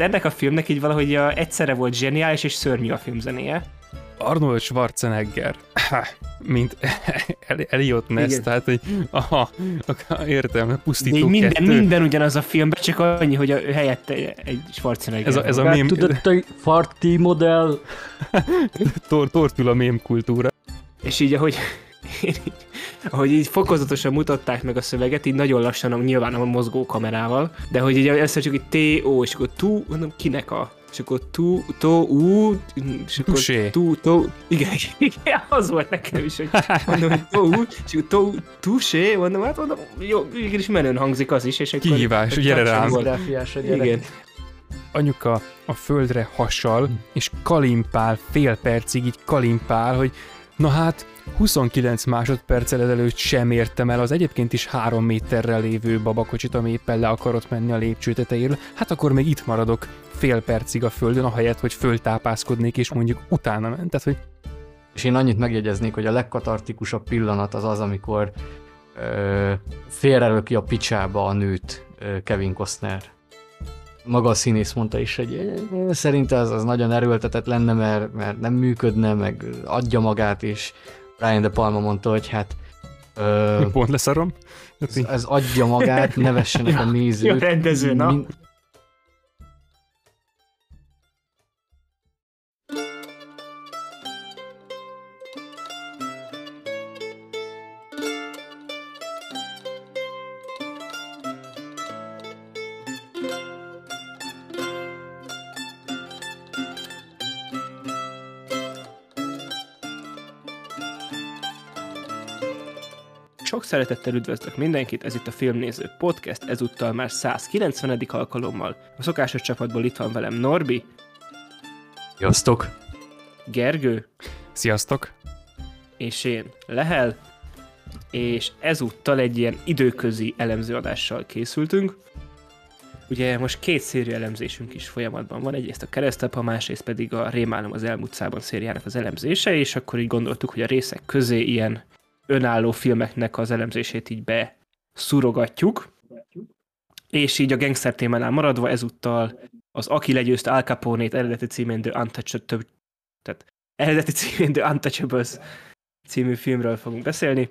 ennek a filmnek így valahogy a, egyszerre volt zseniális és szörnyű a filmzenéje. Arnold Schwarzenegger, mint Elliot Ness, Igen. tehát hogy aha, értem, pusztító De minden, kettő. minden ugyanaz a filmben, csak annyi, hogy a helyette egy Schwarzenegger. Ez a, ez a mém... Tudod, a farti modell. Tor, tortul a mém kultúra. És így, ahogy ahogy így fokozatosan mutatták meg a szöveget, így nagyon lassan, nyilván a mozgó kamerával, de hogy így először csak egy T-O, és akkor tú, mondom, kinek a és akkor tú, tó, ú, és akkor Tusé. tú, tó, igen, igen, az volt nekem is, hogy mondom, hogy tó, ú, és akkor tó, tusé, mondom, hát mondom, jó, is menőn hangzik az is, és akkor... Kihívás, gyere rám. Koreográfiás a gyerek. Igen, Anyuka a földre hasal, és kalimpál fél percig, így kalimpál, hogy na hát, 29 másodperccel ezelőtt sem értem el az egyébként is három méterrel lévő babakocsit, ami éppen le akarott menni a lépcső tetejéről, hát akkor még itt maradok fél percig a földön, ahelyett, hogy föltápászkodnék, és mondjuk utána ment. Tehát, hogy És én annyit megjegyeznék, hogy a legkatartikusabb pillanat az az, amikor ö, félrelöki a picsába a nőt ö, Kevin Costner. Maga a színész mondta is, hogy szerinte az, az nagyon erőltetett lenne, mert, mert nem működne, meg adja magát, és Brian De Palma mondta, hogy hát ö, pont leszarom. ez, ez adja magát, nevessenek a nézők. jó rendező, na. Min- szeretettel üdvözlök mindenkit, ez itt a Filmnéző Podcast, ezúttal már 190. alkalommal. A szokásos csapatból itt van velem Norbi, Sziasztok! Gergő Sziasztok! és én, Lehel, és ezúttal egy ilyen időközi elemzőadással készültünk. Ugye most két szériu elemzésünk is folyamatban van, egyrészt a keresztapa, másrészt pedig a Rémálom az elmúlt szában szériának az elemzése, és akkor így gondoltuk, hogy a részek közé ilyen önálló filmeknek az elemzését így beszurogatjuk. És így a gangster témánál maradva ezúttal az Aki legyőzte Al Capone-t eredeti címén The Untouchable, tehát eredeti címén The Untouchables című filmről fogunk beszélni,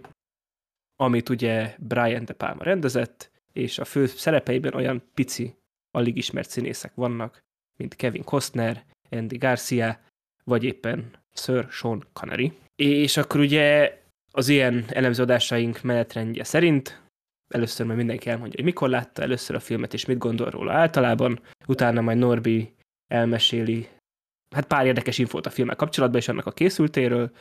amit ugye Brian De Palma rendezett, és a fő szerepeiben olyan pici, alig ismert színészek vannak, mint Kevin Costner, Andy Garcia, vagy éppen Sir Sean Connery. És akkor ugye az ilyen elemzőadásaink menetrendje szerint először majd mindenki elmondja, hogy mikor látta először a filmet, és mit gondol róla általában, utána majd Norbi elmeséli hát pár érdekes infót a filmmel kapcsolatban, és annak a készültéről,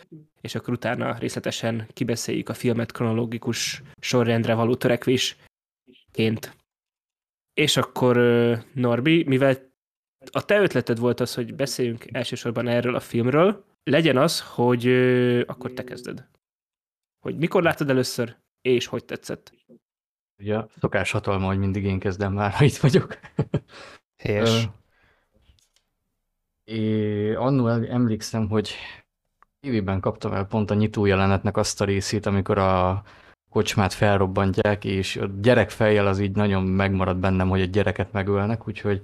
és akkor utána részletesen kibeszéljük a filmet kronológikus sorrendre való törekvésként. És akkor Norbi, mivel a te ötleted volt az, hogy beszéljünk elsősorban erről a filmről, legyen az, hogy akkor te kezded. Hogy mikor láttad először, és hogy tetszett. Ugye szokás hatalma, hogy mindig én kezdem már, ha itt vagyok. Helyes. Ö, É, annól el- emlékszem, hogy tévében kaptam el pont a nyitó jelenetnek azt a részét, amikor a kocsmát felrobbantják, és a gyerekfejjel az így nagyon megmarad bennem, hogy egy gyereket megölnek, úgyhogy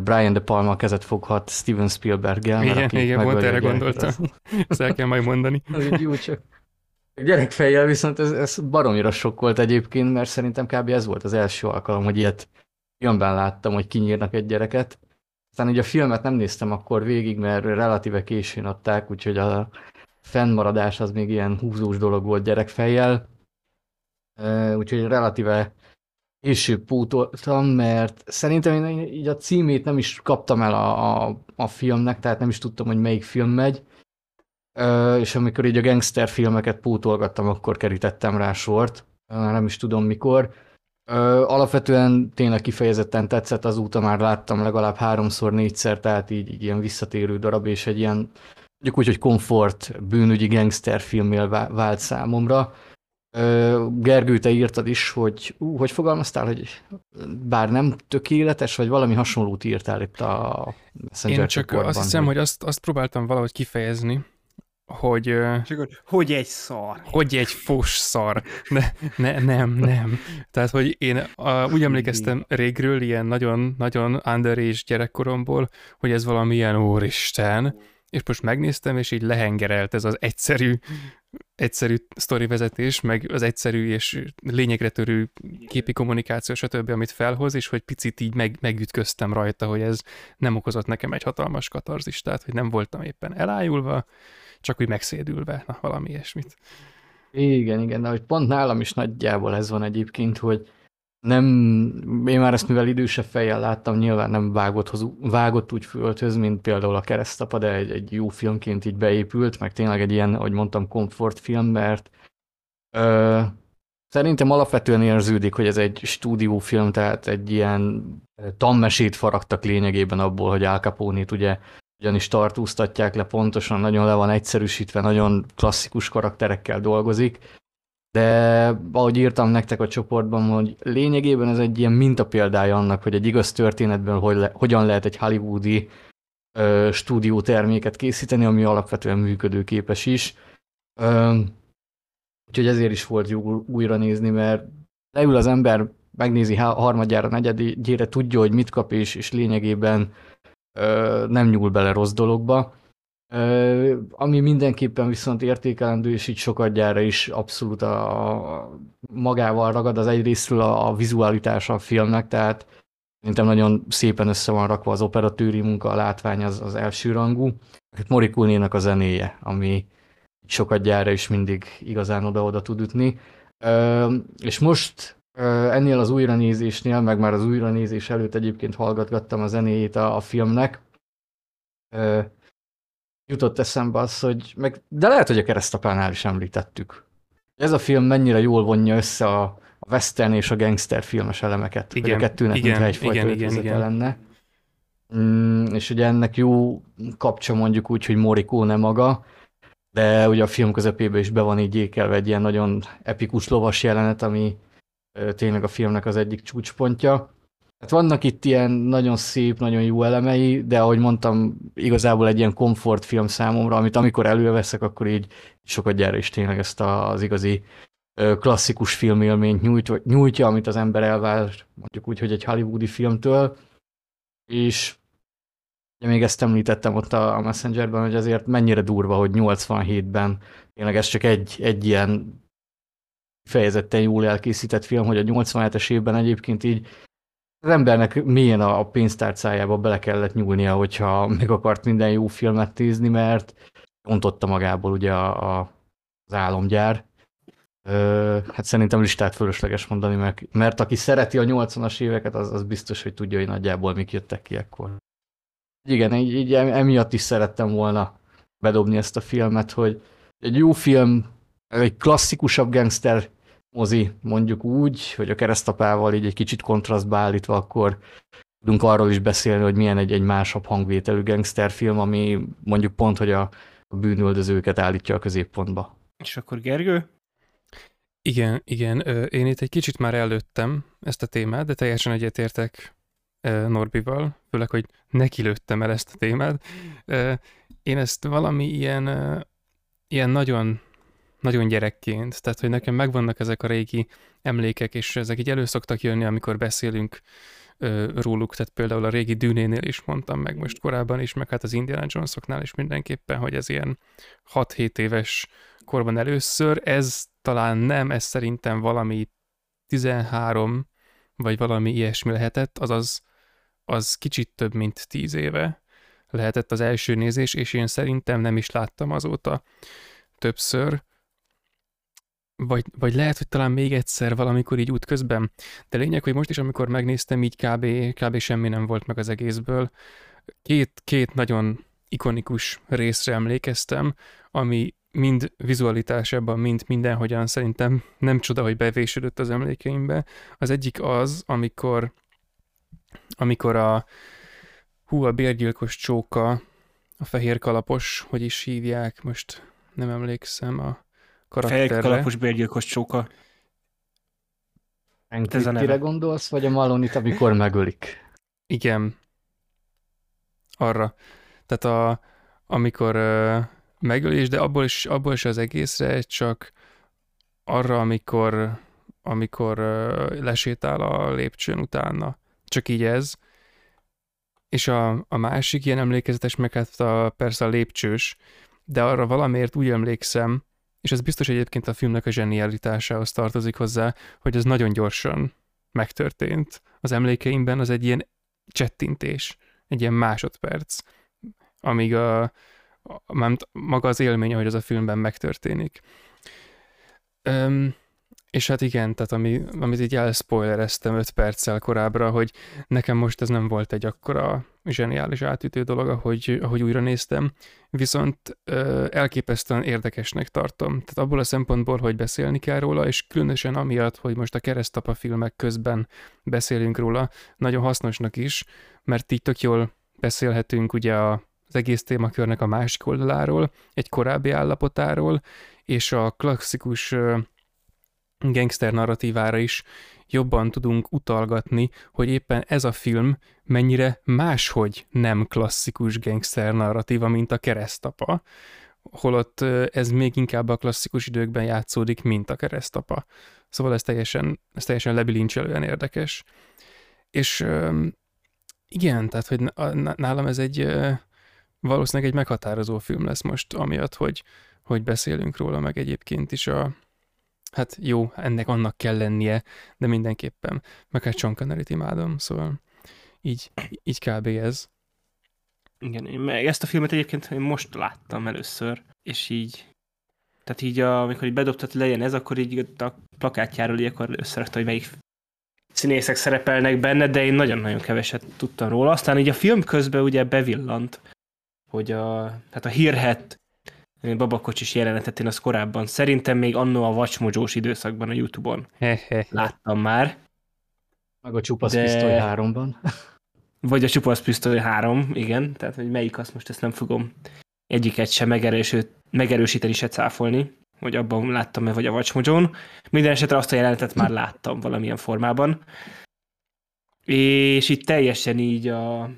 Brian De Palma kezet foghat Steven Spielberg-gel, mert igen, igen, pont a erre gondoltam. Ezt el kell majd mondani. az így jó, csak a gyerekfejjel viszont ez, ez baromira sok volt egyébként, mert szerintem kb. ez volt az első alkalom, hogy ilyet filmben láttam, hogy kinyírnak egy gyereket. Aztán ugye a filmet nem néztem akkor végig, mert relatíve későn adták, úgyhogy a fennmaradás az még ilyen húzós dolog volt gyerekfejjel. Úgyhogy relatíve később pótoltam, mert szerintem én így a címét nem is kaptam el a, a, a filmnek, tehát nem is tudtam, hogy melyik film megy. És amikor így a gangster filmeket pótolgattam, akkor kerítettem rá sort. Nem is tudom mikor. Alapvetően tényleg kifejezetten tetszett, azóta már láttam legalább háromszor, négyszer, tehát így, így ilyen visszatérő darab, és egy ilyen, mondjuk úgy, hogy komfort bűnügyi gangster filmmel vá- vált számomra. Gergő, te írtad is, hogy ú, hogy fogalmaztál, hogy bár nem tökéletes, vagy valami hasonlót írtál itt a Messenger Én csak csoportban, azt hiszem, hogy azt, azt próbáltam valahogy kifejezni, hogy... És akkor, hogy egy szar. Hogy egy fos szar. Ne, ne, nem, nem. Tehát, hogy én a, úgy emlékeztem régről, ilyen nagyon-nagyon underage gyerekkoromból, hogy ez valami ilyen úristen, és most megnéztem, és így lehengerelt ez az egyszerű, egyszerű sztorivezetés, meg az egyszerű és lényegre törő képi kommunikáció, stb., amit felhoz, és hogy picit így meg, megütköztem rajta, hogy ez nem okozott nekem egy hatalmas katarzist, tehát hogy nem voltam éppen elájulva, csak úgy megszédülve, na, valami ilyesmit. Igen, igen, de hogy pont nálam is nagyjából ez van egyébként, hogy nem, én már ezt mivel idősebb fejjel láttam, nyilván nem vágott, hoz, vágott úgy föltöz, mint például a keresztapa, de egy, egy jó filmként így beépült, meg tényleg egy ilyen, ahogy mondtam, komfortfilm, mert ö, szerintem alapvetően érződik, hogy ez egy stúdiófilm, tehát egy ilyen tanmesét faragtak lényegében abból, hogy Al Capone-t ugye ugyanis tartóztatják le pontosan, nagyon le van egyszerűsítve, nagyon klasszikus karakterekkel dolgozik, de ahogy írtam nektek a csoportban, hogy lényegében ez egy ilyen mintapéldája annak, hogy egy igaz történetben hogy le, hogyan lehet egy hollywoodi ö, stúdióterméket készíteni, ami alapvetően működőképes is. Ö, úgyhogy ezért is volt jó újra nézni, mert leül az ember, megnézi harmadjára, negyedjére, tudja, hogy mit kap, és, és lényegében nem nyúl bele rossz dologba ami mindenképpen viszont értékelendő, és így sokat gyára is abszolút a, magával ragad, az egyrésztről a, a vizualitása a filmnek, tehát szerintem nagyon szépen össze van rakva az operatőri munka, a látvány az, az elsőrangú. Hát Morikónének a zenéje, ami sokat gyára is mindig igazán oda-oda tud ütni. És most ennél az újranézésnél, meg már az újranézés előtt egyébként hallgatgattam a zenéjét a, a filmnek, jutott eszembe az, hogy meg, de lehet, hogy a keresztapánál is említettük. Ez a film mennyire jól vonja össze a, a western és a gangster filmes elemeket. Igen, hogy a kettőnek igen, mintha egyfajta igen, igen, igen. lenne. Mm, és ugye ennek jó kapcsa mondjuk úgy, hogy Morricone maga, de ugye a film közepébe is be van így ékelve egy ilyen nagyon epikus lovas jelenet, ami tényleg a filmnek az egyik csúcspontja. Hát vannak itt ilyen nagyon szép, nagyon jó elemei, de ahogy mondtam, igazából egy ilyen komfortfilm számomra, amit amikor előveszek, akkor így sokat gyere is tényleg ezt az igazi klasszikus filmélményt nyújt, nyújtja, amit az ember elvár, mondjuk úgy, hogy egy hollywoodi filmtől, és ugye még ezt említettem ott a Messengerben, hogy azért mennyire durva, hogy 87-ben tényleg ez csak egy, egy ilyen fejezetten jól elkészített film, hogy a 87-es évben egyébként így az embernek milyen a pénztárcájába bele kellett nyúlnia, hogyha meg akart minden jó filmet tízni, mert ontotta magából ugye a, a, az álomgyár. Ö, hát szerintem listát fölösleges mondani, mert, mert aki szereti a 80-as éveket, az, az biztos, hogy tudja, hogy nagyjából mik jöttek ki ekkor. Igen, így, így emiatt is szerettem volna bedobni ezt a filmet, hogy egy jó film, egy klasszikusabb gangster mozi, mondjuk úgy, hogy a keresztapával így egy kicsit kontrasztba állítva, akkor tudunk arról is beszélni, hogy milyen egy, egy másabb hangvételű gangsterfilm, ami mondjuk pont, hogy a, a bűnöldözőket állítja a középpontba. És akkor Gergő? Igen, igen. Én itt egy kicsit már előttem ezt a témát, de teljesen egyetértek Norbival, főleg, hogy neki lőttem el ezt a témát. Én ezt valami ilyen, ilyen nagyon nagyon gyerekként, tehát hogy nekem megvannak ezek a régi emlékek, és ezek így elő szoktak jönni, amikor beszélünk ö, róluk, tehát például a régi dűnénél is mondtam meg most korábban is, meg hát az Indiana Jonesoknál is mindenképpen, hogy ez ilyen 6-7 éves korban először, ez talán nem, ez szerintem valami 13, vagy valami ilyesmi lehetett, azaz az kicsit több, mint 10 éve lehetett az első nézés, és én szerintem nem is láttam azóta többször, vagy, vagy lehet, hogy talán még egyszer valamikor így útközben. De lényeg, hogy most is, amikor megnéztem, így kb, kb semmi nem volt meg az egészből. Két, két nagyon ikonikus részre emlékeztem, ami mind vizualitásában, mind mindenhogyan szerintem nem csoda, hogy bevésődött az emlékeimbe. Az egyik az, amikor, amikor a hú, a bérgyilkos csóka, a fehér kalapos, hogy is hívják, most nem emlékszem, a karakterre. Fejkalapos bérgyilkos csóka. Ez a neve. gondolsz, vagy a Malonit, amikor megölik? Igen. Arra. Tehát a, amikor uh, megölés, de abból is, abból is az egészre, csak arra, amikor, amikor lesétál a lépcsőn utána. Csak így ez. És a, a másik ilyen emlékezetes, meg hát a, persze a lépcsős, de arra valamiért úgy emlékszem, és ez biztos egyébként a filmnek a zsenialitásához tartozik hozzá, hogy ez nagyon gyorsan megtörtént. Az emlékeimben az egy ilyen csettintés, egy ilyen másodperc, amíg a, a, maga az élmény, hogy az a filmben megtörténik. Öm, és hát igen, tehát ami, amit így elspoilereztem 5 perccel korábbra, hogy nekem most ez nem volt egy akkora zseniális átütő dolog, ahogy, ahogy újra néztem, viszont ö, elképesztően érdekesnek tartom. Tehát abból a szempontból, hogy beszélni kell róla, és különösen amiatt, hogy most a keresztapa filmek közben beszélünk róla, nagyon hasznosnak is, mert így tök jól beszélhetünk ugye a, az egész témakörnek a másik oldaláról, egy korábbi állapotáról, és a klasszikus gangster narratívára is jobban tudunk utalgatni, hogy éppen ez a film mennyire máshogy nem klasszikus gangster narratíva, mint a keresztapa, holott ez még inkább a klasszikus időkben játszódik, mint a keresztapa. Szóval ez teljesen, ez teljesen lebilincselően érdekes. És igen, tehát hogy nálam ez egy valószínűleg egy meghatározó film lesz most, amiatt, hogy, hogy beszélünk róla, meg egyébként is a, hát jó, ennek annak kell lennie, de mindenképpen. Meg hát Sean connery imádom, szóval így, így kb. ez. Igen, én meg ezt a filmet egyébként én most láttam először, és így, tehát így, a, amikor így bedobtad, hogy ez, akkor így a plakátjáról így akkor összerakta, hogy melyik színészek szerepelnek benne, de én nagyon-nagyon keveset tudtam róla. Aztán így a film közben ugye bevillant, hogy a, tehát a hírhet babakocsis jelenetet én az korábban. Szerintem még annó a vacsmodzsós időszakban a Youtube-on láttam már. Meg a csupasz de... pisztoly háromban. Vagy a csupasz pisztoly három, igen. Tehát, hogy melyik azt most ezt nem fogom egyiket sem megerősíteni, se cáfolni, hogy abban láttam-e, vagy a vacsmodzsón. Minden esetre azt a jelenetet már láttam valamilyen formában. És itt teljesen így a,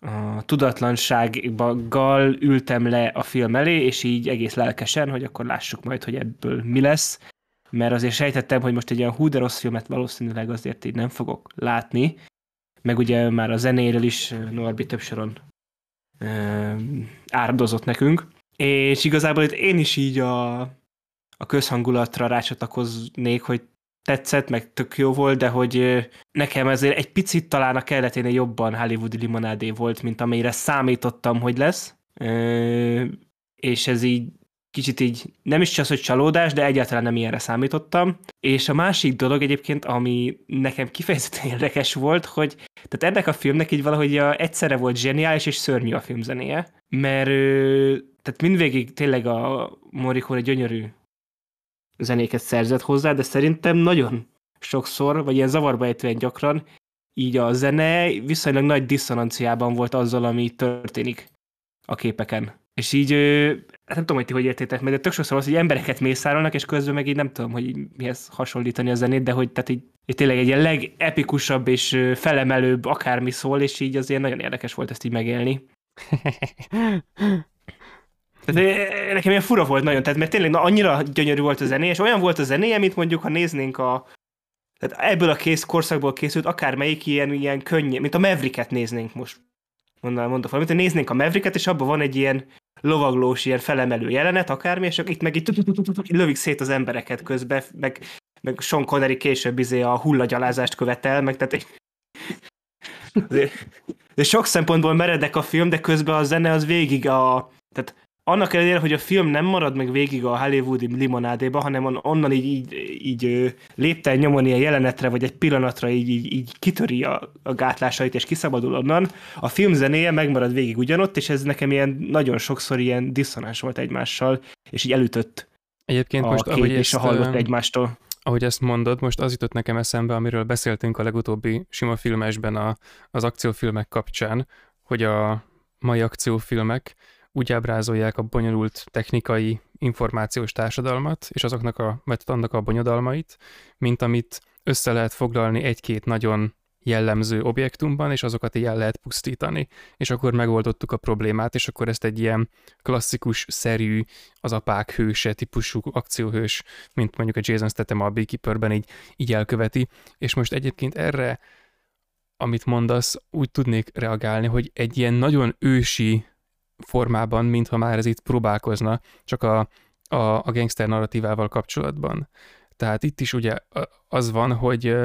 a tudatlansággal ültem le a film elé, és így egész lelkesen, hogy akkor lássuk majd, hogy ebből mi lesz, mert azért sejtettem, hogy most egy olyan hú de rossz filmet valószínűleg azért így nem fogok látni, meg ugye már a zenéről is Norbi több soron áradozott nekünk, és igazából itt én is így a, a közhangulatra rácsatlakoznék, hogy tetszett, meg tök jó volt, de hogy nekem ezért egy picit talán a kelleténél jobban hollywoodi limonádé volt, mint amire számítottam, hogy lesz. És ez így kicsit így nem is csak hogy csalódás, de egyáltalán nem ilyenre számítottam. És a másik dolog egyébként, ami nekem kifejezetten érdekes volt, hogy tehát ennek a filmnek így valahogy a, egyszerre volt zseniális és szörnyű a filmzenéje, mert tehát mindvégig tényleg a Morricone gyönyörű zenéket szerzett hozzá, de szerintem nagyon sokszor, vagy ilyen zavarba ejtően gyakran, így a zene viszonylag nagy diszonanciában volt azzal, ami történik a képeken. És így, hát nem tudom, hogy ti hogy értétek meg, de tök sokszor az, hogy embereket mészárolnak, és közben meg így nem tudom, hogy mihez hasonlítani a zenét, de hogy tehát így, így tényleg egy ilyen legepikusabb és felemelőbb akármi szól, és így azért nagyon érdekes volt ezt így megélni. Tehát nekem ilyen fura volt nagyon, tehát mert tényleg na, annyira gyönyörű volt a zené, és olyan volt a zenéje, mint mondjuk, ha néznénk a tehát ebből a kész korszakból készült akármelyik ilyen, ilyen könnyű, mint a Mavericket néznénk most. Mondanám, mondok valamit, néznénk a Mavericket, és abban van egy ilyen lovaglós, ilyen felemelő jelenet, akármi, és itt meg itt lövik szét az embereket közben, meg, meg Sean Connery később izé a hullagyalázást követel, meg tehát de sok szempontból meredek a film, de közben a zene az végig a, tehát annak ellenére, hogy a film nem marad meg végig a hollywoodi limonádéba, hanem onnan így, így, így lépten nyomon ilyen jelenetre, vagy egy pillanatra így, így, így kitöri a, a gátlásait, és kiszabadul onnan, a film zenéje megmarad végig ugyanott, és ez nekem ilyen nagyon sokszor ilyen diszonás volt egymással, és így elütött Egyébként a most, kép ahogy és ezt, a hallott egymástól. Ahogy ezt mondod, most az jutott nekem eszembe, amiről beszéltünk a legutóbbi sima filmesben a, az akciófilmek kapcsán, hogy a mai akciófilmek úgy ábrázolják a bonyolult technikai információs társadalmat, és azoknak a, vagy annak a bonyodalmait, mint amit össze lehet foglalni egy-két nagyon jellemző objektumban, és azokat így el lehet pusztítani. És akkor megoldottuk a problémát, és akkor ezt egy ilyen klasszikus, szerű, az apák hőse típusú akcióhős, mint mondjuk a Jason Statham a Beekeeperben így, így elköveti. És most egyébként erre, amit mondasz, úgy tudnék reagálni, hogy egy ilyen nagyon ősi formában, mintha már ez itt próbálkozna, csak a, a, a gangster narratívával kapcsolatban. Tehát itt is ugye az van, hogy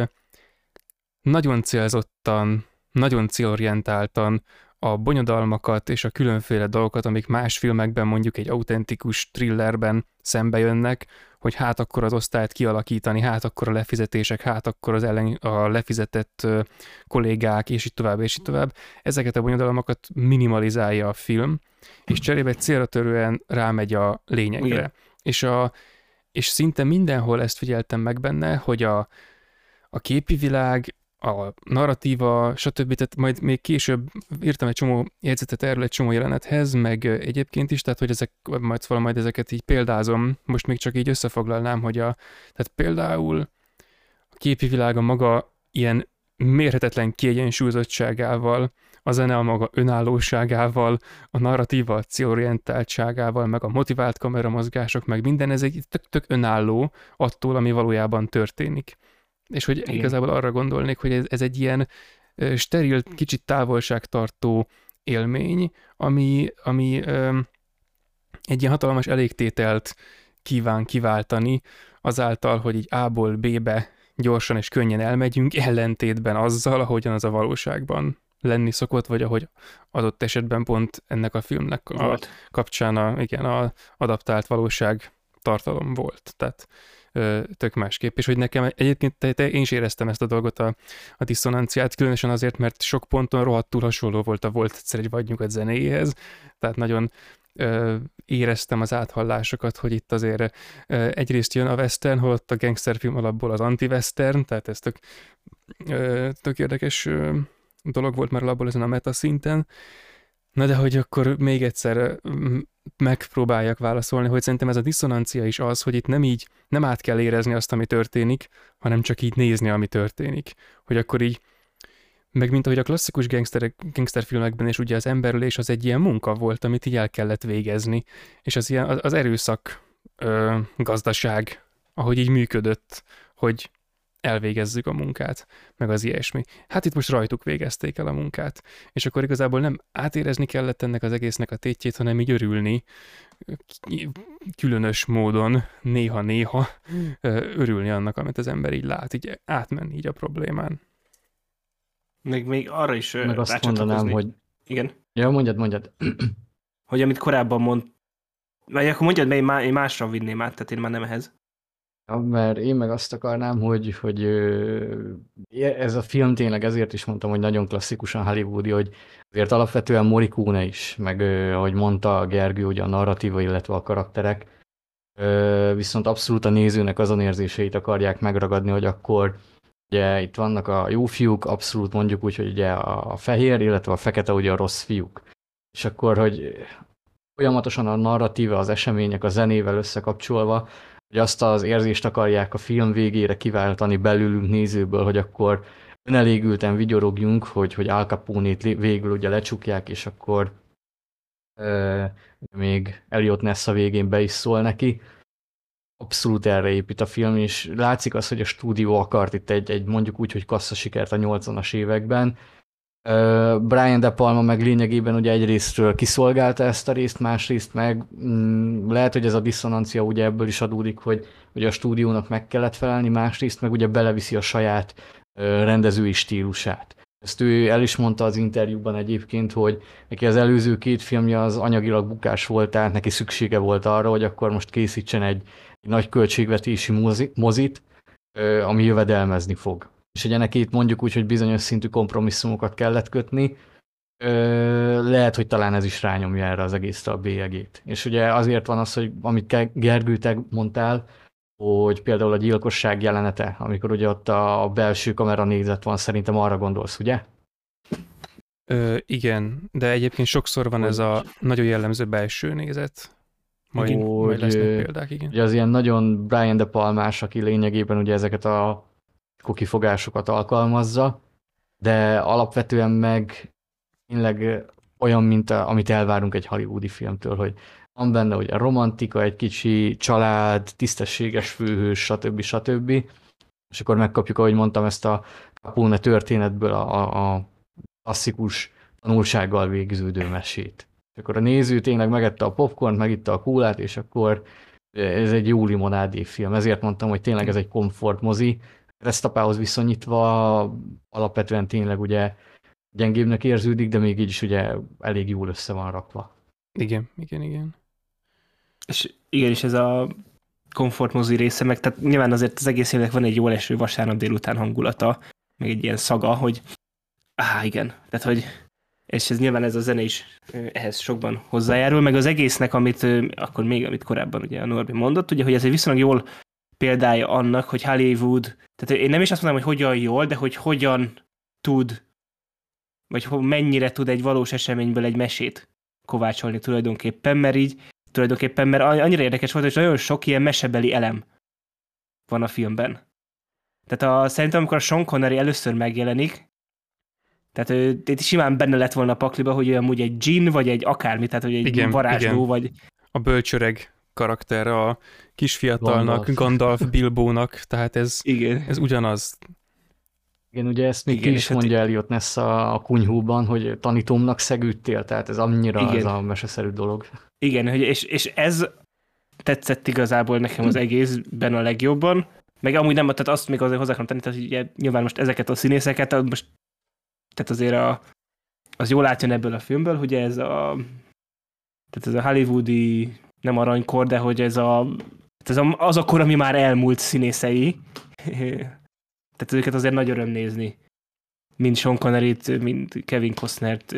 nagyon célzottan, nagyon célorientáltan a bonyodalmakat és a különféle dolgokat, amik más filmekben mondjuk egy autentikus thrillerben szembe jönnek, hogy hát akkor az osztályt kialakítani, hát akkor a lefizetések, hát akkor az ellen, a lefizetett kollégák, és így tovább, és így tovább. Ezeket a bonyodalmakat minimalizálja a film, és cserébe célra törően rámegy a lényegre. Igen. És, a, és szinte mindenhol ezt figyeltem meg benne, hogy a, a képi világ a narratíva, stb. Tehát majd még később írtam egy csomó jegyzetet erről egy csomó jelenethez, meg egyébként is, tehát hogy ezek, majd, szóval majd ezeket így példázom, most még csak így összefoglalnám, hogy a, tehát például a képi világa maga ilyen mérhetetlen kiegyensúlyozottságával, a zene a maga önállóságával, a narratíva célorientáltságával, meg a motivált kameramozgások, meg minden, ez egy tök, tök önálló attól, ami valójában történik. És hogy Igen. igazából arra gondolnék, hogy ez, ez egy ilyen steril, kicsit távolságtartó élmény, ami, ami ö, egy ilyen hatalmas elégtételt kíván kiváltani, azáltal, hogy így A-ból B-be gyorsan és könnyen elmegyünk, ellentétben azzal, ahogyan az a valóságban lenni szokott, vagy ahogy adott esetben pont ennek a filmnek a kapcsán a, igen, a adaptált valóság tartalom volt. Tehát tök másképp, és hogy nekem egyébként te, te, én is éreztem ezt a dolgot, a, a diszonanciát, különösen azért, mert sok ponton rohadtul hasonló volt a volt egyszer egy vagy nyugat zenéjéhez, tehát nagyon ö, éreztem az áthallásokat, hogy itt azért ö, egyrészt jön a western, holott a gangsterfilm alapból az anti-western, tehát ez tök, ö, tök érdekes ö, dolog volt már alapból ezen a meta szinten, Na de hogy akkor még egyszer megpróbáljak válaszolni, hogy szerintem ez a diszonancia is az, hogy itt nem így, nem át kell érezni azt, ami történik, hanem csak így nézni, ami történik. Hogy akkor így, meg mint ahogy a klasszikus gangster, gangsterfilmekben is ugye az emberülés az egy ilyen munka volt, amit így el kellett végezni, és az ilyen, az erőszak ö, gazdaság, ahogy így működött, hogy elvégezzük a munkát, meg az ilyesmi. Hát itt most rajtuk végezték el a munkát, és akkor igazából nem átérezni kellett ennek az egésznek a tétjét, hanem így örülni, különös módon, néha-néha örülni annak, amit az ember így lát, így átmenni így a problémán. Még, még arra is Meg azt mondanám, hogy... Igen? Ja, mondjad, mondjad. hogy amit korábban mond... Vagy akkor mondjad, mert én másra vinném át, tehát én már nem ehhez. Ja, mert én meg azt akarnám, hogy, hogy ez a film tényleg ezért is mondtam, hogy nagyon klasszikusan hollywoodi, hogy azért alapvetően Morikune is, meg ahogy mondta Gergő, ugye a narratíva, illetve a karakterek, viszont abszolút a nézőnek azon érzéseit akarják megragadni, hogy akkor ugye itt vannak a jó fiúk, abszolút mondjuk úgy, hogy ugye a fehér, illetve a fekete ugye a rossz fiúk. És akkor, hogy folyamatosan a narratíva, az események a zenével összekapcsolva, hogy azt az érzést akarják a film végére kiváltani belülünk nézőből, hogy akkor önelégülten vigyorogjunk, hogy, hogy Al Capone-t végül ugye lecsukják, és akkor euh, még Elliot Ness a végén be is szól neki. Abszolút erre épít a film, és látszik az, hogy a stúdió akart itt egy, egy mondjuk úgy, hogy sikert a 80-as években, Brian De Palma meg lényegében ugye egyrésztről kiszolgálta ezt a részt, másrészt meg mm, lehet, hogy ez a diszonancia ugye ebből is adódik, hogy ugye a stúdiónak meg kellett felelni, másrészt meg ugye beleviszi a saját rendezői stílusát. Ezt ő el is mondta az interjúban egyébként, hogy neki az előző két filmje az anyagilag bukás volt, tehát neki szüksége volt arra, hogy akkor most készítsen egy, egy nagy költségvetési mozit, ami jövedelmezni fog és ugye neki itt mondjuk úgy, hogy bizonyos szintű kompromisszumokat kellett kötni, ö, lehet, hogy talán ez is rányomja erre az egészre a bélyegét. És ugye azért van az, hogy amit Gergő, te mondtál, hogy például a gyilkosság jelenete, amikor ugye ott a belső kamera nézet van, szerintem arra gondolsz, ugye? Ö, igen, de egyébként sokszor van hogy... ez a nagyon jellemző belső nézet. Majd, hogy, majd lesznek példák, igen. Ugye az ilyen nagyon Brian De Palmás, aki lényegében ugye ezeket a kifogásokat alkalmazza, de alapvetően meg tényleg olyan, mint a, amit elvárunk egy hollywoodi filmtől, hogy van benne ugye romantika, egy kicsi család, tisztességes főhős, stb. stb. És akkor megkapjuk, ahogy mondtam, ezt a Capone történetből a, a, klasszikus tanulsággal végződő mesét. És akkor a néző tényleg megette a popcorn, megitta a kólát, és akkor ez egy jó limonádé film. Ezért mondtam, hogy tényleg ez egy komfort mozi. Resztapához viszonyítva alapvetően tényleg ugye gyengébbnek érződik, de még így is ugye elég jól össze van rakva. Igen, igen, igen. És igen, és ez a komfortmozi része, meg tehát nyilván azért az egész évnek van egy jól eső vasárnap délután hangulata, meg egy ilyen szaga, hogy á, igen, tehát hogy és ez nyilván ez a zene is ehhez sokban hozzájárul, meg az egésznek, amit akkor még, amit korábban ugye a Norbi mondott, ugye, hogy ez egy viszonylag jól példája annak, hogy Hollywood, tehát én nem is azt mondom, hogy hogyan jól, de hogy hogyan tud, vagy mennyire tud egy valós eseményből egy mesét kovácsolni tulajdonképpen, mert így tulajdonképpen, mert annyira érdekes volt, hogy nagyon sok ilyen mesebeli elem van a filmben. Tehát a, szerintem, amikor a Sean Connery először megjelenik, tehát ő itt simán benne lett volna a pakliba, hogy olyan úgy egy gin, vagy egy akármi, tehát hogy egy igen, varázsló, igen. vagy... A bölcsöreg karakter a kisfiatalnak, Gandalf, Gandalf Bilbónak, tehát ez, igen. ez ugyanaz. Igen, ugye ezt még Igen, is hát mondja Elliot Ness a, a kunyhúban, hogy tanítómnak szegődtél, tehát ez annyira Igen. ez a meseszerű dolog. Igen, és, és ez tetszett igazából nekem az egészben a legjobban, meg amúgy nem, tehát azt még azért hozzá akarom tenni, tehát ugye nyilván most ezeket a színészeket, most tehát azért a, az jól átjön ebből a filmből, hogy ez a tehát ez a hollywoodi, nem aranykor, de hogy ez a, ez a az a kor, ami már elmúlt színészei, tehát őket azért nagy öröm nézni. Mind Sean connery mind Kevin Costner-t,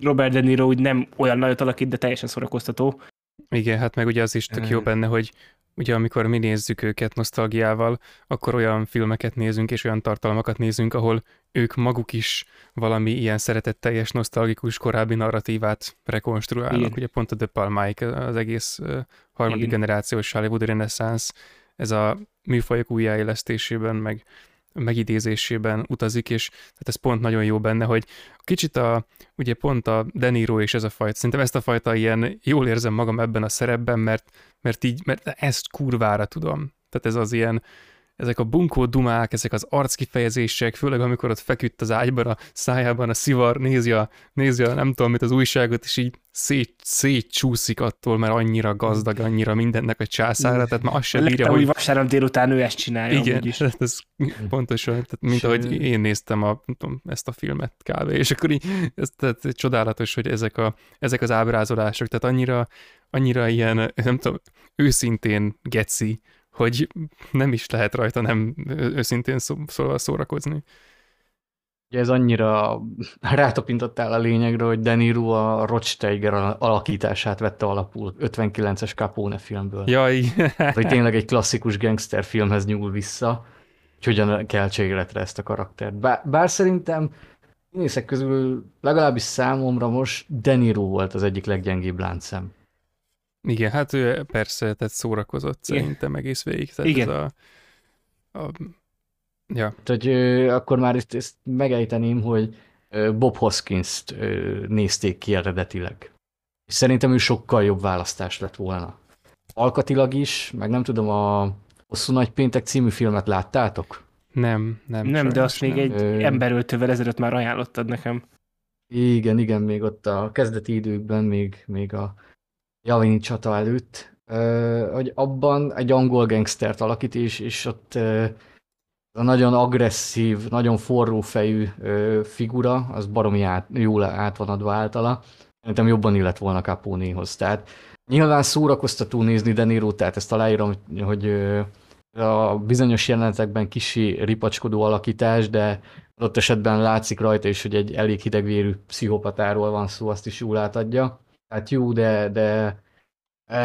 Robert De Niro úgy nem olyan nagyot alakít, de teljesen szórakoztató. Igen, hát meg ugye az is tök jó benne, hogy ugye amikor mi nézzük őket nosztalgiával, akkor olyan filmeket nézünk, és olyan tartalmakat nézünk, ahol ők maguk is valami ilyen szeretetteljes, nosztalgikus korábbi narratívát rekonstruálnak. Igen. Ugye pont a De Palmaik, az egész harmadik Igen. generációs Hollywood reneszánsz, ez a műfajok újjáélesztésében, meg megidézésében utazik, és tehát ez pont nagyon jó benne, hogy kicsit a, ugye pont a Deniro és ez a fajta, szerintem ezt a fajta ilyen jól érzem magam ebben a szerepben, mert, mert így, mert ezt kurvára tudom. Tehát ez az ilyen, ezek a bunkó dumák, ezek az arckifejezések, főleg amikor ott feküdt az ágyban, a szájában a szivar, nézi a, nézi a nem tudom mit az újságot, és így szét, szétcsúszik attól, mert annyira gazdag, annyira mindennek a császára, tehát már azt sem bírja, hogy... vasárnap délután ő ezt csinálja. Igen, úgyis. ez pontosan, tehát mint Ső. ahogy én néztem a, tudom, ezt a filmet kb. És akkor így, ez tehát csodálatos, hogy ezek, a, ezek az ábrázolások, tehát annyira, annyira ilyen, nem tudom, őszintén geci, hogy nem is lehet rajta nem őszintén szó, szóval szórakozni. Ugye ez annyira rátapintottál a lényegre, hogy Deniro a Rochsteiger alakítását vette alapul 59-es Capone filmből. Jaj. hogy tényleg egy klasszikus gangster filmhez nyúl vissza, hogy hogyan kell életre ezt a karaktert. Bár, bár szerintem színészek közül legalábbis számomra most Deniro volt az egyik leggyengébb láncszem. Igen, hát ő persze, tehát szórakozott Igen. szerintem egész végig. Tehát Igen. Ez a, a, ja. Tehát, hogy akkor már ezt, ezt megejteném, hogy Bob Hoskins-t nézték ki eredetileg. És szerintem ő sokkal jobb választás lett volna. Alkatilag is, meg nem tudom, a Hosszú Nagy Péntek című filmet láttátok? Nem, nem. Nem, de azt még nem. egy ö... emberöltővel ezelőtt már ajánlottad nekem. Igen, igen, még ott a kezdeti időkben, még, még a Javini csata előtt, hogy abban egy angol gangstert alakít, és, és ott a nagyon agresszív, nagyon forró fejű figura, az baromi át, jól át van adva általa. Szerintem jobban illet volna Capónéhoz. Tehát nyilván szórakoztató nézni De Niro, tehát ezt aláírom, hogy a bizonyos jelenetekben kisi ripacskodó alakítás, de ott esetben látszik rajta is, hogy egy elég hidegvérű pszichopatáról van szó, azt is jól átadja. Tehát jó, de, de e,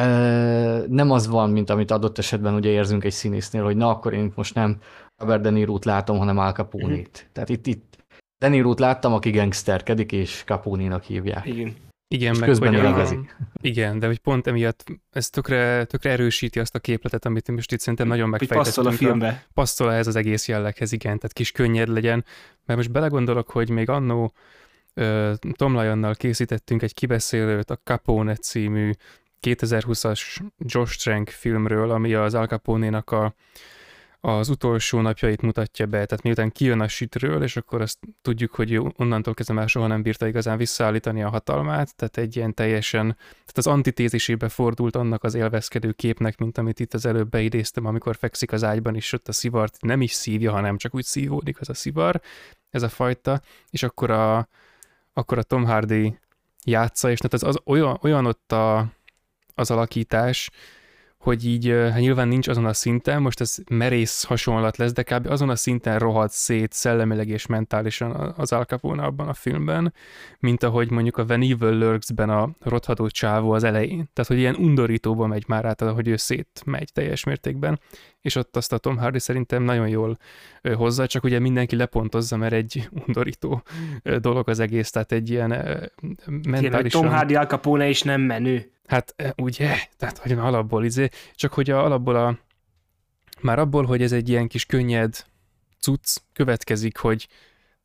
nem az van, mint amit adott esetben ugye érzünk egy színésznél, hogy na akkor én most nem Robert De Niro-t látom, hanem Al Capone-t. Mm-hmm. Tehát itt, itt De Niro-t láttam, aki gangsterkedik, és Capone-nak hívják. Igen. Igen, És meg közben hogy a, igen, de hogy pont emiatt ez tökre, tökre erősíti azt a képletet, amit most itt szerintem nagyon Hogy passzol a megfejtettünk. filmbe. passzol ez az egész jelleghez, igen, tehát kis könnyed legyen, mert most belegondolok, hogy még annó Tom Lyonnal készítettünk egy kibeszélőt a Capone című 2020-as Josh Trank filmről, ami az Al Capone-nak a, az utolsó napjait mutatja be, tehát miután kijön a sütről, és akkor azt tudjuk, hogy onnantól kezdve már soha nem bírta igazán visszaállítani a hatalmát, tehát egy ilyen teljesen, tehát az antitézisébe fordult annak az élvezkedő képnek, mint amit itt az előbb beidéztem, amikor fekszik az ágyban, és ott a szivart nem is szívja, hanem csak úgy szívódik az a szivar, ez a fajta, és akkor a, akkor a Tom Hardy játsza, és tehát az, az olyan, olyan ott a, az alakítás, hogy így hát nyilván nincs azon a szinten, most ez merész hasonlat lesz, de kb. azon a szinten rohadt szét szellemileg és mentálisan az Al Capone abban a filmben, mint ahogy mondjuk a When Evil Lurks-ben a rothadó csávó az elején. Tehát, hogy ilyen undorítóba megy már át, hogy ő szét megy teljes mértékben, és ott azt a Tom Hardy szerintem nagyon jól hozza, csak ugye mindenki lepontozza, mert egy undorító dolog az egész, tehát egy ilyen ö, Tényleg, mentálisan... Tom Hardy Al Capone is nem menő. Hát e, ugye, tehát hogy alapból izé, csak hogy a, alapból a, már abból, hogy ez egy ilyen kis könnyed cucc, következik, hogy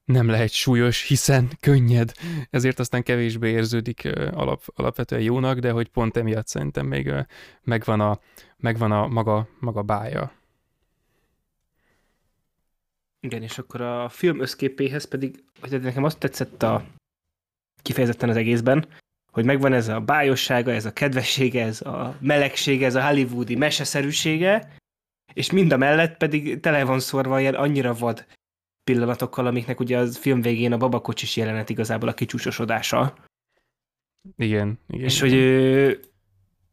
nem lehet súlyos, hiszen könnyed, ezért aztán kevésbé érződik alap, alapvetően jónak, de hogy pont emiatt szerintem még megvan a, megvan a maga, maga bája. Igen, és akkor a film összképéhez pedig, hogy nekem azt tetszett a kifejezetten az egészben, hogy megvan ez a bájossága, ez a kedvessége, ez a melegsége, ez a hollywoodi meseszerűsége, és mind a mellett pedig tele van szorva ilyen annyira vad pillanatokkal, amiknek ugye az film végén a babakocsis jelenet igazából a kicsúsosodása. Igen, igen. És hogy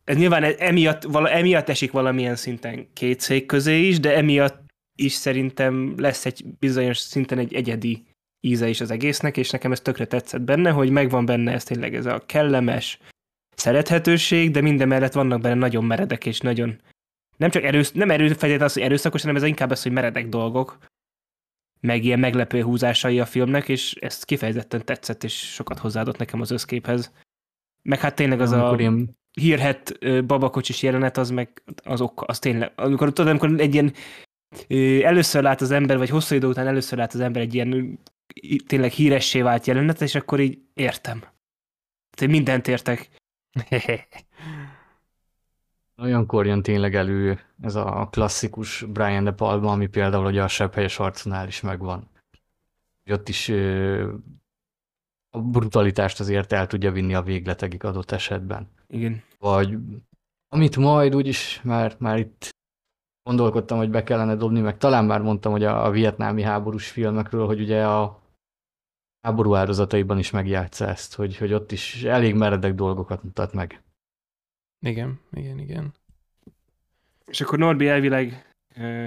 ez nyilván emiatt, vala, emiatt esik valamilyen szinten két szék közé is, de emiatt is szerintem lesz egy bizonyos szinten egy egyedi íze is az egésznek, és nekem ez tökre tetszett benne, hogy megvan benne ez tényleg ez a kellemes szerethetőség, de minden mellett vannak benne nagyon meredek és nagyon nem csak erősz, nem erőfegyet az, hogy erőszakos, hanem ez inkább az, hogy meredek dolgok, meg ilyen meglepő húzásai a filmnek, és ezt kifejezetten tetszett, és sokat hozzáadott nekem az összképhez. Meg hát tényleg az a Amikor ilyen hírhet ö, babakocsis jelenet, az meg az ok, az tényleg, amikor tudod, amikor egy ilyen először lát az ember, vagy hosszú idő után először lát az ember egy ilyen tényleg híressé vált jelenet, és akkor így értem. Tehát mindent értek. Olyankor jön tényleg elő ez a klasszikus Brian De Palma, ami például ugye a sebb helyes arcunál is megvan. Ott is a brutalitást azért el tudja vinni a végletegig adott esetben. Igen. Vagy amit majd úgyis már, már itt gondolkodtam, hogy be kellene dobni, meg talán már mondtam, hogy a, a vietnámi háborús filmekről, hogy ugye a háború áldozataiban is megjátsza ezt, hogy, hogy ott is elég meredek dolgokat mutat meg. Igen, igen, igen. És akkor Norbi elvileg ö,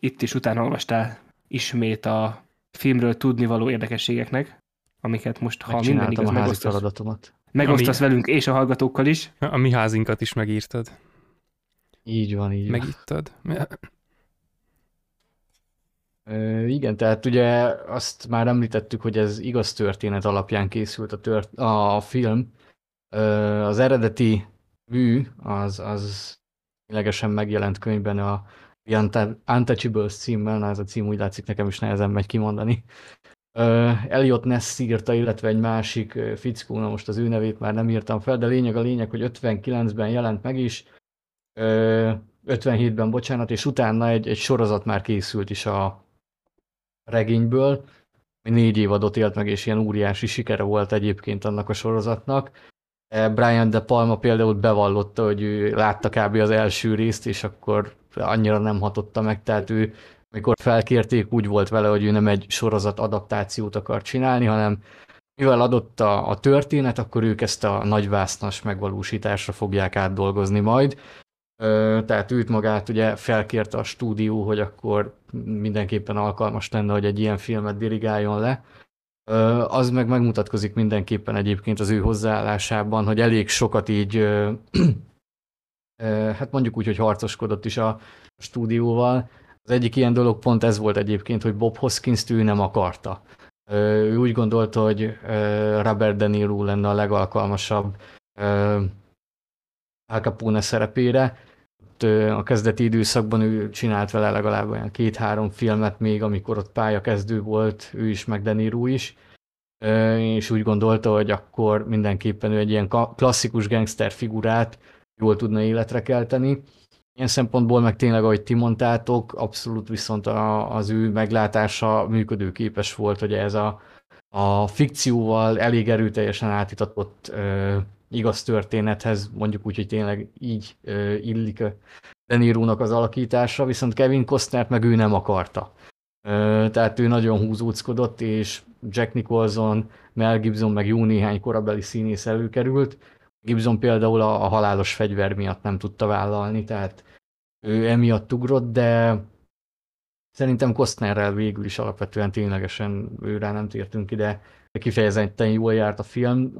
itt is utána olvastál ismét a filmről tudnivaló érdekességeknek, amiket most, ha minden igaz, a megosztasz, feladatomat. megosztasz Ami- velünk és a hallgatókkal is. A mi házinkat is megírtad, Így van, így van. megittad. Igen, tehát ugye azt már említettük, hogy ez igaz történet alapján készült a, tört, a film. Az eredeti mű az, az ténylegesen megjelent könyvben a The Untouchables címmel, ez a cím úgy látszik nekem is nehezen megy kimondani. Ö, Elliot Ness írta, illetve egy másik ö, fickó, na most az ő nevét már nem írtam fel, de lényeg a lényeg, hogy 59-ben jelent meg is, ö, 57-ben, bocsánat, és utána egy, egy sorozat már készült is a regényből, ami négy évadot élt meg, és ilyen óriási sikere volt egyébként annak a sorozatnak. Eh, Brian De Palma például bevallotta, hogy ő látta kb. az első részt, és akkor annyira nem hatotta meg, tehát ő, amikor felkérték, úgy volt vele, hogy ő nem egy sorozat adaptációt akar csinálni, hanem mivel adott a, a történet, akkor ők ezt a nagyvásznas megvalósításra fogják átdolgozni majd. Tehát őt magát ugye felkérte a stúdió, hogy akkor mindenképpen alkalmas lenne, hogy egy ilyen filmet dirigáljon le. Az meg megmutatkozik mindenképpen egyébként az ő hozzáállásában, hogy elég sokat így, hát mondjuk úgy, hogy harcoskodott is a stúdióval. Az egyik ilyen dolog pont ez volt egyébként, hogy Bob Hoskins ő nem akarta. Ő úgy gondolta, hogy Robert De Niro lenne a legalkalmasabb Al Capone szerepére. A kezdeti időszakban ő csinált vele legalább olyan két-három filmet még, amikor ott pályakezdő volt, ő is, meg De Niro is és úgy gondolta, hogy akkor mindenképpen ő egy ilyen klasszikus gangster figurát jól tudna életre kelteni. Ilyen szempontból meg tényleg, ahogy ti mondtátok, abszolút viszont a, az ő meglátása működőképes volt, hogy ez a, a fikcióval elég erőteljesen átitatott igaz történethez, mondjuk úgy, hogy tényleg így ö, illik Denirónak az alakítása, viszont Kevin Costner meg ő nem akarta. Ö, tehát ő nagyon húzóckodott, és Jack Nicholson, Mel Gibson, meg jó néhány korabeli színész előkerült. Gibson például a, a halálos fegyver miatt nem tudta vállalni, tehát ő emiatt ugrott, de szerintem Costnerrel végül is alapvetően ténylegesen őrá nem tértünk ide, de kifejezetten jól járt a film.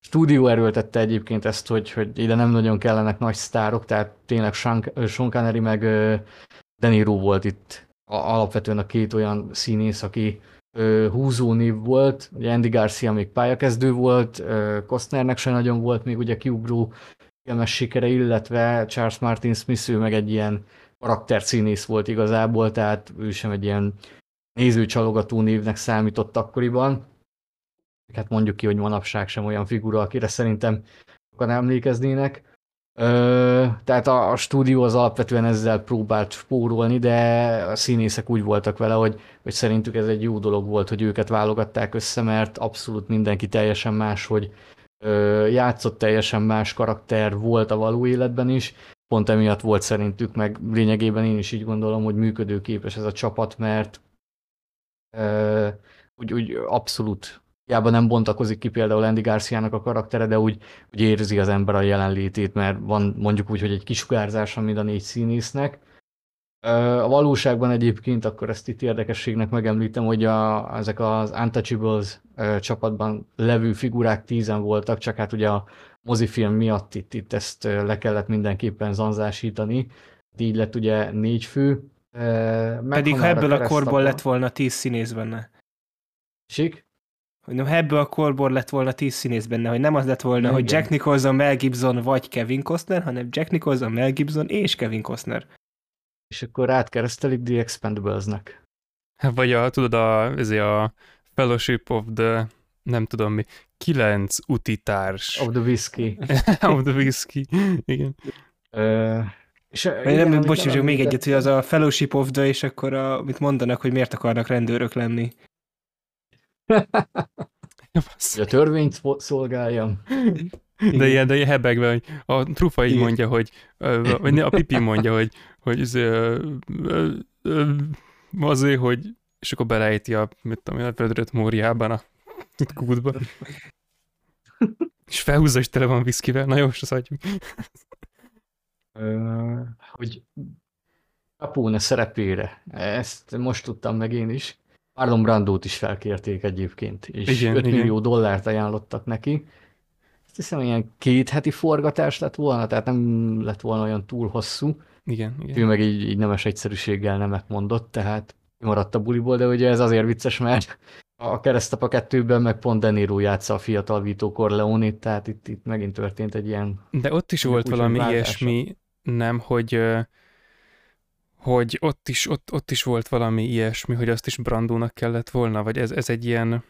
Stúdió erőltette egyébként ezt, hogy, hogy ide nem nagyon kellenek nagy sztárok, tehát tényleg Sean, Connery meg uh, De Niro volt itt a, alapvetően a két olyan színész, aki húzó név volt, ugye Andy Garcia még pályakezdő volt, Costnernek se nagyon volt még ugye kiugró filmes sikere, illetve Charles Martin Smith, ő meg egy ilyen karakterszínész volt igazából, tehát ő sem egy ilyen nézőcsalogató névnek számított akkoriban. Hát mondjuk ki, hogy manapság sem olyan figura, akire szerintem sokan emlékeznének. Ö, tehát a, a stúdió az alapvetően ezzel próbált spórolni, de a színészek úgy voltak vele, hogy, hogy szerintük ez egy jó dolog volt, hogy őket válogatták össze, mert abszolút mindenki teljesen más, hogy ö, játszott teljesen más karakter volt a való életben is, pont emiatt volt szerintük, meg lényegében én is így gondolom, hogy működőképes ez a csapat, mert ö, úgy, úgy abszolút hiába nem bontakozik ki például Andy Garciának a karaktere, de úgy, úgy érzi az ember a jelenlétét, mert van mondjuk úgy, hogy egy kisugárzás mind a négy színésznek. A valóságban egyébként, akkor ezt itt érdekességnek megemlítem, hogy a, ezek az Untouchables csapatban levő figurák tízen voltak, csak hát ugye a mozifilm miatt itt, itt ezt le kellett mindenképpen zanzásítani. Így lett ugye négy fő. Pedig ha ebből a korból lett volna tíz színész benne. Sik? Hogy nem, ebből a korból lett volna tíz színész benne, hogy nem az lett volna, Igen. hogy Jack Nicholson, Mel Gibson vagy Kevin Costner, hanem Jack Nicholson, Mel Gibson és Kevin Costner. És akkor átkeresztelik The Expendables-nek. Hát vagy a, tudod, a, ez a Fellowship of the, nem tudom mi, kilenc utitárs. Of the Whiskey. of the Whiskey, igen. Uh, és, igen, nem, bocs, csak még egyet, hogy az a Fellowship of the, és akkor a, mit mondanak, hogy miért akarnak rendőrök lenni. A törvényt szolgáljam. De ilyen, de ilyen hebegve, hogy a trufa így mondja, hogy, vagy a pipi mondja, hogy, hogy azért, hogy és akkor belejti a, mit tudom, a Pödröt Móriában a kútba. és felhúzza, és tele van viszkivel. Na jó, most az adjuk. hogy Capone szerepére. Ezt most tudtam meg én is. Marlon Brandót is felkérték egyébként, és igen, 5 igen. millió dollárt ajánlottak neki. Ezt hiszem, ilyen két heti forgatás lett volna, tehát nem lett volna olyan túl hosszú. Igen, igen. Ő meg így, így nemes egyszerűséggel nemet mondott, tehát maradt a buliból, de ugye ez azért vicces, mert a keresztapa kettőben meg pont De Niro játsza a fiatal Vito corleone tehát itt, itt megint történt egy ilyen... De ott is volt valami ilyesmi, nem, hogy hogy ott is, ott, ott is volt valami ilyesmi, hogy azt is Brandónak kellett volna, vagy ez, ez egy ilyen...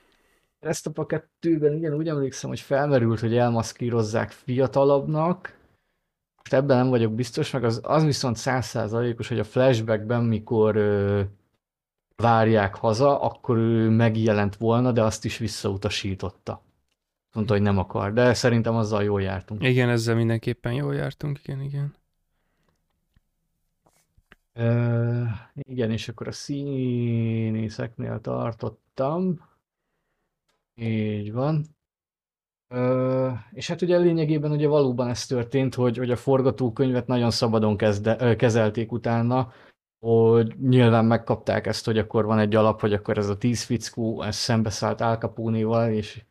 Ezt a kettőben igen, úgy emlékszem, hogy felmerült, hogy elmaszkírozzák fiatalabbnak, most ebben nem vagyok biztos, meg az, az viszont százszázalékos, hogy a flashbackben, mikor ö, várják haza, akkor ő megjelent volna, de azt is visszautasította. Mondta, hogy nem akar, de szerintem azzal jól jártunk. Igen, ezzel mindenképpen jól jártunk, igen, igen. Igen, és akkor a színészeknél tartottam. Így van. Uh, és hát ugye lényegében ugye valóban ez történt, hogy, hogy a forgatókönyvet nagyon szabadon kezde, kezelték utána, hogy nyilván megkapták ezt, hogy akkor van egy alap, hogy akkor ez a tíz fickó, ez szembeszállt Al Capone-val, és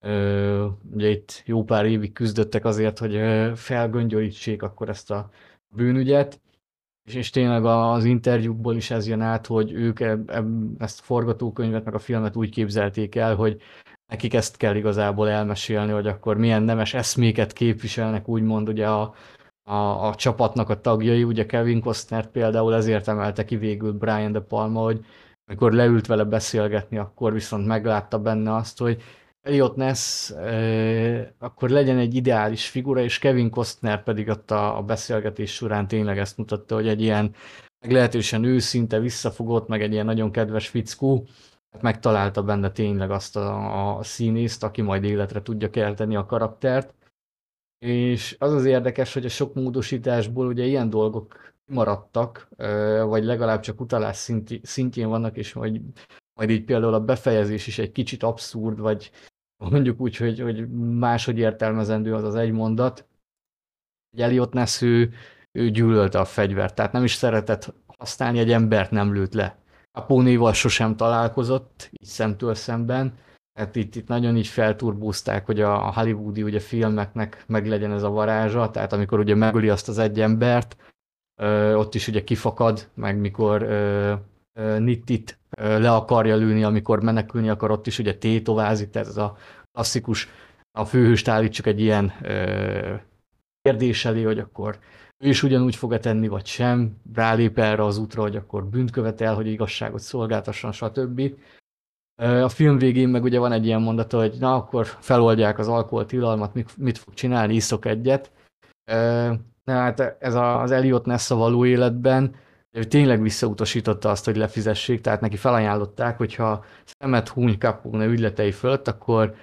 uh, ugye itt jó pár évig küzdöttek azért, hogy felgöngyölítsék akkor ezt a bűnügyet, és, és tényleg az interjúkból is ez jön át, hogy ők eb, eb, ezt a forgatókönyvet, meg a filmet úgy képzelték el, hogy nekik ezt kell igazából elmesélni, hogy akkor milyen nemes eszméket képviselnek, úgymond ugye a, a, a csapatnak a tagjai, ugye Kevin Costner például ezért emelte ki végül Brian De Palma, hogy amikor leült vele beszélgetni, akkor viszont meglátta benne azt, hogy Elliot Ness eh, akkor legyen egy ideális figura, és Kevin Costner pedig ott a, beszélgetés során tényleg ezt mutatta, hogy egy ilyen meglehetősen őszinte, visszafogott, meg egy ilyen nagyon kedves fickó, hát megtalálta benne tényleg azt a, a színészt, aki majd életre tudja kelteni a karaktert. És az az érdekes, hogy a sok módosításból ugye ilyen dolgok maradtak, vagy legalább csak utalás szintjén vannak, és majd, majd így például a befejezés is egy kicsit abszurd, vagy mondjuk úgy, hogy, hogy máshogy értelmezendő az az egy mondat. Egy Elliot Ness, ő, ő gyűlölte a fegyvert, tehát nem is szeretett használni, egy embert nem lőtt le. A pónéval sosem találkozott, így szemtől szemben, Hát itt, itt nagyon így felturbúzták, hogy a hollywoodi ugye filmeknek meg legyen ez a varázsa, tehát amikor ugye megöli azt az egy embert, ö, ott is ugye kifakad, meg mikor ö, ö, Nittit le akarja lőni, amikor menekülni akar, ott is ugye tétovázik, ez a klasszikus, a főhőst állítsuk egy ilyen kérdés elé, hogy akkor ő is ugyanúgy fog-e tenni, vagy sem, rálép erre az útra, hogy akkor bűnt követel, hogy igazságot szolgáltasson, stb. A film végén meg ugye van egy ilyen mondata, hogy na akkor feloldják az alkoholtilalmat, mit, mit fog csinálni, iszok egyet. Na hát ez az Elliot Ness a való életben ő tényleg visszautasította azt, hogy lefizessék, tehát neki felajánlották, hogyha szemet húny Capone ügyletei fölött, akkor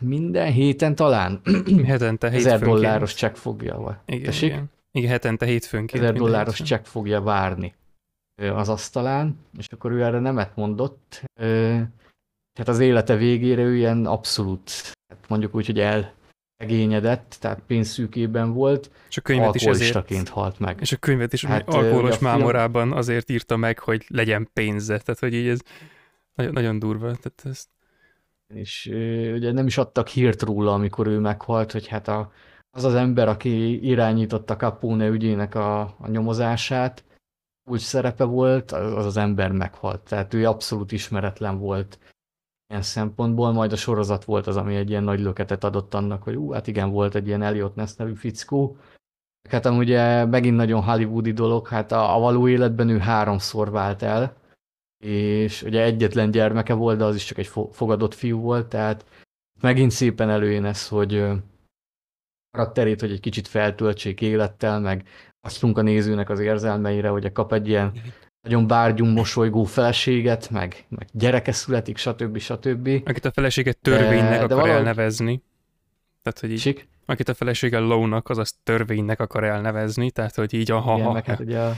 minden héten talán hetente ezer dolláros csekk fogja. Igen, igen. igen, hetente hétfőnként. Ezer dolláros csekk fogja várni az asztalán, és akkor ő erre nemet mondott. Tehát az élete végére ő ilyen abszolút, hát mondjuk úgy, hogy egényedett, tehát pénzszűkében volt, és a könyvet is ezért, halt meg. És a könyvet is hát, alkoholos film... mámorában azért írta meg, hogy legyen pénze, tehát hogy így ez nagyon, nagyon durva. Tehát ezt... És ugye nem is adtak hírt róla, amikor ő meghalt, hogy hát a, az az ember, aki irányította Capone ügyének a, a nyomozását, úgy szerepe volt, az az ember meghalt. Tehát ő abszolút ismeretlen volt ilyen szempontból, majd a sorozat volt az, ami egy ilyen nagy löketet adott annak, hogy ú, hát igen, volt egy ilyen Elliot Ness nevű fickó. Hát ugye megint nagyon hollywoodi dolog, hát a, a való életben ő háromszor vált el, és ugye egyetlen gyermeke volt, de az is csak egy fogadott fiú volt, tehát megint szépen előjön ez, hogy karakterét, hogy egy kicsit feltöltsék élettel, meg adjunk a nézőnek az érzelmeire, hogy kap egy ilyen nagyon bárgyunk, mosolygó feleséget, meg, meg gyereke születik, stb. stb. Akit a feleséget törvénynek de, akar de valahogy... elnevezni. Tehát, hogy így, Sik? akit a felesége Lónak, az azt törvénynek akar elnevezni, tehát, hogy így aha, Igen, meg hát ugye a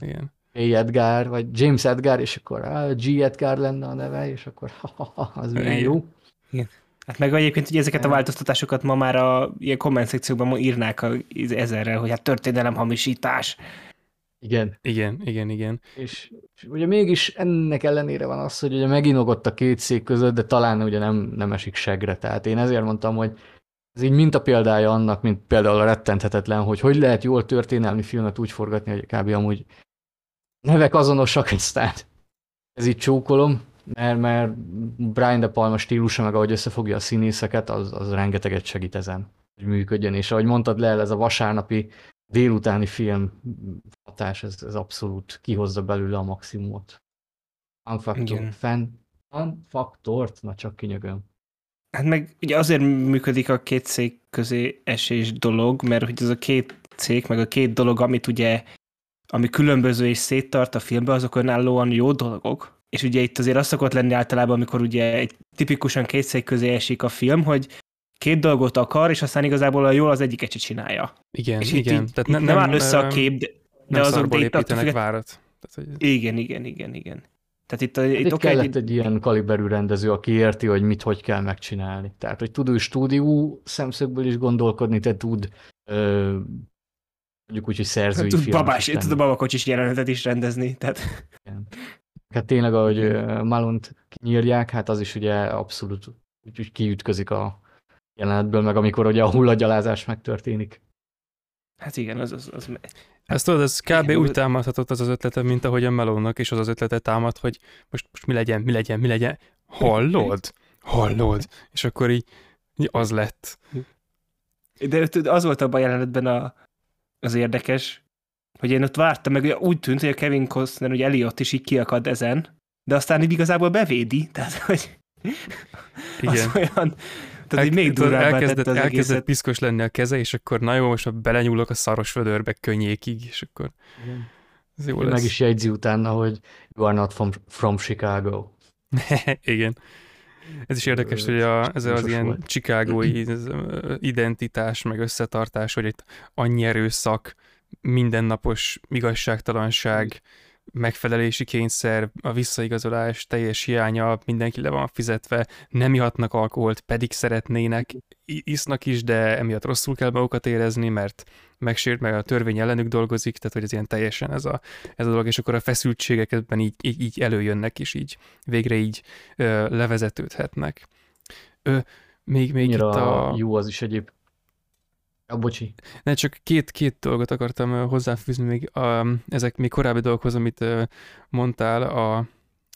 Igen. A. Edgar, vagy James Edgar, és akkor a G. Edgar lenne a neve, és akkor ha, ha, ha az milyen jó. Igen. Hát meg egyébként ugye ezeket a változtatásokat ma már a ilyen komment szekciókban írnák a, ezerrel, hogy hát történelem hamisítás. Igen. Igen, igen, igen. És, és ugye mégis ennek ellenére van az, hogy ugye meginogott a két szék között, de talán ugye nem, nem esik segre. Tehát én ezért mondtam, hogy ez így minta példája annak, mint például a rettenthetetlen, hogy hogy lehet jól történelmi filmet úgy forgatni, hogy kb. amúgy nevek azonosak, aztán ez így csókolom, mert, mert Brian De Palma stílusa, meg ahogy összefogja a színészeket, az, az rengeteget segít ezen, hogy működjön. És ahogy mondtad le, ez a vasárnapi délutáni film hatás, ez, ez abszolút kihozza belőle a maximumot. Unfactor, fan, unfaktort, na csak kinyögöm. Hát meg ugye azért működik a két cég közé esés dolog, mert hogy ez a két cég, meg a két dolog, amit ugye, ami különböző és széttart a filmben, azok önállóan jó dolgok, és ugye itt azért az szokott lenni általában, amikor ugye egy tipikusan két szék közé esik a film, hogy két dolgot akar, és aztán igazából a jól az egyiket se csinálja. Igen, és igen. Itt, Tehát nem, nem, áll össze a kép, de, de azok de itt építenek várat. Tehát, hogy... Igen, igen, igen, igen. Tehát itt, a, itt, itt okay, kellett egy... ilyen kaliberű rendező, aki érti, hogy mit, hogy kell megcsinálni. Tehát, hogy tud ő stúdió szemszögből is gondolkodni, te tud ö, mondjuk úgy, hogy szerzői tud filmet babás, tud a babakocsis jelenetet is rendezni. Tehát... Igen. Hát tényleg, ahogy Malont kinyírják, hát az is ugye abszolút úgy, úgy kiütközik a jelenetből, meg amikor ugye a hullagyalázás megtörténik. Hát igen, az, az, az ezt tudod, ez kb. Igen, úgy támadhatott az az ötlete, mint ahogy a Melónak is az az ötlete támad, hogy most, most mi legyen, mi legyen, mi legyen. Hallod? Hallod? És akkor így, így az lett. De az volt abban a jelenetben a, az érdekes, hogy én ott vártam, meg ugye úgy tűnt, hogy a Kevin Costner, hogy Elliot is így kiakad ezen, de aztán így igazából bevédi, tehát hogy Igen. az olyan, tehát így még tudod, durvábbá elkezdett, az elkezdett egészet. piszkos lenni a keze, és akkor na jó, most belenyúlok a szaros vödörbe könnyékig, és akkor ez jó lesz. Meg is jegyzi utána, hogy you are not from, from Chicago. Igen. Ez is érdekes, hogy a, ez az ilyen volt. csikágói identitás, meg összetartás, hogy itt annyi erőszak, mindennapos igazságtalanság, megfelelési kényszer, a visszaigazolás teljes hiánya, mindenki le van fizetve, nem ihatnak alkoholt, pedig szeretnének, isznak is, de emiatt rosszul kell magukat érezni, mert megsért, meg a törvény ellenük dolgozik, tehát hogy ez ilyen teljesen ez a, ez a dolog, és akkor a feszültségek ebben így, így, így előjönnek, és így végre így ö, levezetődhetnek. Ö, még, még itt a... jó az is egyéb. Ja, bocsi. Ne, csak két, két dolgot akartam hozzáfűzni még a, ezek még korábbi dolgokhoz, amit mondtál a,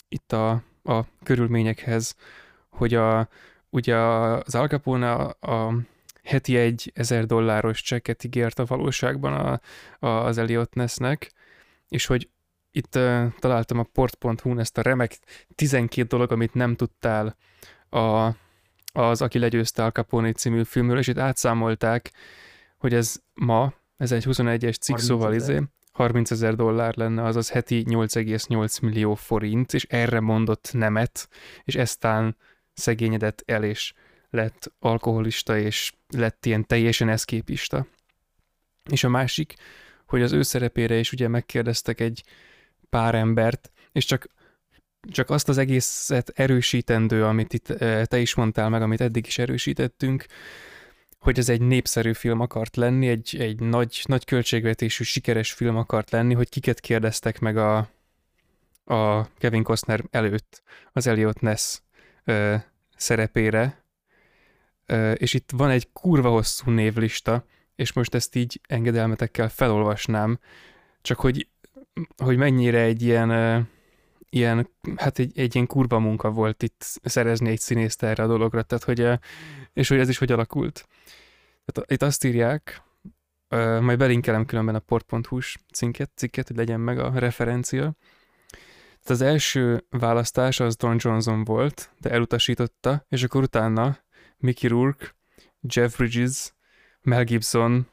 itt a, a körülményekhez, hogy a, ugye az Al Capone a, a heti egy ezer dolláros csekket ígért a valóságban a, a, az Elliot Nessnek, és hogy itt uh, találtam a port.hu-n ezt a remek 12 dolog, amit nem tudtál a, az Aki legyőzte Al Capone című filmről, és itt átszámolták, hogy ez ma, ez egy 21-es cikk, 30 szóval izé, 30 ezer dollár lenne, azaz heti 8,8 millió forint, és erre mondott nemet, és eztán szegényedett el, és lett alkoholista, és lett ilyen teljesen eszképista. És a másik, hogy az ő szerepére is ugye megkérdeztek egy pár embert, és csak, csak azt az egészet erősítendő, amit itt eh, te is mondtál meg, amit eddig is erősítettünk, hogy ez egy népszerű film akart lenni, egy, egy nagy, nagy költségvetésű, sikeres film akart lenni, hogy kiket kérdeztek meg a, a Kevin Costner előtt az Elliot Ness ö, szerepére, ö, és itt van egy kurva hosszú névlista, és most ezt így engedelmetekkel felolvasnám, csak hogy, hogy mennyire egy ilyen, ilyen hát egy, egy ilyen kurva munka volt itt szerezni egy színészt erre a dologra, tehát hogy, és hogy ez is hogy alakult. Tehát itt azt írják, majd belinkelem különben a port.hu-s cinket, cikket, hogy legyen meg a referencia. Tehát az első választás az Don Johnson volt, de elutasította, és akkor utána Mickey Rourke, Jeff Bridges, Mel Gibson,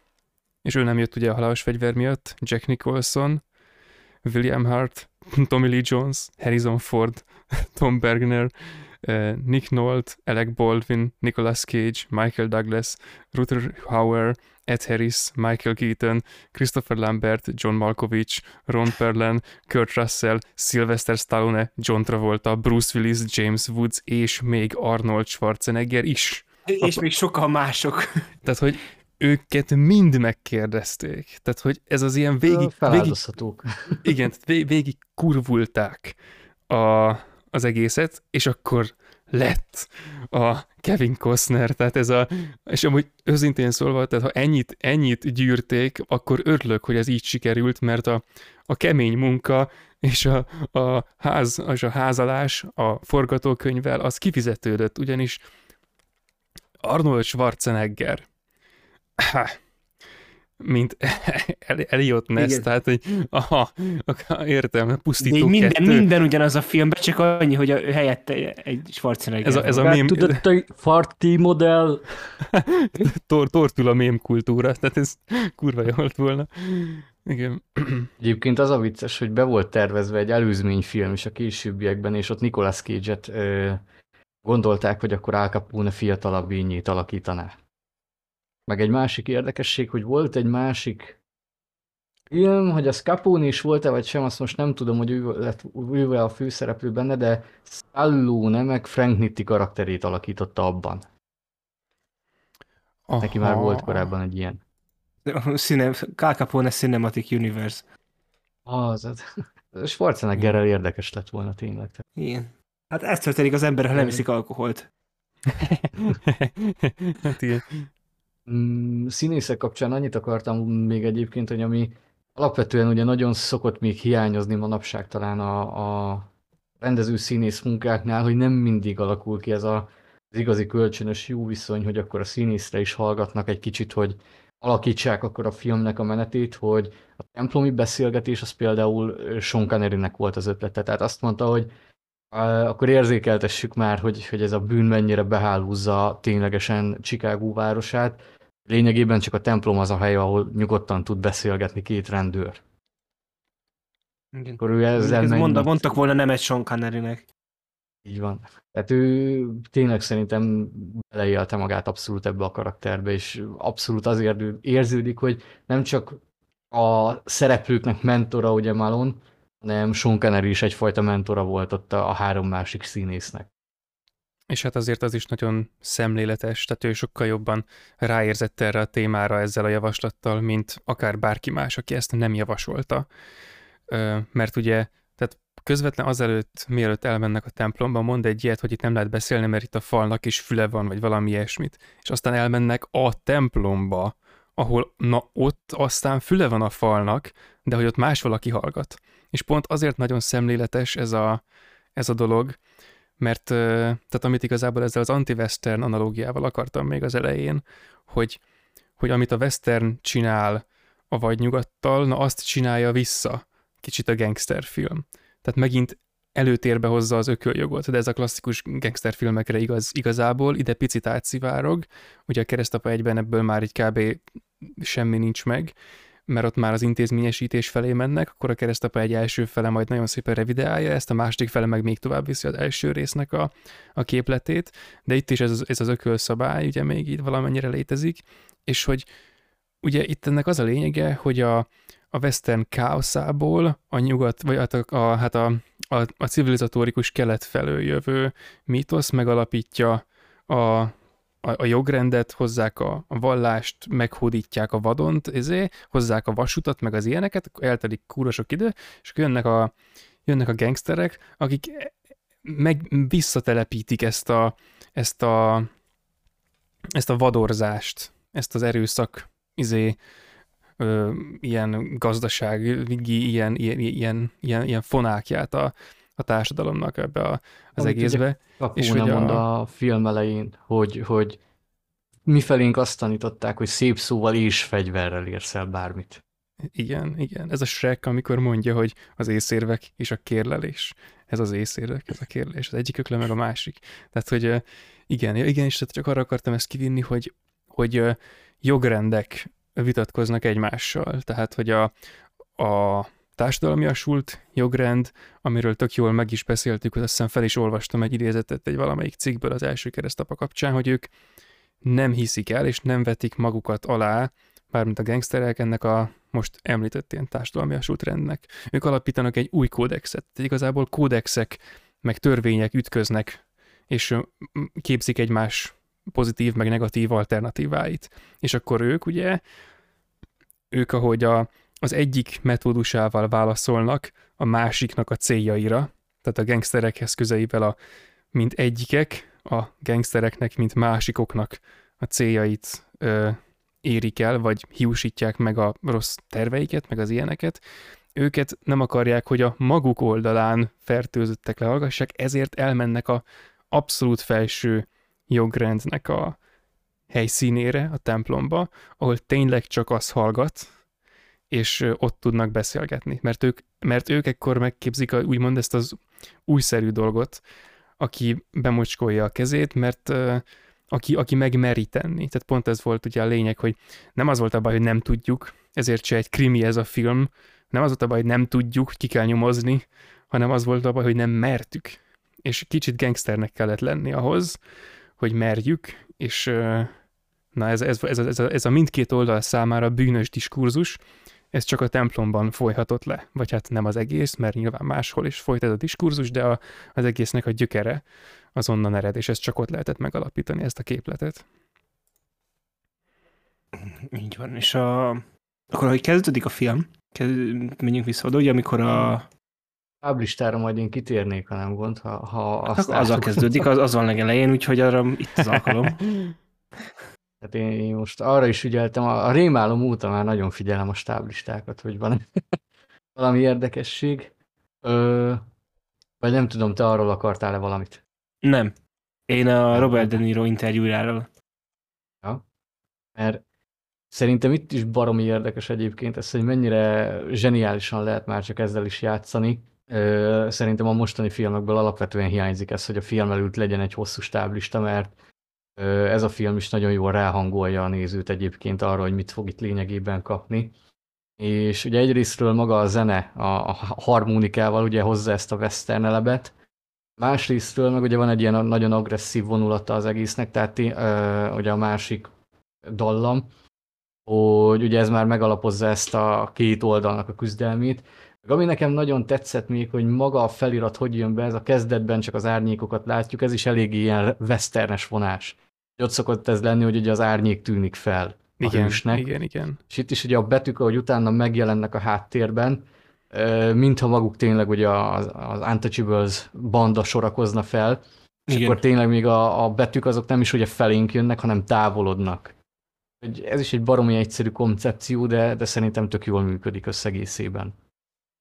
és ő nem jött ugye a halálos fegyver miatt, Jack Nicholson, William Hart, Tommy Lee Jones, Harrison Ford, Tom Bergner, eh, Nick Nolte, Alec Baldwin, Nicolas Cage, Michael Douglas, Ruther Hauer, Ed Harris, Michael Keaton, Christopher Lambert, John Malkovich, Ron Perlman, Kurt Russell, Sylvester Stallone, John Travolta, Bruce Willis, James Woods és még Arnold Schwarzenegger is. És még sokan mások. Tehát, hogy őket mind megkérdezték. Tehát, hogy ez az ilyen végig, végig Feláldozhatók. igen, tehát vég- végig kurvulták a, az egészet, és akkor lett a Kevin Costner, tehát ez a, és amúgy őszintén szólva, tehát ha ennyit, ennyit gyűrték, akkor örülök, hogy ez így sikerült, mert a, a kemény munka és a, a, ház, és a házalás a forgatókönyvvel, az kifizetődött, ugyanis Arnold Schwarzenegger, mint El- Elliot Ness, Igen. tehát hogy aha, értem, De pusztító így minden, kettő. minden ugyanaz a filmben, csak annyi, hogy a helyette egy Schwarzenegger. Ez a, ez a mém, Tudod, te farti modell. tor, tortul a mém kultúra, tehát ez kurva jó volt volna. Igen. Egyébként az a vicces, hogy be volt tervezve egy előzményfilm is a későbbiekben, és ott Nicolas Cage-et ö, gondolták, hogy akkor Al Capone fiatalabb ínyét alakítaná. Meg egy másik érdekesség, hogy volt egy másik film, hogy az Capone is volt-e, vagy sem, azt most nem tudom, hogy ő lett ő a főszereplő benne, de Stallone meg Frank Nitti karakterét alakította abban. Neki már Aha. volt korábban egy ilyen. A Cine, Al Capone Cinematic Universe. Az, az. Schwarzeneggerrel érdekes lett volna tényleg. Igen. Hát ez történik az ember, ha nem iszik alkoholt. hát igen. Mm, színészek kapcsán annyit akartam még egyébként, hogy ami alapvetően ugye nagyon szokott még hiányozni manapság talán a, a rendező színész munkáknál, hogy nem mindig alakul ki ez a, az igazi kölcsönös jó viszony, hogy akkor a színészre is hallgatnak egy kicsit, hogy alakítsák akkor a filmnek a menetét, hogy a templomi beszélgetés az például Sean connery volt az ötlete. Tehát azt mondta, hogy akkor érzékeltessük már, hogy, hogy ez a bűn mennyire behálúzza ténylegesen Chicago városát. Lényegében csak a templom az a hely, ahol nyugodtan tud beszélgetni két rendőr. Igen. Akkor ő ezzel mondta, mondtak volna nem egy Sean Connery-nek. Így van. Tehát ő tényleg szerintem beleélte magát abszolút ebbe a karakterbe, és abszolút azért érződik, hogy nem csak a szereplőknek mentora, ugye Malon, hanem Sean Connery is egyfajta mentora volt ott a, a három másik színésznek. És hát azért az is nagyon szemléletes, tehát ő sokkal jobban ráérzett erre a témára ezzel a javaslattal, mint akár bárki más, aki ezt nem javasolta. Mert ugye, tehát közvetlen azelőtt, mielőtt elmennek a templomba, mond egy ilyet, hogy itt nem lehet beszélni, mert itt a falnak is füle van, vagy valami ilyesmit. És aztán elmennek a templomba, ahol na ott aztán füle van a falnak, de hogy ott más valaki hallgat. És pont azért nagyon szemléletes ez a, ez a dolog, mert tehát amit igazából ezzel az anti-western analógiával akartam még az elején, hogy, hogy amit a western csinál a vagy nyugattal, na azt csinálja vissza kicsit a gangsterfilm. Tehát megint előtérbe hozza az ököljogot, de ez a klasszikus gangsterfilmekre igaz igazából, ide picit átszivárog, ugye a keresztapa egyben ebből már egy kb. semmi nincs meg, mert ott már az intézményesítés felé mennek, akkor a keresztapa egy első fele majd nagyon szépen revideálja ezt, a második fele meg még tovább viszi az első résznek a, a képletét, de itt is ez, ez az ökölszabály ugye még itt valamennyire létezik, és hogy ugye itt ennek az a lényege, hogy a, a western káoszából a nyugat, vagy hát a, a, hát a, a, a civilizatórikus kelet felől jövő mítosz megalapítja a, a, a jogrendet, hozzák a, vallást, meghódítják a vadont, ezé, hozzák a vasutat, meg az ilyeneket, eltelik kúrosok idő, és akkor jönnek a, jönnek a gangsterek, akik meg visszatelepítik ezt a, ezt a, ezt a vadorzást, ezt az erőszak, izé, ö, ilyen gazdasági, ilyen, ilyen, ilyen, ilyen, ilyen fonákját a, a társadalomnak ebbe a, az Amit egészbe. és hogy mond a... a film elején, hogy, hogy mi felénk azt tanították, hogy szép szóval és fegyverrel érsz el bármit. Igen, igen. Ez a Shrek, amikor mondja, hogy az észérvek és a kérlelés. Ez az észérvek, ez a kérlelés. Az egyik ökle meg a másik. Tehát, hogy igen, igen, és csak arra akartam ezt kivinni, hogy, hogy jogrendek vitatkoznak egymással. Tehát, hogy a, a társadalmiasult jogrend, amiről tök jól meg is beszéltük, hogy azt hiszem fel is olvastam egy idézetet egy valamelyik cikkből az első keresztapa kapcsán, hogy ők nem hiszik el, és nem vetik magukat alá, mármint a gangsterek ennek a most említett ilyen társadalmiasult rendnek. Ők alapítanak egy új kódexet. Tehát igazából kódexek, meg törvények ütköznek, és képzik egymás pozitív, meg negatív alternatíváit. És akkor ők ugye, ők ahogy a, az egyik metódusával válaszolnak a másiknak a céljaira, tehát a gangsterekhez közelével a mint egyikek, a gangstereknek, mint másikoknak a céljait ö, érik el, vagy hiúsítják meg a rossz terveiket, meg az ilyeneket, őket nem akarják, hogy a maguk oldalán fertőzöttek lehallgassák, ezért elmennek a abszolút felső jogrendnek a helyszínére, a templomba, ahol tényleg csak az hallgat, és ott tudnak beszélgetni, mert ők, mert ők ekkor megképzik a, úgymond ezt az újszerű dolgot, aki bemocskolja a kezét, mert aki, aki megmeri tenni. Tehát pont ez volt ugye a lényeg, hogy nem az volt a baj, hogy nem tudjuk, ezért se egy krimi ez a film, nem az volt a baj, hogy nem tudjuk, ki kell nyomozni, hanem az volt a baj, hogy nem mertük. És kicsit gangsternek kellett lenni ahhoz, hogy merjük, és na ez, ez, ez, ez, a, ez a mindkét oldal számára bűnös diskurzus, ez csak a templomban folyhatott le, vagy hát nem az egész, mert nyilván máshol is folyt ez a diskurzus, de a, az egésznek a gyökere az onnan ered, és ezt csak ott lehetett megalapítani, ezt a képletet. Így van, és a... akkor, hogy kezdődik a film, kezd... menjünk vissza oda, ugye, amikor a... Táblistára majd én kitérnék, ha nem gond, ha, ha azt hát, azzal kezdődik, az, az van legelején, úgyhogy arra itt az alkalom. Tehát én, én most arra is ügyeltem, a, a rémálom óta már nagyon figyelem a stáblistákat, hogy van valami érdekesség. Ö, vagy nem tudom, te arról akartál-e valamit? Nem. Én a Robert De Niro interjújáról. Ja. Mert szerintem itt is baromi érdekes egyébként ez, hogy mennyire zseniálisan lehet már csak ezzel is játszani. Szerintem a mostani filmekből alapvetően hiányzik ez, hogy a film előtt legyen egy hosszú stáblista, mert ez a film is nagyon jól ráhangolja a nézőt egyébként arra, hogy mit fog itt lényegében kapni. És ugye egyrésztről maga a zene a, harmonikával ugye hozza ezt a western elebet, másrésztről meg ugye van egy ilyen nagyon agresszív vonulata az egésznek, tehát ö, ugye a másik dallam, hogy ugye ez már megalapozza ezt a két oldalnak a küzdelmét. Ami nekem nagyon tetszett még, hogy maga a felirat hogy jön be, ez a kezdetben csak az árnyékokat látjuk, ez is elég ilyen westernes vonás. Ott szokott ez lenni, hogy ugye az árnyék tűnik fel a Igen, hősnek. igen, igen. És itt is ugye a betűk, ahogy utána megjelennek a háttérben, mintha maguk tényleg ugye az, az Untouchables banda sorakozna fel, és Igen. akkor tényleg még a, a betűk azok nem is ugye felénk jönnek, hanem távolodnak. Ez is egy baromi egyszerű koncepció, de, de szerintem tök jól működik összegészében.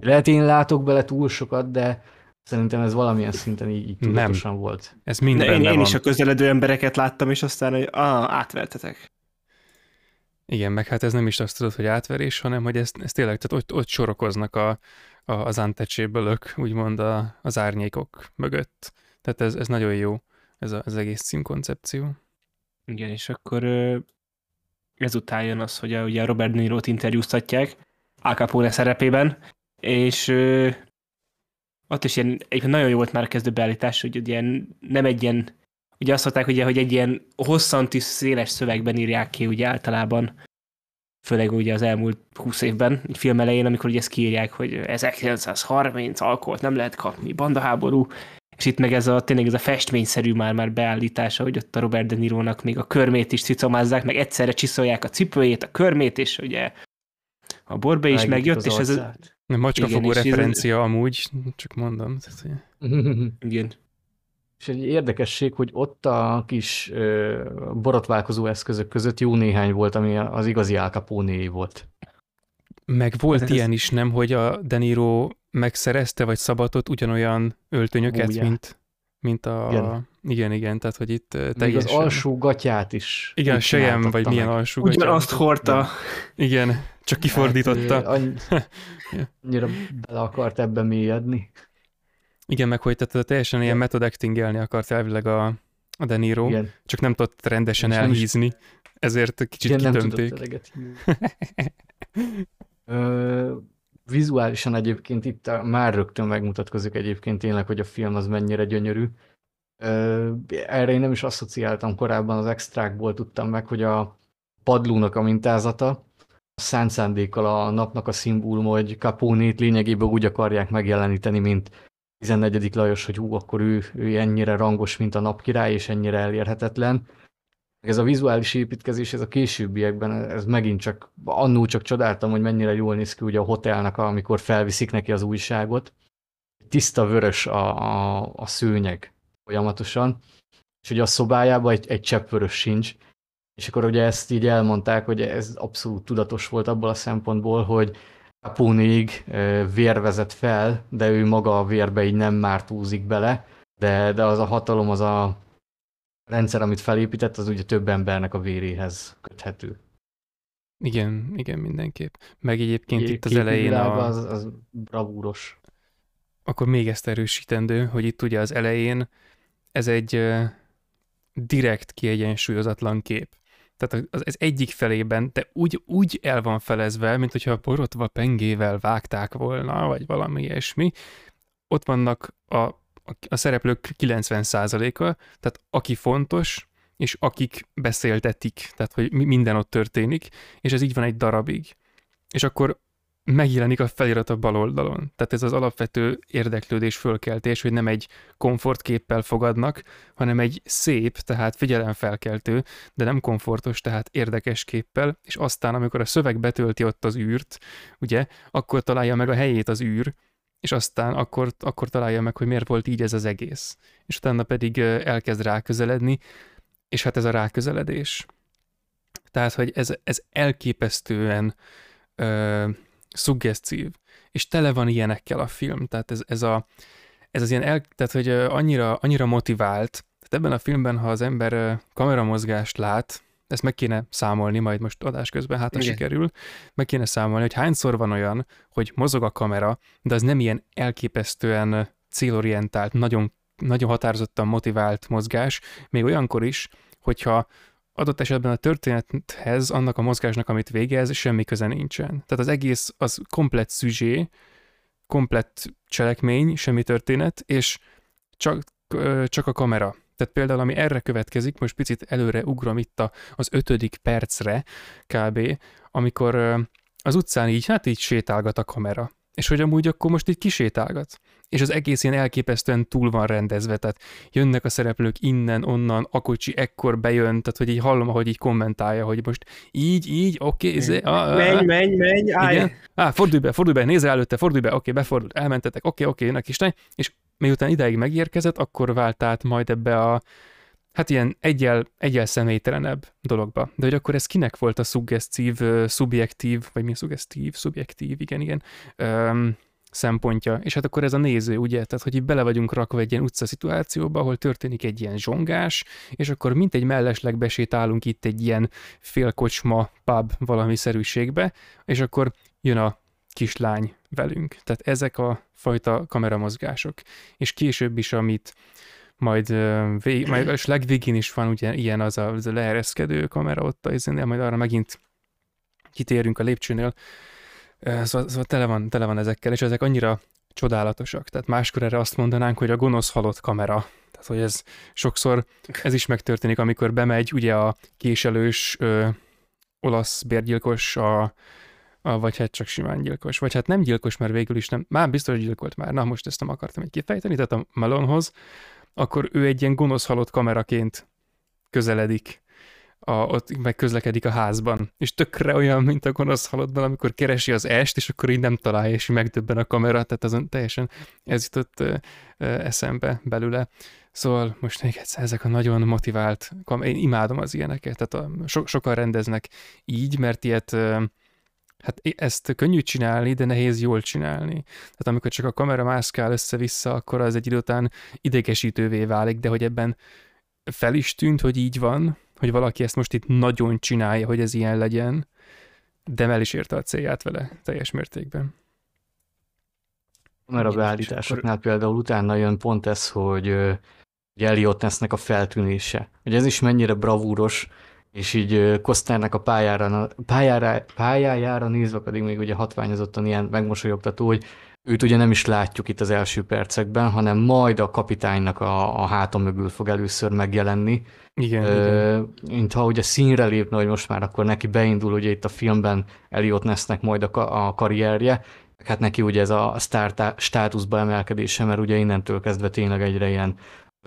Lehet én látok bele túl sokat, de szerintem ez valamilyen szinten így, így Nem. tudatosan volt. Ez mind De én, én van. is a közeledő embereket láttam, és aztán, hogy ah, átvertetek. Igen, meg hát ez nem is azt tudod, hogy átverés, hanem hogy ez, ez tényleg, tehát ott, ott sorokoznak a, a, az untouchable úgymond a, az árnyékok mögött. Tehát ez, ez nagyon jó, ez a, az egész címkoncepció. Igen, és akkor ezután jön az, hogy a, ugye a Robert De Niro-t interjúztatják Al Capone szerepében, és ö, ott is ilyen, egy nagyon jó volt már a kezdő beállítás, hogy ugye nem egy ilyen, ugye azt mondták, ugye, hogy egy ilyen hosszantű, széles szövegben írják ki ugye általában, főleg ugye az elmúlt 20 évben, egy film elején, amikor ugye ezt kiírják, hogy 1930 alkoholt nem lehet kapni, bandaháború, és itt meg ez a, tényleg ez a festményszerű már, már beállítása, hogy ott a Robert De Niro-nak még a körmét is cicomázzák, meg egyszerre csiszolják a cipőjét, a körmét, és ugye a borbe is megjött, és ez macskafogó és ez- referencia amúgy, csak mondom. Igen, És egy érdekesség, hogy ott a kis ö, borotválkozó eszközök között jó néhány volt, ami az igazi Al Capone volt. Meg volt Ez- ilyen is, nem, hogy a De Niro megszerezte, vagy szabatott ugyanolyan öltönyöket, Bújját. mint, mint a... Igen. Igen. igen, tehát hogy itt eh, Még teljesen... az alsó gatyát is. Igen, a sejem, vagy csináltatta milyen meg. alsó gatyám. ugyanazt hordta, Igen, csak kifordította. Hát, annyira bele akart ebbe mélyedni. Igen, meg hogy tehát teljesen ilyen method actingelni akart elvileg a, a De Niro, Igen, csak nem tudott rendesen És is- elhízni, ezért kicsit igen nem tudott. Ö, vizuálisan egyébként itt már rögtön megmutatkozik egyébként tényleg, hogy a film az mennyire gyönyörű. Ö, erre én nem is asszociáltam korábban, az extrákból tudtam meg, hogy a padlónak a mintázata, szánt szándékkal a napnak a szimbólum, hogy Capone-t lényegében úgy akarják megjeleníteni, mint 14. Lajos, hogy hú, akkor ő, ő ennyire rangos, mint a napkirály, és ennyire elérhetetlen. Ez a vizuális építkezés, ez a későbbiekben, ez megint csak, annó csak csodáltam, hogy mennyire jól néz ki ugye a hotelnak, amikor felviszik neki az újságot. Tiszta vörös a, a, a szőnyeg folyamatosan, és ugye a szobájában egy, egy csepp vörös sincs, és akkor ugye ezt így elmondták, hogy ez abszolút tudatos volt abból a szempontból, hogy Capone-ig ö, vér vezet fel, de ő maga a vérbe így nem mártózik bele, de, de az a hatalom, az a rendszer, amit felépített, az ugye több embernek a véréhez köthető. Igen, igen, mindenképp. Meg egyébként itt az elején a, Az, az bravúros. akkor még ezt erősítendő, hogy itt ugye az elején ez egy direkt kiegyensúlyozatlan kép. Tehát az, az egyik felében, de úgy, úgy el van felezve, mint hogyha borotva pengével vágták volna, vagy valami ilyesmi. Ott vannak a, a, a szereplők 90%-a, tehát aki fontos, és akik beszéltetik, tehát hogy mi- minden ott történik, és ez így van egy darabig. És akkor megjelenik a felirat a bal oldalon. Tehát ez az alapvető érdeklődés fölkeltés, hogy nem egy komfortképpel fogadnak, hanem egy szép, tehát figyelemfelkeltő, de nem komfortos, tehát érdekes képpel, és aztán, amikor a szöveg betölti ott az űrt, ugye, akkor találja meg a helyét az űr, és aztán akkor, akkor találja meg, hogy miért volt így ez az egész. És utána pedig elkezd ráközeledni, és hát ez a ráközeledés, Tehát, hogy ez, ez elképesztően ö, szuggesztív, és tele van ilyenekkel a film, tehát ez, ez, a, ez az ilyen, el, tehát hogy annyira, annyira motivált, tehát ebben a filmben, ha az ember kameramozgást lát, ezt meg kéne számolni majd most adás közben, hát a sikerül, meg kéne számolni, hogy hányszor van olyan, hogy mozog a kamera, de az nem ilyen elképesztően célorientált, nagyon, nagyon határozottan motivált mozgás, még olyankor is, hogyha adott esetben a történethez, annak a mozgásnak, amit végez, semmi köze nincsen. Tehát az egész az komplett szüzsé, komplett cselekmény, semmi történet, és csak, csak a kamera. Tehát például, ami erre következik, most picit előre ugrom itt a, az ötödik percre kb., amikor az utcán így, hát így sétálgat a kamera. És hogy amúgy akkor most így kisétálgat és az egész ilyen elképesztően túl van rendezve, tehát jönnek a szereplők innen, onnan, a kocsi ekkor bejön, tehát hogy így hallom, ahogy így kommentálja, hogy most így, így, oké, okay, izé, menj, menj, menj, állj. Igen? Á, fordulj be, fordulj be, nézz előtte, fordulj be, oké, okay, befordult, elmentetek, oké, okay, oké, okay, is, és miután ideig megérkezett, akkor vált át majd ebbe a hát ilyen egyel, egyel személytelenebb dologba. De hogy akkor ez kinek volt a szuggesztív, szubjektív, vagy mi szuggesztív, szubjektív, igen, igen, um, szempontja, és hát akkor ez a néző, ugye, tehát hogy így bele vagyunk rakva egy ilyen utca szituációba, ahol történik egy ilyen zsongás, és akkor mint egy mellesleg besétálunk itt egy ilyen félkocsma, pub valami szerűségbe, és akkor jön a kislány velünk. Tehát ezek a fajta kameramozgások. És később is, amit majd, vég, majd és legvégén is van ugye ilyen az a, az a leereszkedő kamera ott, a majd arra megint kitérünk a lépcsőnél, Szóval, szóval tele, van, tele van ezekkel, és ezek annyira csodálatosak. Tehát máskor erre azt mondanánk, hogy a gonosz halott kamera. Tehát, hogy ez sokszor, ez is megtörténik, amikor bemegy ugye a késelős ö, olasz bérgyilkos, a, a, vagy hát csak simán gyilkos, vagy hát nem gyilkos, mert végül is nem, már biztos gyilkolt már, na most ezt nem akartam egy kifejteni, tehát a Malonhoz, akkor ő egy ilyen gonosz halott kameraként közeledik a, ott meg közlekedik a házban, és tökre olyan, mint a gonosz halottban, amikor keresi az est, és akkor így nem találja, és megdöbben a kamera, tehát azon teljesen ez jutott ö, ö, eszembe belőle. Szóval most még egyszer ezek a nagyon motivált, én imádom az ilyeneket, tehát a, so, sokan rendeznek így, mert ilyet ö, Hát ezt könnyű csinálni, de nehéz jól csinálni. Tehát amikor csak a kamera mászkál össze-vissza, akkor az egy idő után idegesítővé válik, de hogy ebben fel is tűnt, hogy így van, hogy valaki ezt most itt nagyon csinálja, hogy ez ilyen legyen, de el is érte a célját vele teljes mértékben. Mert a beállításoknál akkor... például utána jön pont ez, hogy, hogy Elliot Nessnek a feltűnése. Hogy ez is mennyire bravúros, és így Kosztárnak a pályára, pályára, pályájára nézve pedig még ugye hatványozottan ilyen megmosolyogtató, hogy őt ugye nem is látjuk itt az első percekben, hanem majd a kapitánynak a, a háta mögül fog először megjelenni. Igen, Ö, igen. Mint ha ugye színre lépne, hogy most már akkor neki beindul ugye itt a filmben Elliot Nessnek majd a, a karrierje, hát neki ugye ez a sztár státuszba emelkedése, mert ugye innentől kezdve tényleg egyre ilyen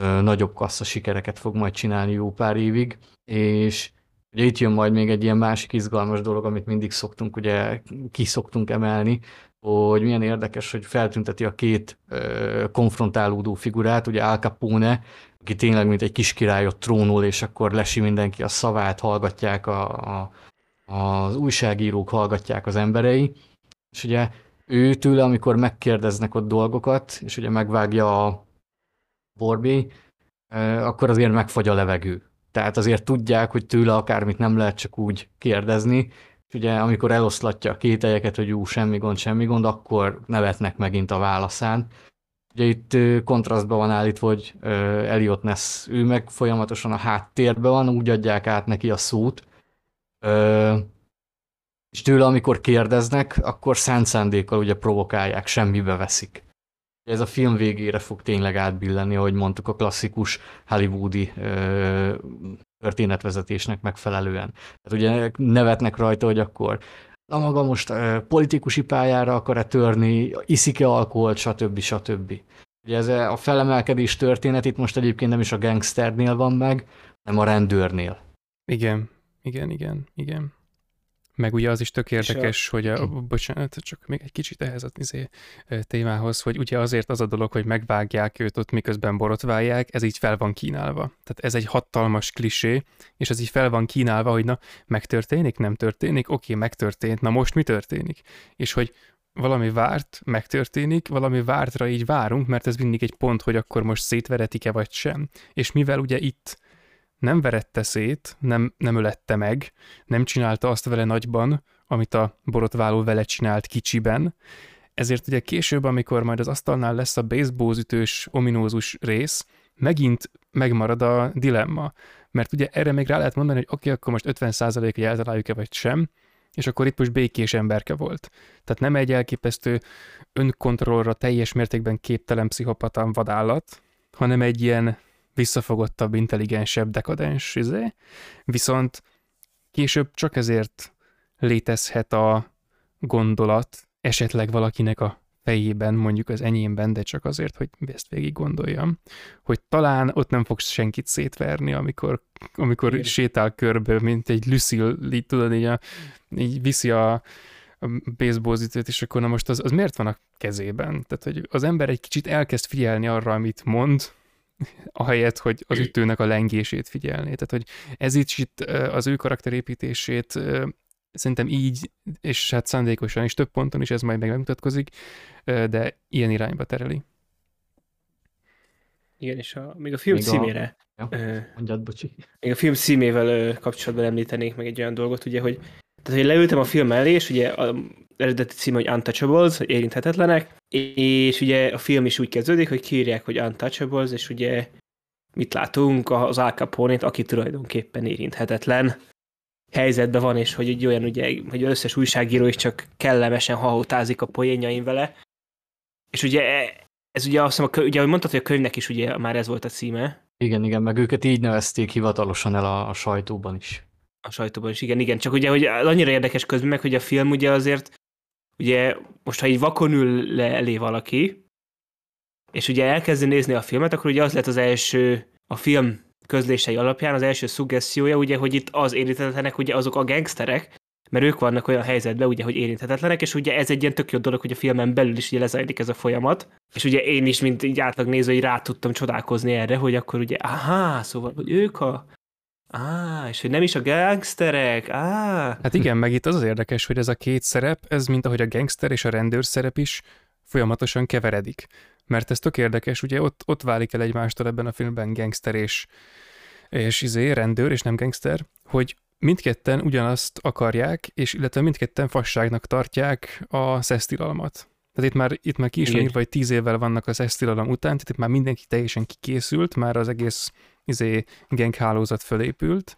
ö, nagyobb kassza sikereket fog majd csinálni jó pár évig, és Ugye itt jön majd még egy ilyen másik izgalmas dolog, amit mindig szoktunk, ugye ki szoktunk emelni, hogy milyen érdekes, hogy feltünteti a két ö, konfrontálódó figurát, ugye Al Capone, aki tényleg mint egy kis királyot trónul, és akkor lesi mindenki a szavát, hallgatják a, a, az újságírók, hallgatják az emberei, és ugye ő tőle, amikor megkérdeznek ott dolgokat, és ugye megvágja a borbé, akkor azért megfagy a levegő. Tehát azért tudják, hogy tőle akármit nem lehet csak úgy kérdezni, ugye amikor eloszlatja a kételyeket, hogy ú, semmi gond, semmi gond, akkor nevetnek megint a válaszán. Ugye itt kontrasztban van állítva, hogy Elliot Ness, ő meg folyamatosan a háttérben van, úgy adják át neki a szót, és tőle, amikor kérdeznek, akkor szánt szándékkal ugye provokálják, semmibe veszik. Ez a film végére fog tényleg átbillenni, ahogy mondtuk, a klasszikus hollywoodi történetvezetésnek megfelelően. Tehát ugye nevetnek rajta, hogy akkor na maga most politikusi pályára akar-e törni, iszik-e alkoholt, stb. stb. Ugye ez a felemelkedés történet itt most egyébként nem is a gangsternél van meg, hanem a rendőrnél. Igen, igen, igen, igen. Meg ugye az is tök érdekes, a... hogy a, bocsánat, csak még egy kicsit ehhez a izé, témához, hogy ugye azért az a dolog, hogy megvágják őt ott, miközben borotválják, ez így fel van kínálva. Tehát ez egy hatalmas klisé, és ez így fel van kínálva, hogy na, megtörténik, nem történik, oké, megtörtént, na most mi történik? És hogy valami várt megtörténik, valami vártra így várunk, mert ez mindig egy pont, hogy akkor most szétveretik-e vagy sem. És mivel ugye itt nem verette szét, nem, nem ölette meg, nem csinálta azt vele nagyban, amit a borotváló vele csinált kicsiben, ezért ugye később, amikor majd az asztalnál lesz a baseballütős, ominózus rész, megint megmarad a dilemma. Mert ugye erre még rá lehet mondani, hogy oké, okay, akkor most 50% hogy eltaláljuk-e vagy sem, és akkor itt most békés emberke volt. Tehát nem egy elképesztő önkontrollra teljes mértékben képtelen pszichopata vadállat, hanem egy ilyen visszafogottabb, intelligensebb, dekadens izé. Viszont később csak ezért létezhet a gondolat esetleg valakinek a fejében, mondjuk az enyémben, de csak azért, hogy ezt végig gondoljam, hogy talán ott nem fogsz senkit szétverni, amikor, amikor Igen. sétál körbe, mint egy Lucille, így tudod, így, a, így viszi a, a baseballzítőt, és akkor na most az, az miért van a kezében? Tehát, hogy az ember egy kicsit elkezd figyelni arra, amit mond, ahelyett, hogy az ütőnek a lengését figyelné. Tehát, hogy ez itt, itt az ő karakterépítését szerintem így, és hát szándékosan is több ponton is ez majd meg megmutatkozik, de ilyen irányba tereli. Igen, és a, még a film még címére. A... Ja, mondjad, bocsi. Még a film címével kapcsolatban említenék meg egy olyan dolgot, ugye, hogy tehát, hogy leültem a film elé, és ugye a eredeti cím, hogy Untouchables, érinthetetlenek, és ugye a film is úgy kezdődik, hogy kiírják, hogy Untouchables, és ugye mit látunk? Az Al capone aki tulajdonképpen érinthetetlen helyzetben van, és hogy egy olyan, ugye, hogy összes újságíró is csak kellemesen hahotázik a poénjaim vele. És ugye ez ugye azt hiszem, ugye, ahogy mondtad, hogy a könyvnek is ugye már ez volt a címe. Igen, igen, meg őket így nevezték hivatalosan el a, a sajtóban is. A sajtóban is, igen, igen. Csak ugye, hogy annyira érdekes közben meg, hogy a film ugye azért, ugye most ha így vakon ül le elé valaki, és ugye elkezdi nézni a filmet, akkor ugye az lett az első, a film közlései alapján az első szuggesztiója, ugye, hogy itt az érinthetetlenek, ugye azok a gangsterek, mert ők vannak olyan helyzetben, ugye, hogy érinthetetlenek, és ugye ez egy ilyen tök jó dolog, hogy a filmen belül is ugye lezajlik ez a folyamat, és ugye én is, mint így átlag néző, hogy rá tudtam csodálkozni erre, hogy akkor ugye, aha, szóval, hogy ők a Á, és hogy nem is a gangsterek, á. Hát igen, meg itt az az érdekes, hogy ez a két szerep, ez mint ahogy a gangster és a rendőr szerep is folyamatosan keveredik. Mert ez tök érdekes, ugye ott, ott válik el egymástól ebben a filmben gangster és, és izé, rendőr és nem gangster, hogy mindketten ugyanazt akarják, és illetve mindketten fasságnak tartják a szesztilalmat. Tehát itt már, itt már ki is van írva, hogy tíz évvel vannak az szesztilalom után, tehát itt már mindenki teljesen kikészült, már az egész izé, hálózat fölépült,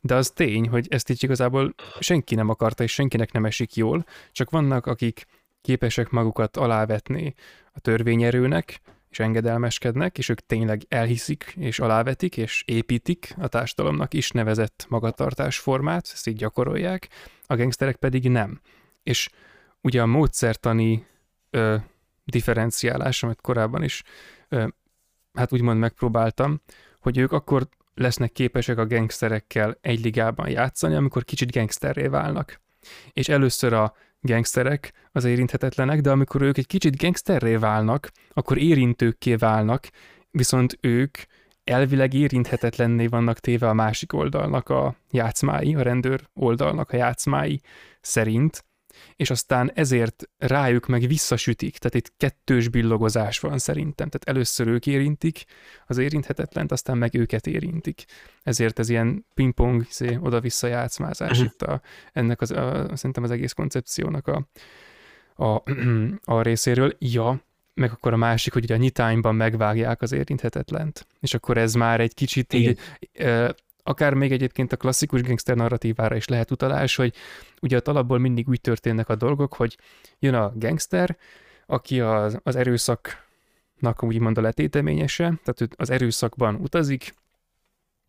de az tény, hogy ezt így igazából senki nem akarta, és senkinek nem esik jól, csak vannak, akik képesek magukat alávetni a törvényerőnek, és engedelmeskednek, és ők tényleg elhiszik, és alávetik, és építik a társadalomnak is nevezett magatartásformát, ezt így gyakorolják, a gengszterek pedig nem. És ugye a módszertani ö, differenciálás, amit korábban is ö, hát úgymond megpróbáltam, hogy ők akkor lesznek képesek a gangsterekkel egy ligában játszani, amikor kicsit gangsterré válnak. És először a gangsterek az érinthetetlenek, de amikor ők egy kicsit gangsterré válnak, akkor érintőkké válnak, viszont ők elvileg érinthetetlenné vannak téve a másik oldalnak a játszmái, a rendőr oldalnak a játszmái szerint, és aztán ezért rájuk meg visszasütik, tehát itt kettős billogozás van szerintem, tehát először ők érintik az érinthetetlent, aztán meg őket érintik. Ezért ez ilyen pingpong, izé, oda-vissza játszmázás uh-huh. itt a, ennek az, a, szerintem az egész koncepciónak a, a, a részéről. Ja, meg akkor a másik, hogy ugye a nyitányban megvágják az érinthetetlent, és akkor ez már egy kicsit így, akár még egyébként a klasszikus gangster narratívára is lehet utalás, hogy ugye a alapból mindig úgy történnek a dolgok, hogy jön a gangster, aki az, az erőszaknak úgymond a letéteményese, tehát az erőszakban utazik,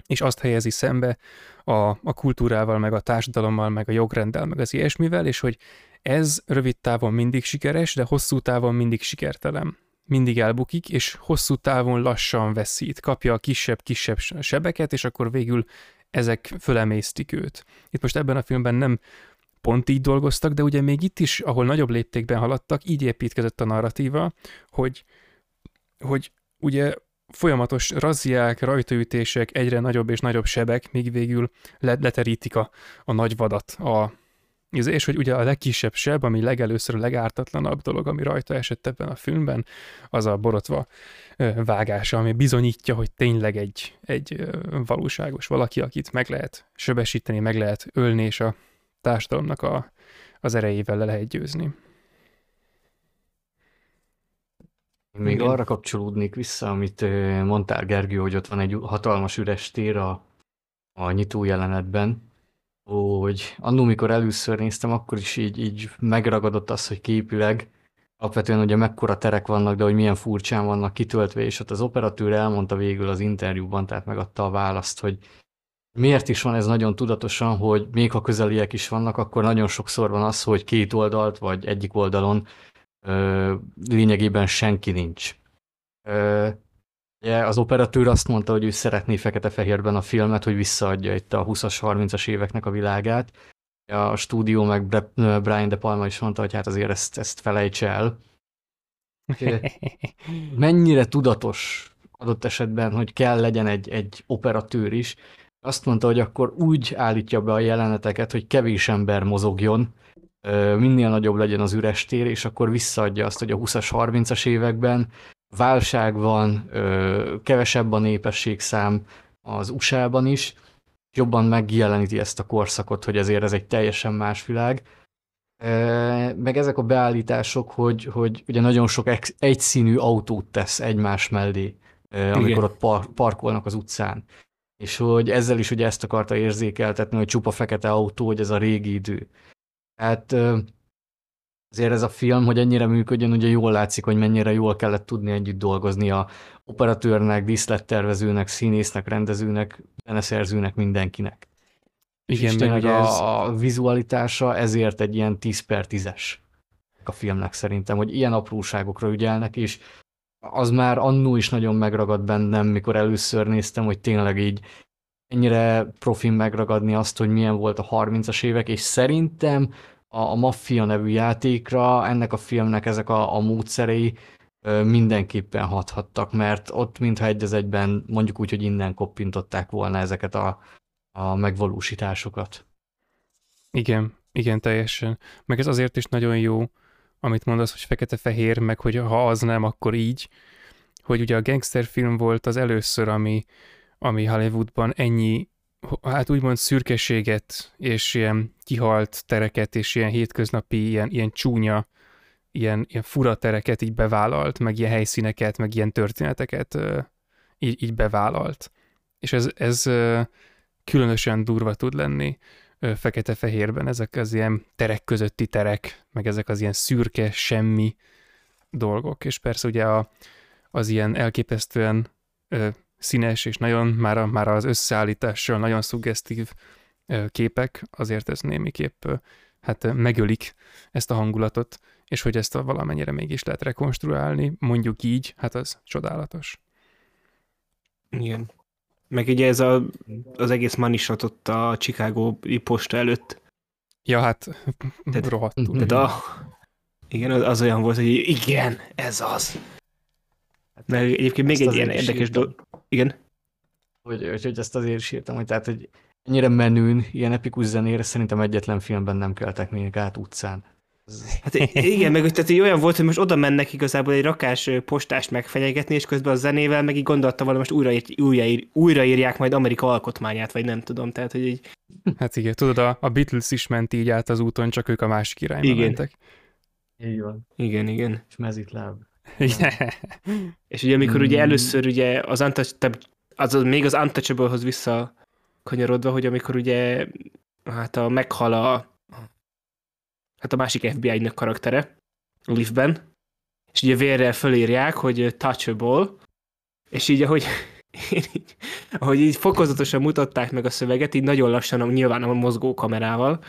és azt helyezi szembe a, a kultúrával, meg a társadalommal, meg a jogrenddel, meg az ilyesmivel, és hogy ez rövid távon mindig sikeres, de hosszú távon mindig sikertelen mindig elbukik, és hosszú távon lassan veszít, kapja a kisebb-kisebb sebeket, és akkor végül ezek fölemésztik őt. Itt most ebben a filmben nem pont így dolgoztak, de ugye még itt is, ahol nagyobb léptékben haladtak, így építkezett a narratíva, hogy, hogy ugye folyamatos razziák, rajtaütések, egyre nagyobb és nagyobb sebek, míg végül leterítik a, a nagy vadat. A, és hogy ugye a legkisebb seb, ami legelőször a legártatlanabb dolog, ami rajta esett ebben a filmben, az a borotva vágása, ami bizonyítja, hogy tényleg egy, egy valóságos valaki, akit meg lehet sebesíteni, meg lehet ölni, és a társadalomnak a, az erejével le lehet győzni. Még Igen. arra kapcsolódnék vissza, amit mondtál Gergő, hogy ott van egy hatalmas üres tér a, a nyitó jelenetben, hogy annól, mikor először néztem, akkor is így, így megragadott az, hogy képileg alapvetően ugye mekkora terek vannak, de hogy milyen furcsán vannak kitöltve, és ott az operatőr elmondta végül az interjúban, tehát megadta a választ, hogy miért is van ez nagyon tudatosan, hogy még ha közeliek is vannak, akkor nagyon sokszor van az, hogy két oldalt, vagy egyik oldalon ö, lényegében senki nincs. Ö, az operatőr azt mondta, hogy ő szeretné fekete-fehérben a filmet, hogy visszaadja itt a 20-as, 30-as éveknek a világát. A stúdió meg Brian De Palma is mondta, hogy hát azért ezt, ezt felejts el. Mennyire tudatos adott esetben, hogy kell legyen egy, egy operatőr is, azt mondta, hogy akkor úgy állítja be a jeleneteket, hogy kevés ember mozogjon, minél nagyobb legyen az üres tér, és akkor visszaadja azt, hogy a 20-as, 30-as években válság van, kevesebb a népességszám az USA-ban is, jobban megjeleníti ezt a korszakot, hogy ezért ez egy teljesen más világ. Meg ezek a beállítások, hogy, hogy ugye nagyon sok egyszínű autót tesz egymás mellé, amikor Igen. ott par- parkolnak az utcán és hogy ezzel is ugye ezt akarta érzékeltetni, hogy csupa fekete autó, hogy ez a régi idő. Hát azért ez a film, hogy ennyire működjön, ugye jól látszik, hogy mennyire jól kellett tudni együtt dolgozni a operatőrnek, díszlettervezőnek, színésznek, rendezőnek, zeneszerzőnek, mindenkinek. Igen, és meg ugye ez... a, a vizualitása ezért egy ilyen 10 per 10-es a filmnek szerintem, hogy ilyen apróságokra ügyelnek, és az már annó is nagyon megragad bennem, mikor először néztem, hogy tényleg így ennyire profin megragadni azt, hogy milyen volt a 30-as évek, és szerintem a, a Mafia nevű játékra ennek a filmnek ezek a, a módszerei mindenképpen hathattak, mert ott mintha egy az egyben mondjuk úgy, hogy innen koppintották volna ezeket a, a megvalósításokat. Igen, igen, teljesen. Meg ez azért is nagyon jó, amit mondasz, hogy fekete-fehér, meg hogy ha az nem, akkor így, hogy ugye a gangsterfilm volt az először, ami, ami Hollywoodban ennyi, hát úgymond szürkeséget, és ilyen kihalt tereket, és ilyen hétköznapi, ilyen, ilyen csúnya, ilyen, ilyen fura tereket így bevállalt, meg ilyen helyszíneket, meg ilyen történeteket így, így bevállalt. És ez, ez különösen durva tud lenni fekete-fehérben, ezek az ilyen terek közötti terek, meg ezek az ilyen szürke, semmi dolgok, és persze ugye a, az ilyen elképesztően színes és nagyon már, a, már az összeállítással nagyon szuggesztív képek, azért ez némiképp hát megölik ezt a hangulatot, és hogy ezt a valamennyire mégis lehet rekonstruálni, mondjuk így, hát az csodálatos. Igen. Meg ugye ez a, az egész manisat ott a Chicago posta előtt. Ja, hát tehát, rohadtul. Tehát a, igen, az, az olyan volt, hogy igen, ez az. Mert egyébként még egy ilyen érdekes dolog. Igen? Hogy, hogy, hogy ezt azért is írtam, hogy tehát, hogy ennyire menőn, ilyen epikus zenére szerintem egyetlen filmben nem keltek még át utcán. Hát igen, meg tehát olyan volt, hogy most oda mennek igazából egy rakás postást megfenyegetni, és közben a zenével meg így gondolta volna, most újraír, újraír, újraírják majd Amerika alkotmányát, vagy nem tudom, tehát hogy így... Hát igen, tudod, a, a Beatles is ment így át az úton, csak ők a másik irányba igen. mentek. Így van. Igen, igen. És mezitláb. És ugye amikor mm. ugye először ugye az, Untouch, az, az még az Untouchable-hoz vissza kanyarodva, hogy amikor ugye hát a meghal a hát a másik FBI-nek karaktere, a liftben, és ugye vérrel fölírják, hogy touchable, és így ahogy, így, ahogy így fokozatosan mutatták meg a szöveget, így nagyon lassan, nyilván a mozgó kamerával,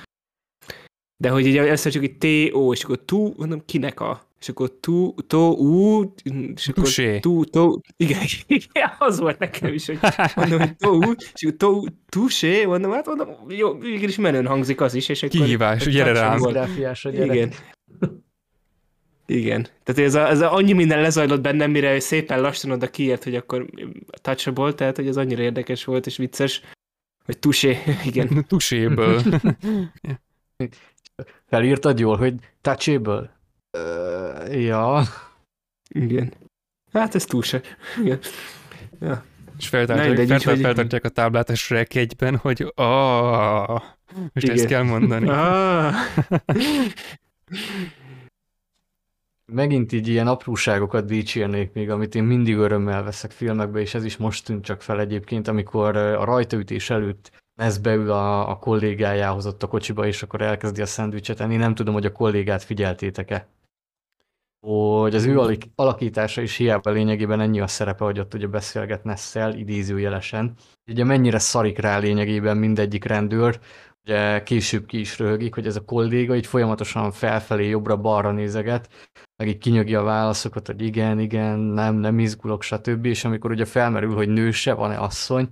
de hogy így először csak egy T-O, és akkor tú, mondom, kinek a és akkor tu, to, u, és akkor Tusé. tu, to, igen, igen, az volt nekem is, hogy mondom, hogy to, u, és akkor to, tusé, mondom, hát mondom, jó, mégis menőn hangzik az is, és akkor... Kihívás, gyere rám. Igen. Igen. Tehát ez, a, ez a, annyi minden lezajlott bennem, mire szépen lassan oda kiért, hogy akkor touchable, tehát hogy ez annyira érdekes volt és vicces, hogy tusé, igen. Tuséből. Felírtad jól, hogy touchable? Uh, ja. Igen. Hát ez túl se. Igen. Ja. És Na, feltartják, mindegy, fel, úgyhogy- feltartják a táblát a Shrek egyben, hogy ah, most Igen. ezt kell mondani. Ah. Megint így ilyen apróságokat dicsérnék még, amit én mindig örömmel veszek filmekbe, és ez is most tűnt csak fel egyébként, amikor a rajtaütés előtt ez beül a, a kollégájához ott a kocsiba, és akkor elkezdi a szendvicset enni. Nem tudom, hogy a kollégát figyeltétek-e. Hogy az ő alakítása is hiába lényegében ennyi a szerepe, hogy ott ugye beszélget Nessel idézőjelesen. Ugye mennyire szarik rá lényegében mindegyik rendőr, ugye később ki is röhögik, hogy ez a kolléga így folyamatosan felfelé, jobbra-balra nézeget, meg így kinyögi a válaszokat, hogy igen, igen, nem, nem izgulok, stb. És amikor ugye felmerül, hogy nőse, van-e asszony,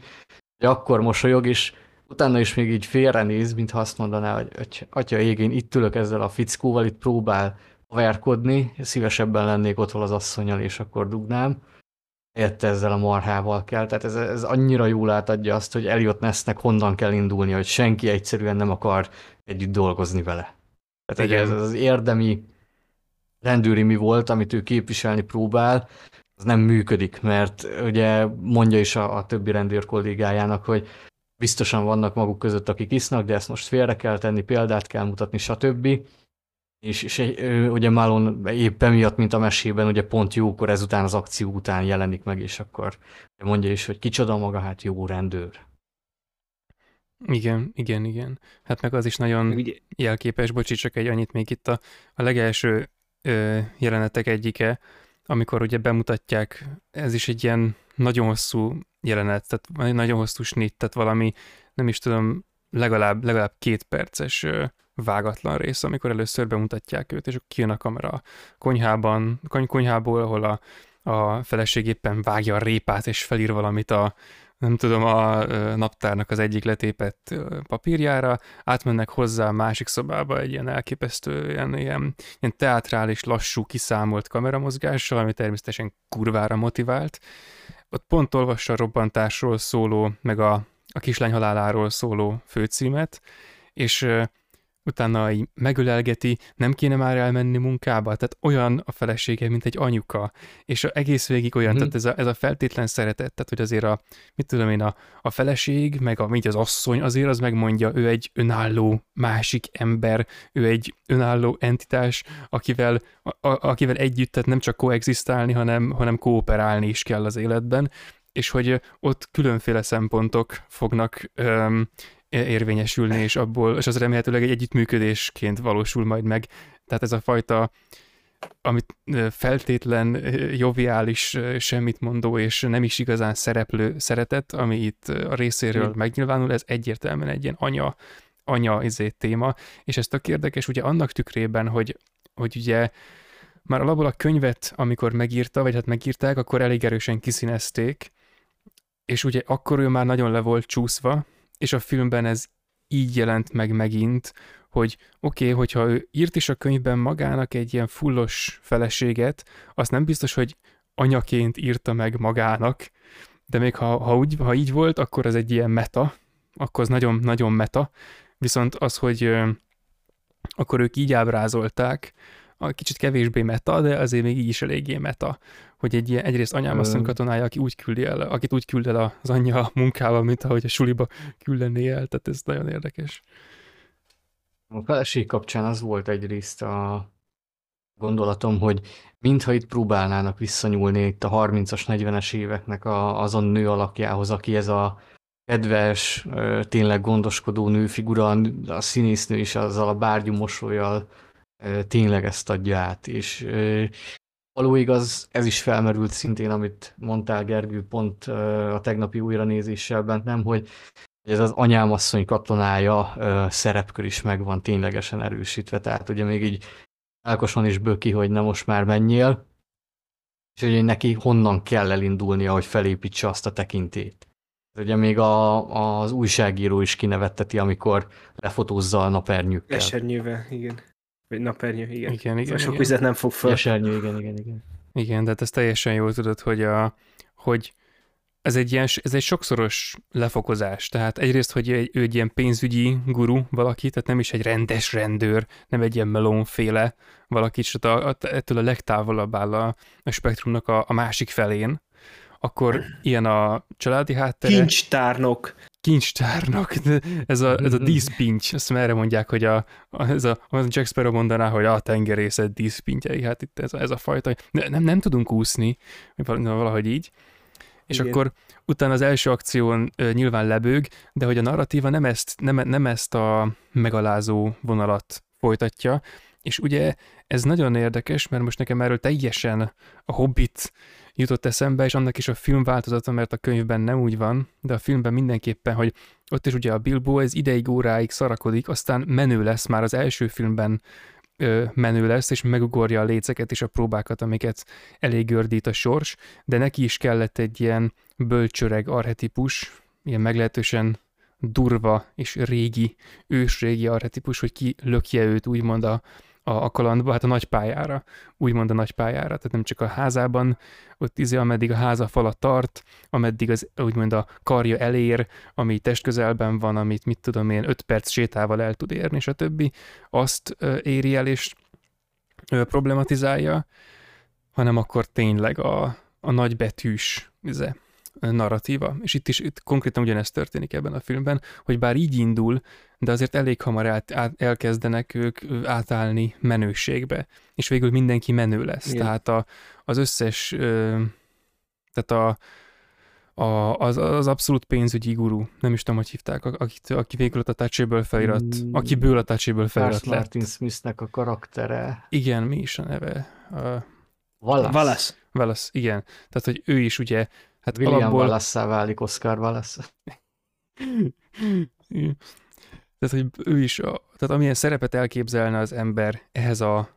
hogy akkor mosolyog, és utána is még így félrenéz, mintha azt mondaná, hogy "Öty- atya ég, én itt ülök ezzel a fickóval, itt próbál verkodni, szívesebben lennék ott az asszonyal, és akkor dugnám. Érte ezzel a marhával kell. Tehát ez, ez annyira jól átadja azt, hogy Elliot Nessnek honnan kell indulni, hogy senki egyszerűen nem akar együtt dolgozni vele. Tehát Igen. ez az érdemi rendőri mi volt, amit ő képviselni próbál, az nem működik, mert ugye mondja is a, a többi rendőr kollégájának, hogy biztosan vannak maguk között, akik isznak, de ezt most félre kell tenni, példát kell mutatni, stb. És, és ugye Malon épp emiatt, mint a mesében, ugye pont jókor ezután az akció után jelenik meg, és akkor mondja is, hogy kicsoda maga, hát jó rendőr. Igen, igen, igen. Hát meg az is nagyon Ugye, jelképes, bocsi, csak egy annyit még itt a, a legelső ö, jelenetek egyike, amikor ugye bemutatják, ez is egy ilyen nagyon hosszú jelenet, tehát egy nagyon hosszú snit, tehát valami, nem is tudom, legalább, legalább két perces ö, vágatlan rész, amikor először bemutatják őt, és akkor kijön a kamera a konyhában, kony- konyhából, ahol a, a feleség éppen vágja a répát, és felír valamit a, nem tudom, a naptárnak az egyik letépett papírjára, átmennek hozzá a másik szobába egy ilyen elképesztő, ilyen, ilyen, ilyen teátrális, lassú, kiszámolt kameramozgással, ami természetesen kurvára motivált. Ott pont olvassa a robbantásról szóló, meg a, a kislány haláláról szóló főcímet, és utána így megölelgeti, nem kéne már elmenni munkába, tehát olyan a felesége, mint egy anyuka, és a egész végig olyan, Mhm. tehát ez a, ez a feltétlen szeretet, tehát hogy azért a, mit tudom én, a, a feleség, meg a, mint az asszony, azért az megmondja, ő egy önálló másik ember, ő egy önálló entitás, akivel, a, a, akivel együtt, tehát nem csak koexisztálni, hanem, hanem kooperálni is kell az életben, és hogy ott különféle szempontok fognak öm, érvényesülni, és abból, és az remélhetőleg egy együttműködésként valósul majd meg. Tehát ez a fajta, amit feltétlen joviális, semmit mondó, és nem is igazán szereplő szeretet, ami itt a részéről megnyilvánul, ez egyértelműen egy ilyen anya, anya izé téma, és ez tök érdekes, ugye annak tükrében, hogy, hogy ugye már alapból a könyvet, amikor megírta, vagy hát megírták, akkor elég erősen kiszínezték, és ugye akkor ő már nagyon le volt csúszva, és a filmben ez így jelent meg megint, hogy oké, okay, hogyha ő írt is a könyvben magának egy ilyen fullos feleséget, azt nem biztos, hogy anyaként írta meg magának, de még ha, ha, úgy, ha így volt, akkor az egy ilyen meta, akkor az nagyon-nagyon meta, viszont az, hogy akkor ők így ábrázolták, kicsit kevésbé meta, de azért még így is eléggé meta, hogy egy ilyen, egyrészt anyám asszony katonája, aki úgy küldi el, akit úgy küld el az anyja a munkába, mint ahogy a suliba küldené el, tehát ez nagyon érdekes. A feleség kapcsán az volt egyrészt a gondolatom, hogy mintha itt próbálnának visszanyúlni itt a 30-as, 40-es éveknek a, azon nő alakjához, aki ez a kedves, tényleg gondoskodó nőfigura, a nő- a színésznő is azzal a bárgyú mosolyjal tényleg ezt adja át, és való igaz, ez is felmerült szintén, amit mondtál Gergő pont a tegnapi újranézéssel bent, nem, hogy ez az anyámasszony katonája szerepkör is meg van ténylegesen erősítve, tehát ugye még így Álkoson is böki, hogy nem most már menjél, és hogy neki honnan kell elindulnia, hogy felépítse azt a tekintét. Ugye még a, az újságíró is kinevetteti, amikor lefotózza a napernyőkkel. Esernyővel, igen. Vagy napernyő, igen. Igen, igen, sok igen. vizet nem fog föl. Esernyő, igen, igen, igen. Igen, tehát ezt teljesen jól tudod, hogy, a, hogy ez egy, ilyen, ez egy sokszoros lefokozás. Tehát egyrészt, hogy egy, ő egy ilyen pénzügyi guru valaki, tehát nem is egy rendes rendőr, nem egy ilyen melónféle valaki, és a, a, ettől a legtávolabb áll a, a spektrumnak a, a másik felén. Akkor ilyen a családi háttere. Kincstárnok. Kincstárnak, ez a, ez a díszpincs, azt erre mondják, hogy a, ez a, Jack Sparrow mondaná, hogy a tengerészet díszpintjei, hát itt ez a, ez a fajta, ne, nem, nem tudunk úszni, val- valahogy így, és Igen. akkor utána az első akción nyilván lebőg, de hogy a narratíva nem ezt, nem, nem ezt a megalázó vonalat folytatja, és ugye ez nagyon érdekes, mert most nekem erről teljesen a Hobbit jutott eszembe, és annak is a film változata, mert a könyvben nem úgy van, de a filmben mindenképpen, hogy ott is ugye a Bilbo ez ideig óráig szarakodik, aztán menő lesz már az első filmben ö, menő lesz, és megugorja a léceket és a próbákat, amiket elég gördít a sors, de neki is kellett egy ilyen bölcsöreg arhetipus, ilyen meglehetősen durva és régi, ősrégi arhetipus, hogy ki lökje őt úgymond a, a, a kalandba, hát a nagypályára, úgymond a nagypályára, tehát nem csak a házában, ott izé, ameddig a háza fala tart, ameddig az úgymond a karja elér, ami testközelben van, amit mit tudom én, 5 perc sétával el tud érni, stb. Azt ö, éri el és problematizálja, hanem akkor tényleg a, a nagybetűs izé, narratíva. És itt is itt konkrétan ugyanezt történik ebben a filmben, hogy bár így indul, de azért elég hamar át, át, elkezdenek ők átállni menőségbe, és végül mindenki menő lesz. Igen. Tehát a, az összes, ö, tehát a, a, az, az abszolút pénzügyi guru, nem is tudom, hogy hívták, akit, aki végül a touchable felirat, Mm. akiből a touchable felirat Lars lett. Martin Smithnek a karaktere. Igen, mi is a neve? Uh, Wallace. Valasz. Wallace, igen. Tehát, hogy ő is ugye, hát William alapból... Wallace-szá válik Oscar Wallace. Tehát, hogy ő is, a, tehát amilyen szerepet elképzelne az ember ehhez a,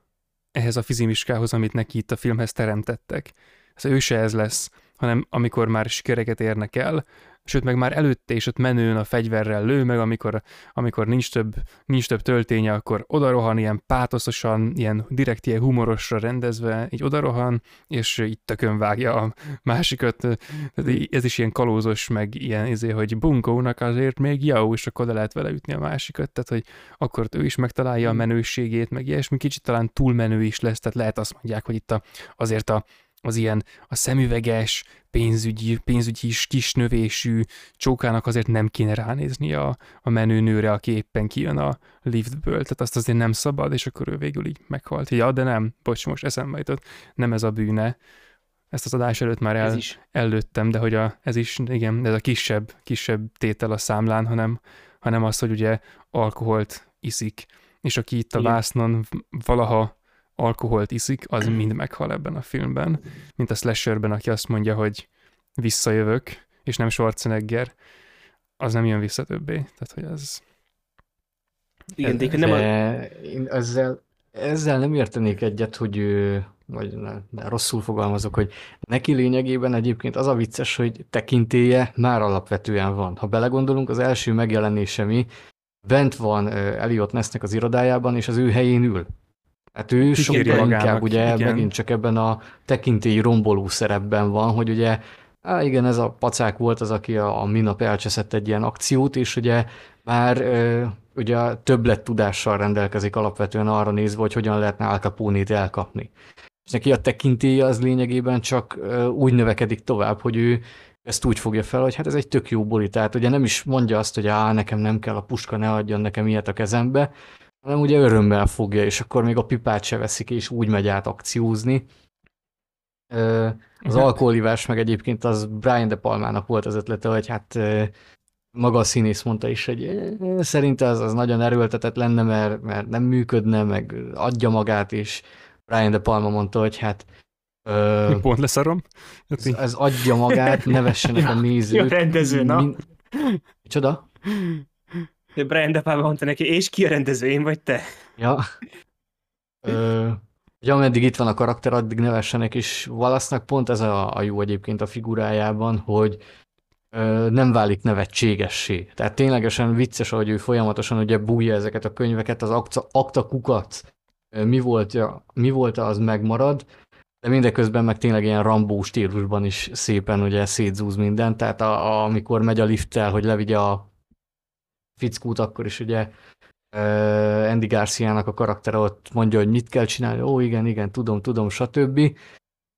ehhez a fizimiskához, amit neki itt a filmhez teremtettek. Ez ő se ez lesz, hanem amikor már sikereket érnek el, sőt, meg már előtte is ott menőn a fegyverrel lő, meg amikor, amikor nincs, több, nincs több tölténye, akkor odarohan ilyen pátoszosan, ilyen direkt ilyen humorosra rendezve, így odarohan, és így tökön vágja a másikat. Ez is ilyen kalózos, meg ilyen izé, hogy bunkónak azért még jó, és akkor le lehet vele ütni a másikat, tehát hogy akkor ő is megtalálja a menőségét, meg ilyesmi, kicsit talán túlmenő is lesz, tehát lehet azt mondják, hogy itt a, azért a, az ilyen a szemüveges, pénzügyi, pénzügyi is kisnövésű csókának azért nem kéne ránézni a, a menőnőre, aki éppen kijön a liftből, tehát azt azért nem szabad, és akkor ő végül így meghalt. Ja, de nem, bocs, most eszembe jutott, nem ez a bűne. Ezt az adás előtt már el, előttem, de hogy a, ez is, igen, ez a kisebb, kisebb tétel a számlán, hanem, hanem az, hogy ugye alkoholt iszik, és aki itt a Igen. vásznon valaha alkoholt iszik, az mind meghal ebben a filmben, mint a slasherben, aki azt mondja, hogy visszajövök, és nem Schwarzenegger, az nem jön vissza többé. Tehát, hogy ez... Igen, de nem a... Én ezzel, ezzel nem értenék egyet, hogy ő, vagy ne, de rosszul fogalmazok, hogy neki lényegében egyébként az a vicces, hogy tekintélye már alapvetően van. Ha belegondolunk, az első megjelenése mi, bent van Elliot Nessnek az irodájában, és az ő helyén ül. Hát ő sokkal inkább ugye igen. megint csak ebben a tekintélyi romboló szerepben van, hogy ugye Á, igen, ez a pacák volt az, aki a, a minap elcseszett egy ilyen akciót, és ugye már ö, ugye többlet tudással rendelkezik alapvetően arra nézve, hogy hogyan lehetne Al Capone-t elkapni. És neki a tekintélye az lényegében csak ö, úgy növekedik tovább, hogy ő ezt úgy fogja fel, hogy hát ez egy tök jó buli. Tehát ugye nem is mondja azt, hogy á, nekem nem kell a puska, ne adjon nekem ilyet a kezembe, hanem ugye örömmel fogja, és akkor még a pipát se veszik, és úgy megy át akciózni. Az alkoholivás meg egyébként az Brian De Palmának volt az ötlete, hogy hát maga a színész mondta is, hogy szerinte az, az nagyon erőltetett lenne, mert, mert nem működne, meg adja magát, és Brian De Palma mondta, hogy hát ö, Pont leszarom. ez, ez adja magát, nevessenek a Jó nézők. rendező, na. Min- Micsoda? Brian De Palma mondta neki, és ki a rendező, én vagy te? Ja. Ö, hogy ameddig itt van a karakter, addig nevessenek is Wallace-nak pont ez a, a jó egyébként a figurájában, hogy ö, nem válik nevetségessé. Tehát ténylegesen vicces, ahogy ő folyamatosan ugye bújja ezeket a könyveket, az akta, akta kukat, mi volt, mi volt az megmarad, de mindeközben meg tényleg ilyen Rambó stílusban is szépen ugye szétzúz minden, tehát a, a, amikor megy a lifttel, hogy levigye a fickút, akkor is ugye uh, Andy Garcia-nak a karaktere ott mondja, hogy mit kell csinálni, ó igen, igen, tudom, tudom, stb.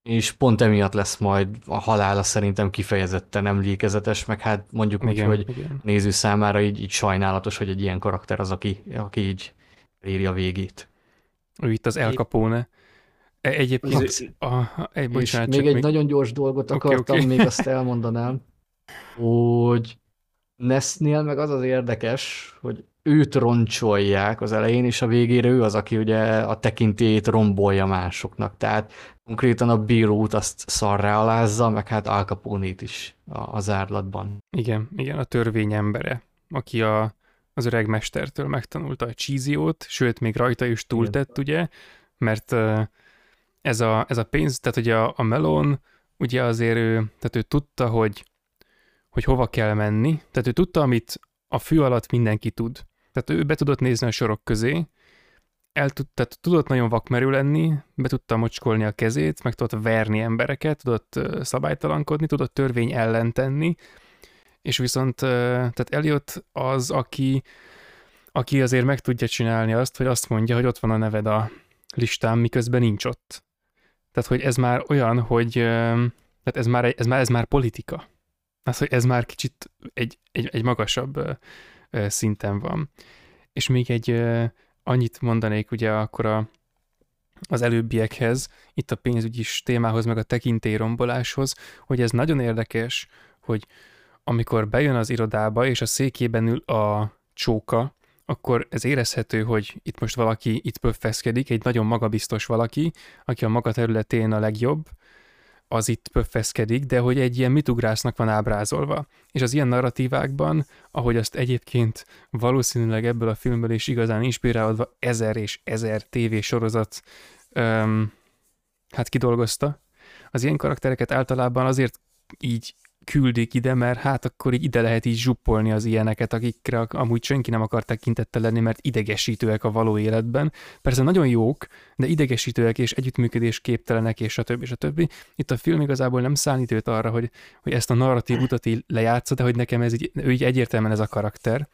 És pont emiatt lesz majd a halála szerintem kifejezetten emlékezetes, meg hát mondjuk igen, úgy, hogy igen. néző számára így, így sajnálatos, hogy egy ilyen karakter az, aki, aki így éri a végét. Ő itt az El Capone. E, egyébként... A, a, egy, bocsánat, még egy még... nagyon gyors dolgot akartam, okay, okay. még azt elmondanám, hogy Nessnél meg az az érdekes, hogy őt roncsolják az elején, és a végére ő az, aki ugye a tekintélyét rombolja másoknak. Tehát konkrétan a bírót azt szarrá alázza, meg hát Al Capone-t is az árlatban. Igen, igen, a törvény embere, aki a, az öreg mestertől megtanulta a csíziót, sőt, még rajta is túltett, ugye, mert ez a, ez a pénz, tehát ugye a, a melon, ugye azért ő, tehát ő tudta, hogy hogy hova kell menni, tehát ő tudta, amit a fű alatt mindenki tud. Tehát ő be tudott nézni a sorok közé, el tud, tehát tudott nagyon vakmerő lenni, be tudta mocskolni a kezét, meg tudott verni embereket, tudott szabálytalankodni, tudott törvény ellen tenni, és viszont tehát Eliot az, aki, aki azért meg tudja csinálni azt, hogy azt mondja, hogy ott van a neved a listán, miközben nincs ott. Tehát, hogy ez már olyan, hogy tehát ez már, ez már, ez már politika. Az, hogy ez már kicsit egy, egy, egy magasabb szinten van. És még egy annyit mondanék ugye akkor a, az előbbiekhez, itt a pénzügyi témához, meg a tekintélyromboláshoz, hogy ez nagyon érdekes, hogy amikor bejön az irodába, és a székében ül a csóka, akkor ez érezhető, hogy itt most valaki itt pöffeszkedik, egy nagyon magabiztos valaki, aki a maga területén a legjobb, az itt pöffeszkedik, de hogy egy ilyen mitugrásznak van ábrázolva. És az ilyen narratívákban, ahogy azt egyébként valószínűleg ebből a filmből is igazán inspirálódva ezer és ezer tévésorozat um, hát kidolgozta, az ilyen karaktereket általában azért így küldik ide, mert hát akkor így ide lehet így zsuppolni az ilyeneket, akikre amúgy senki nem akar tekintettel lenni, mert idegesítőek a való életben. Persze nagyon jók, de idegesítőek és együttműködés képtelenek, és stb. stb. Itt a film igazából nem szállít őt arra, hogy, hogy ezt a narratív utat így lejátsza, de hogy nekem ez így, ő így egyértelműen ez a karakter.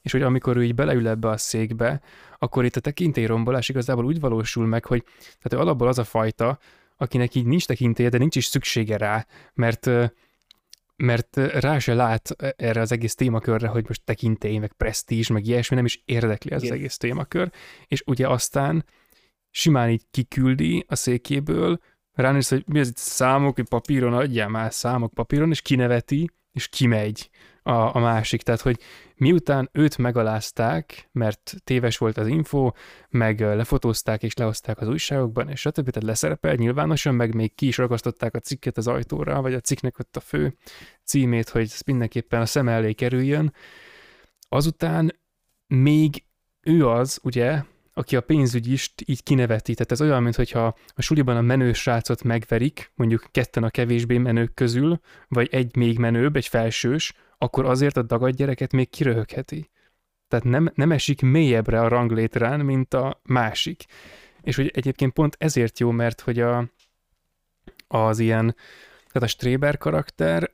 És hogy amikor ő így beleül ebbe a székbe, akkor itt a tekintélyrombolás igazából úgy valósul meg, hogy tehát ő alapból az a fajta, akinek így nincs tekintélye, de nincs is szüksége rá, mert mert rá se lát erre az egész témakörre, hogy most tekintély, meg presztízs, meg ilyesmi, nem is érdekli ez Igen. az egész témakör, és ugye aztán simán így kiküldi a székéből, ránéz, hogy mi az itt számok, hogy papíron adjál már számok papíron, és kineveti, és kimegy a, a másik. Tehát, hogy miután őt megalázták, mert téves volt az info, meg lefotózták és lehozták az újságokban, és stb. Tehát leszerepel nyilvánosan, meg még ki is ragasztották a cikket az ajtóra, vagy a cikknek ott a fő címét, hogy ez mindenképpen a szem elé kerüljön. Azután még ő az, ugye, aki a pénzügyist így kineveti. Tehát ez olyan, mintha a suliban a menő srácot megverik, mondjuk ketten a kevésbé menők közül, vagy egy még menőbb, egy felsős, akkor azért a dagad gyereket még kiröhögheti. Tehát nem, nem esik mélyebbre a ranglétrán, mint a másik. És hogy egyébként pont ezért jó, mert hogy a, az ilyen, tehát a Stréber karakter,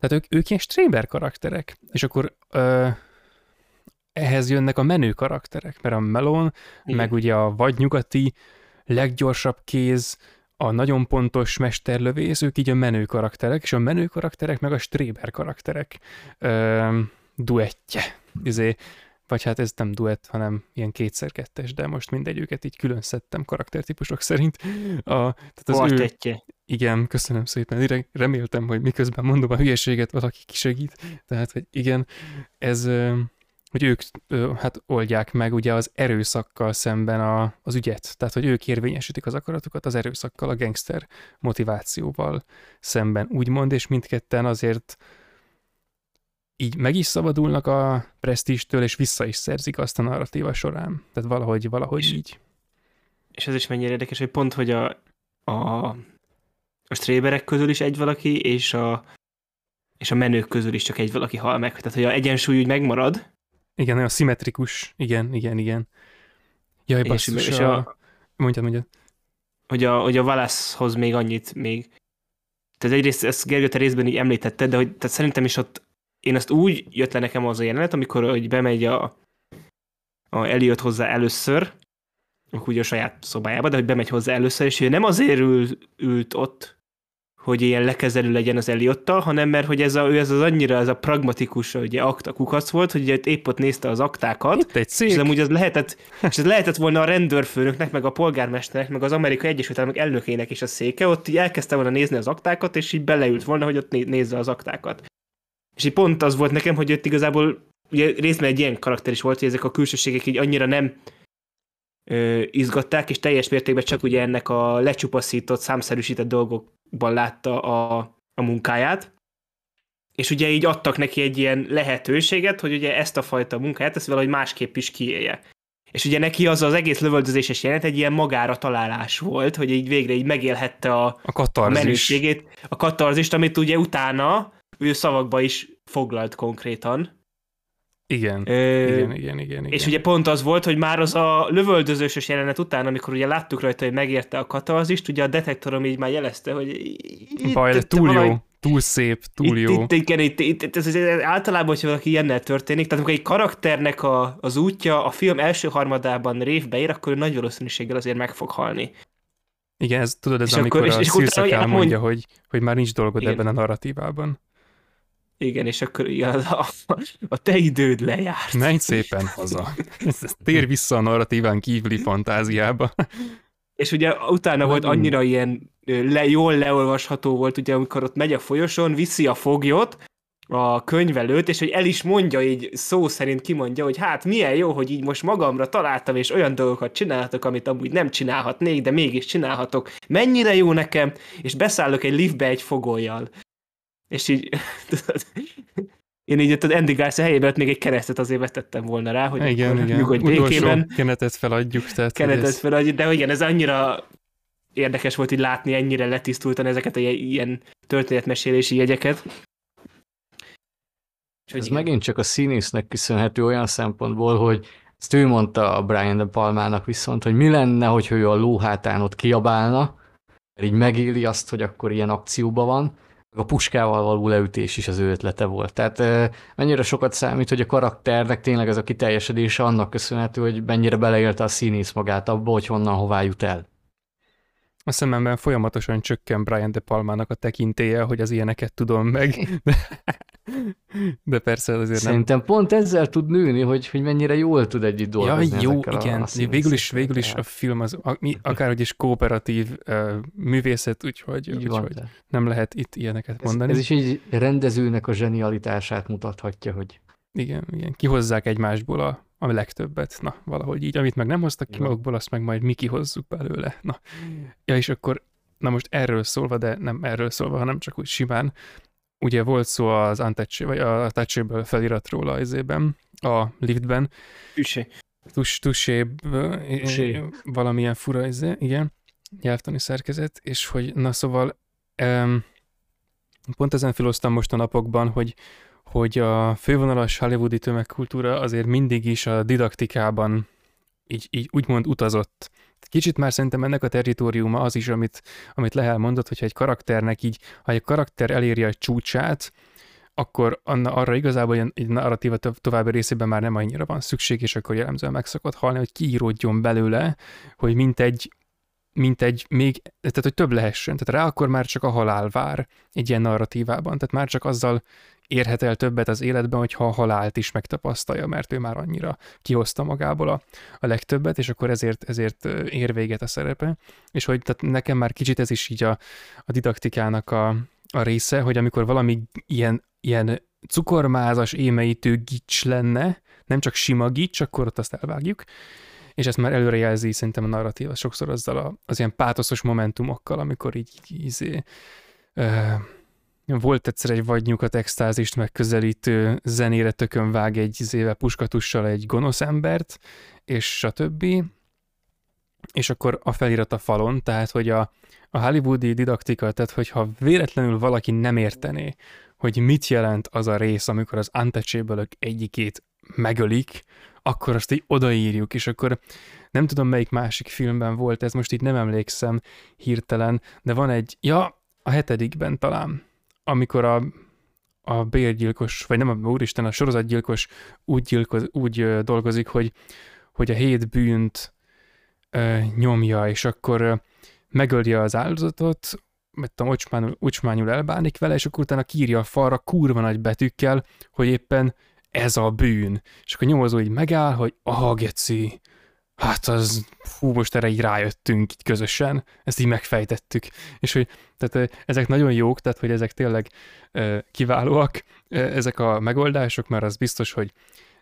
tehát ők, ők ilyen Stréber karakterek, és akkor ö, ehhez jönnek a menő karakterek, mert a Melon, Igen. meg ugye a vadnyugati, leggyorsabb kéz, a nagyon pontos mesterlövész, ők így a menő karakterek, és a menő karakterek meg a Stréber karakterek ö, duettje. Izé, vagy hát ez nem duett, hanem ilyen kétszer-kettes, de most mindegy, őket így külön szedtem karaktertípusok szerint. A, tehát az ő, igen, köszönöm szépen. Reméltem, hogy miközben mondom a hülyeséget, valaki kisegít. Tehát, hogy igen, ez hogy ők hát oldják meg ugye az erőszakkal szemben a, az ügyet. Tehát, hogy ők érvényesítik az akaratukat az erőszakkal, a gangster motivációval szemben, úgymond, és mindketten azért így meg is szabadulnak a presztístől, és vissza is szerzik azt a narratíva során. Tehát valahogy, valahogy és, így. és ez is mennyire érdekes, hogy pont, hogy a, a, a stréberek közül is egy valaki, és a, és a menők közül is csak egy valaki hal meg. Tehát, hogy a egyensúly úgy megmarad. Igen, olyan szimmetrikus. Igen, igen, igen. Jaj, És, basszus, és a... a, Mondjad, mondjad. hogy a, hogy a Wallace-hoz még annyit még. Tehát egyrészt ezt Gergő, te részben így említetted, de hogy tehát szerintem is ott én azt úgy jött le nekem az a jelenet, amikor hogy bemegy a, a Elliot hozzá először, akkor ugye a saját szobájába, de hogy bemegy hozzá először, és ő nem azért ül, ült ott, hogy ilyen lekezelő legyen az Eliottal, hanem mert hogy ez, a, ő ez az annyira ez a pragmatikus ugye, akta kukac volt, hogy ugye épp ott nézte az aktákat, Itt egy szék. és amúgy az lehetett, és ez lehetett volna a rendőrfőnöknek, meg a polgármesternek, meg az Amerikai Egyesült Államok elnökének is a széke, ott így elkezdte volna nézni az aktákat, és így beleült volna, hogy ott né- nézze az aktákat. És így pont az volt nekem, hogy ott igazából ugye részben egy ilyen karakter is volt, hogy ezek a külsőségek így annyira nem ö, izgatták, és teljes mértékben csak ugye ennek a lecsupaszított, számszerűsített dolgokban látta a, a munkáját. És ugye így adtak neki egy ilyen lehetőséget, hogy ugye ezt a fajta munkáját, ezt valahogy másképp is kiélje. És ugye neki az az egész lövöldözéses jelent egy ilyen magára találás volt, hogy így végre így megélhette a, A a katarzis. menőségét, a katarzist, amit ugye utána ő szavakba is foglalt konkrétan. Igen. Ö, Igen, igen, igen, igen. és ugye pont az volt, hogy már az a lövöldözős jelenet után, amikor ugye láttuk rajta, hogy megérte a katarzist, ugye a detektorom így már jelezte, hogy Baj, de túl valami- jó, túl szép, túl itt, jó. Itt, igen, itt, itt, itt ez, ez, általában, hogyha valaki ilyennel történik, tehát amikor egy karakternek a, az útja a film első harmadában révbe ér, akkor ő nagy valószínűséggel azért meg fog halni. Igen, ez tudod, ez És amikor akkor- és- a és Szirszak hogy elmondja, elmondj- hogy, hogy már nincs dolgod Igen. ebben a narratívában. Igen, és akkor igen, a, a te időd lejárt. Menj szépen haza. Tér vissza a narratíván kívüli fantáziába. És ugye utána volt annyira ilyen le, jól leolvasható volt, ugye amikor ott megy a folyosón, viszi a foglyot, a könyvelőt, és hogy el is mondja így szó szerint kimondja, hogy hát milyen jó, hogy így most magamra találtam, és olyan dolgokat csinálhatok, amit amúgy nem csinálhatnék, de mégis csinálhatok. Mennyire jó nekem, és beszállok egy liftbe egy fogolyjal. És így, tudod, én így ott az Andy Garcia helyében ott még egy keresztet azért vetettem volna rá, hogy igen, akkor igen. nyugodj békében kenetet feladjuk. Tehát hogy keretet ez- fel, hogy- de igen, ez annyira érdekes volt így látni ennyire letisztultan ezeket a ilyen- történetmesélési jegyeket. És hogy Ez igen. megint csak a színésznek köszönhető olyan szempontból, hogy ezt ő mondta a Brian De Palmának viszont, hogy mi lenne, hogy ő a lóhátán ott kiabálna, mert így megéli azt, hogy akkor ilyen akcióban van, a puskával való leütés is az ő ötlete volt. Tehát eh, mennyire sokat számít, hogy a karakternek tényleg ez a kiteljesedése annak köszönhető, hogy mennyire beleélte a színész magát abba, hogy honnan hová jut el. A szememben folyamatosan csökken Brian De Palmának a tekintélye, hogy az ilyeneket tudom meg. De, de persze azért nem. Szerintem pont ezzel tud nőni, hogy, hogy mennyire jól tud együtt Ja, dolgozni jó, ezekkel a- igen. a végül is, végül is a film az a, mi, akárhogy is kooperatív uh, művészet, úgyhogy, így van, úgyhogy tehát. nem lehet itt ilyeneket Ez, mondani. ez is egy rendezőnek a zsenialitását mutathatja, hogy Igen, igen. Kihozzák egymásból a, a legtöbbet. Na, valahogy így. Amit meg nem hoztak ki magukból, azt meg majd mi kihozzuk belőle. Na. Ja, és akkor, na most erről szólva, de nem erről szólva, hanem csak úgy simán. Ugye volt szó az Untouch, vagy a Touchable feliratról az izében, a liftben, Üssé. tus, tusé, Tusé. valamilyen fura izé, igen, nyelvtani szerkezet, és hogy na szóval um, pont ezen filoztam most a napokban, hogy hogy a fővonalas hollywoodi tömegkultúra azért mindig is a didaktikában így, így úgymond utazott. Kicsit már szerintem ennek a territóriuma az is, amit, amit Lehel mondott, hogyha egy karakternek így, ha egy karakter eléri a csúcsát, akkor anna, arra igazából egy, narratíva to- további részében már nem annyira van szükség, és akkor jellemzően meg szokott halni, hogy kiíródjon belőle, hogy mint egy, mint egy még, tehát hogy több lehessen. Tehát rá akkor már csak a halál vár egy ilyen narratívában. Tehát már csak azzal érhet el többet az életben, hogyha a halált is megtapasztalja, mert ő már annyira kihozta magából a, a legtöbbet, és akkor ezért, ezért ér véget a szerepe. És hogy tehát nekem már kicsit ez is így a, a didaktikának a, a része, hogy amikor valami ilyen, ilyen cukormázas, émeítő gics lenne, nem csak sima gics, akkor ott azt elvágjuk, és ezt már előre jelzi szerintem a narratíva sokszor azzal a, az ilyen pátoszos momentumokkal, amikor így, így izé, ö, volt egyszer egy vadnyukat extázist megközelítő zenére tökön vág egy izével puskatussal egy gonosz embert, és stb. és akkor a felirat a falon, tehát hogy a, a hollywoodi didaktika, tehát hogyha véletlenül valaki nem értené, hogy mit jelent az a rész, amikor az untouchable egyikét megölik, akkor azt így odaírjuk, és akkor nem tudom melyik másik filmben volt, ez most itt nem emlékszem hirtelen, de van egy, ja, a hetedikben talán, amikor a, a bérgyilkos, vagy nem a úristen, a sorozatgyilkos úgy, gyilkoz, úgy dolgozik, hogy, hogy a hét bűnt ö, nyomja, és akkor ö, megöli az áldozatot, mert tudom, ocsmányul, ocsmányul elbánik vele, és akkor utána kírja a falra kurva nagy betűkkel, hogy éppen ez a bűn. És akkor nyomozó így megáll, hogy aha, geci, hát az, hú, most erre így rájöttünk így közösen, ezt így megfejtettük. És hogy tehát ezek nagyon jók, tehát hogy ezek tényleg kiválóak, ezek a megoldások, mert az biztos, hogy